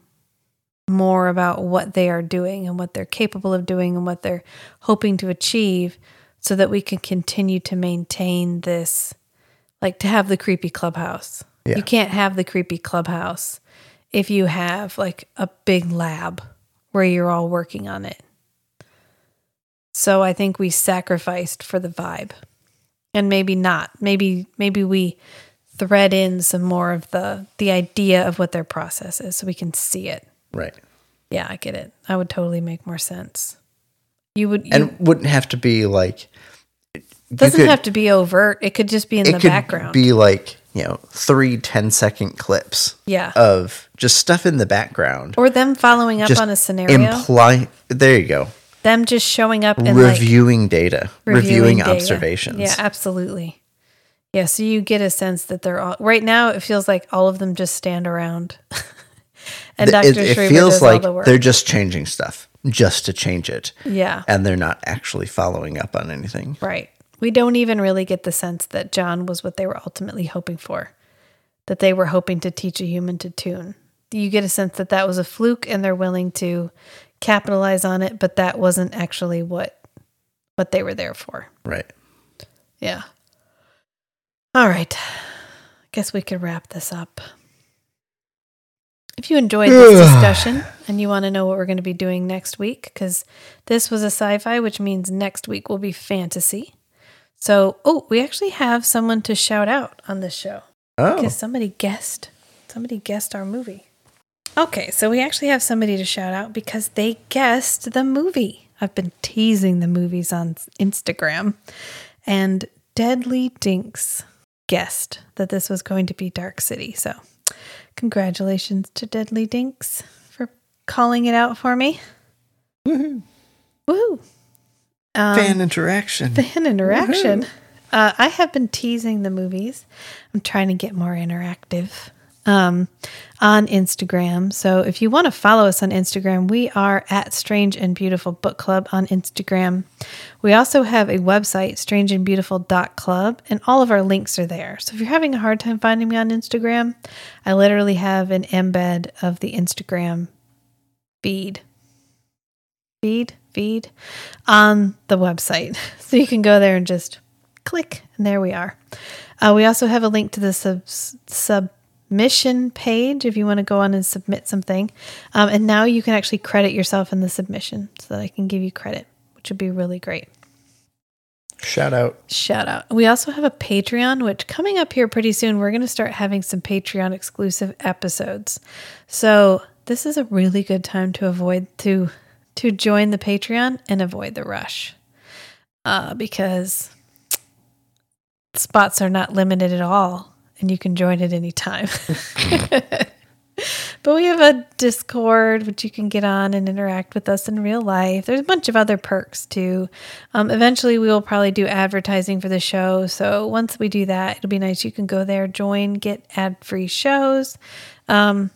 more about what they are doing and what they're capable of doing and what they're hoping to achieve so that we can continue to maintain this like to have the creepy clubhouse. Yeah. You can't have the creepy clubhouse if you have like a big lab where you're all working on it. So I think we sacrificed for the vibe. And maybe not. Maybe maybe we thread in some more of the the idea of what their process is so we can see it. Right. Yeah, I get it. I would totally make more sense. You would you, And wouldn't have to be like doesn't could- have to be overt. It could just be in the could background. be like you know three 10 second clips Yeah. of just stuff in the background or them following up on a scenario. imply there you go them just showing up and like reviewing data reviewing, data. observations Yeah, absolutely. Yeah, so you get a sense that they're all right now. It feels like all of them just stand around, and Doctor it, it feels does like all the work. they're just changing stuff just to change it. Yeah. And they're not actually following up on anything. Right. We don't even really get the sense that John was what they were ultimately hoping for, that they were hoping to teach a human to tune. Do you get a sense that that was a fluke and they're willing to capitalize on it, but that wasn't actually what what they were there for. Right. Yeah. All right. I guess we could wrap this up. If you enjoyed this discussion and you want to know what we're going to be doing next week, because this was a sci fi, which means next week will be fantasy. So, oh, we actually have someone to shout out on this show. Oh. Because somebody guessed. Somebody guessed our movie. Okay, so we actually have somebody to shout out because they guessed the movie. I've been teasing the movies on Instagram, and Deadly Dinks guessed that this was going to be Dark City. So, congratulations to Deadly Dinks for calling it out for me. Woohoo. Woo! Um, Fan interaction. fan interaction. Uh, I have been teasing the movies. I'm trying to get more interactive um, on Instagram. So if you want to follow us on Instagram, we are at Strange and Beautiful Book Club on Instagram. We also have a website, strangeandbeautiful.club, and all of our links are there. So if you're having a hard time finding me on Instagram, I literally have an embed of the Instagram feed. Feed, feed on the website. So you can go there and just click, and there we are. Uh, we also have a link to the sub- submission page if you want to go on and submit something. Um, and now you can actually credit yourself in the submission so that I can give you credit, which would be really great. Shout out. Shout out. We also have a Patreon, which coming up here pretty soon, we're going to start having some Patreon exclusive episodes. So this is a really good time to avoid to to join the Patreon and avoid the rush. Uh, because spots are not limited at all and you can join at any time. but we have a Discord which you can get on and interact with us in real life. There's a bunch of other perks too. Um, eventually, we will probably do advertising for the show. So once we do that, it'll be nice. You can go there, join, get ad free shows. Um,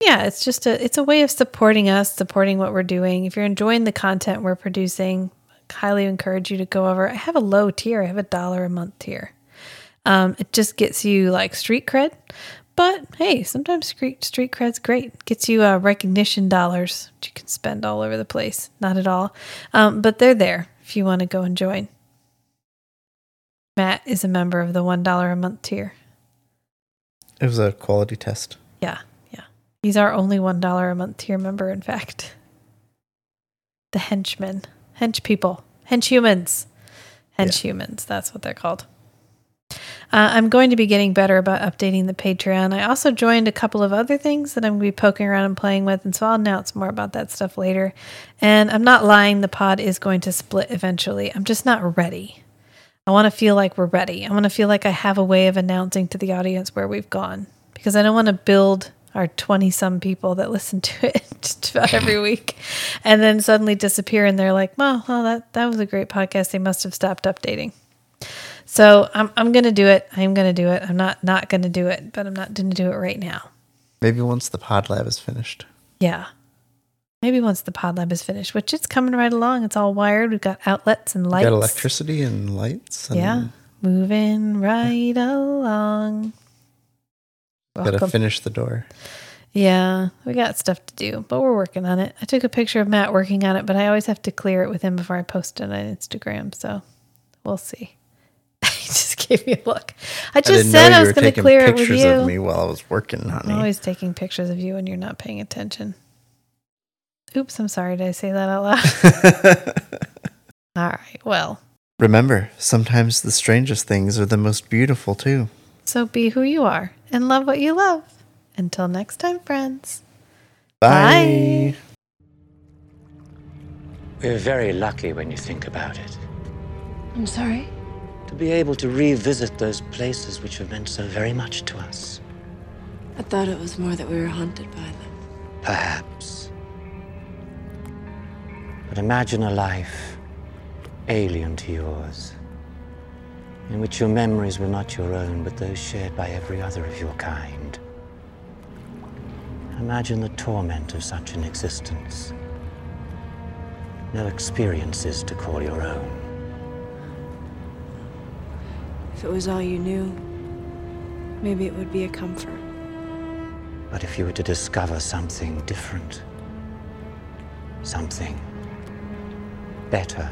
yeah, it's just a it's a way of supporting us, supporting what we're doing. If you're enjoying the content we're producing, highly encourage you to go over. I have a low tier. I have a dollar a month tier. Um, it just gets you like street cred, but hey, sometimes street street cred's great. Gets you uh, recognition dollars which you can spend all over the place. Not at all, um, but they're there if you want to go and join. Matt is a member of the one dollar a month tier. It was a quality test. Yeah, yeah. He's our only one dollar a month tier member. In fact, the henchmen, hench people, hench humans, hench humans. That's what they're called. Uh, I'm going to be getting better about updating the Patreon. I also joined a couple of other things that I'm going to be poking around and playing with, and so I'll announce more about that stuff later. And I'm not lying, the pod is going to split eventually. I'm just not ready. I want to feel like we're ready. I want to feel like I have a way of announcing to the audience where we've gone because I don't want to build our 20 some people that listen to it about every week and then suddenly disappear and they're like, well, well that, that was a great podcast. They must have stopped updating. So I'm, I'm going to do it. I'm going to do it. I'm not, not going to do it, but I'm not going to do it right now. Maybe once the pod lab is finished. Yeah. Maybe once the pod lab is finished, which it's coming right along. It's all wired. We've got outlets and lights We lights. got electricity and lights. And Yeah. Moving right along. Gotta finish the door. Yeah, we got stuff to do, but we're working on it. I took a picture of Matt working on it, but I always have to clear it with him before I post it on Instagram. So we'll see. he just gave me a look. I just didn't said I was going to clear it with pictures you. of me while I was working, honey. I'm always taking pictures of you when you're not paying attention. Oops, I'm sorry. Did I say that out loud? All right. Well, Remember, sometimes the strangest things are the most beautiful too. so be who you are and love what you love. Until next time, friends. Bye. We're very lucky when you think about it. I'm sorry. To be able to revisit those places which have meant so very much to us. I thought it was more that we were haunted by them. Perhaps. But imagine a life alien to yours, in which your memories were not your own, but those shared by every other of your kind. Imagine the torment of such an existence. no experiences to call your own. If it was all you knew, maybe it would be a comfort. But if you were to discover something different, something better,